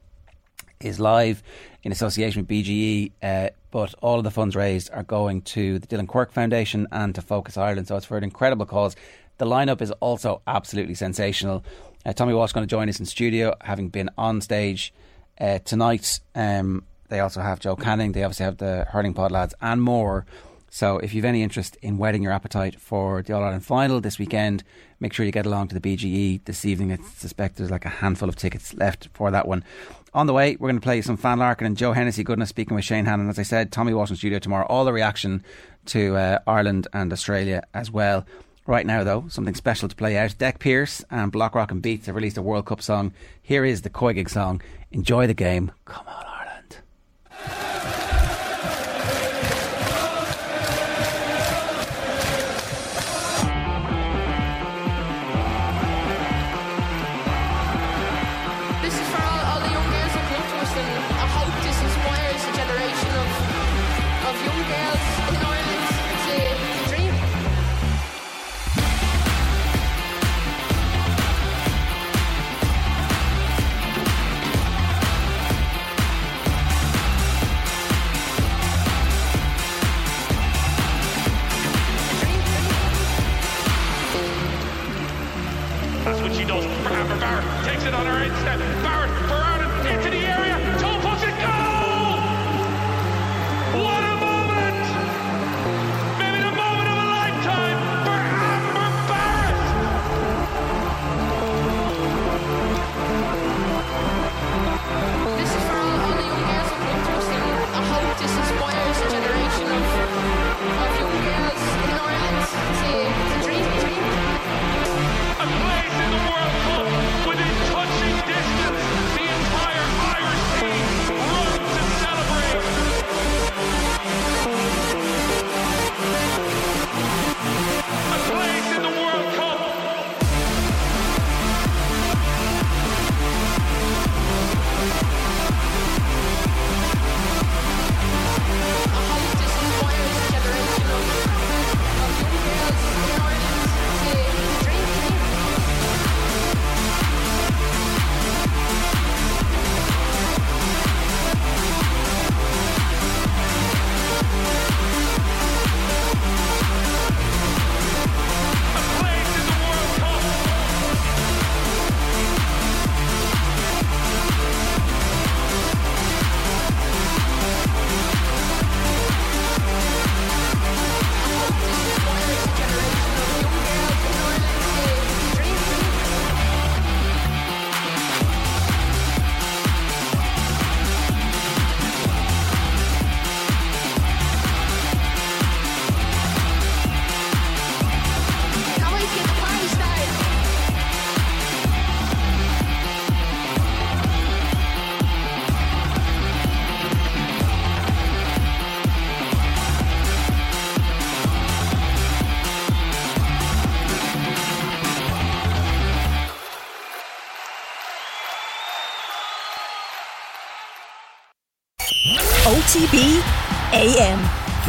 is live in association with BGE, uh, but all of the funds raised are going to the Dylan Quirke Foundation and to Focus Ireland, so it's for an incredible cause. The lineup is also absolutely sensational. Uh, Tommy Walsh going to join us in studio, having been on stage uh, tonight. Um, they also have Joe Canning, they obviously have the hurling pod lads, and more. So if you've any interest in whetting your appetite for the All Ireland final this weekend, make sure you get along to the BGE this evening. I suspect there's like a handful of tickets left for that one. On the way, we're going to play some Fan Larkin and Joe Hennessy goodness speaking with Shane Hannon. As I said, Tommy Walsh in studio tomorrow. All the reaction to uh, Ireland and Australia as well. Right now, though, something special to play out. Deck Pierce and Block Rock and Beats have released a World Cup song. Here is the Koigig song. Enjoy the game. Come on,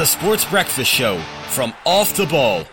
The Sports Breakfast Show from Off the Ball.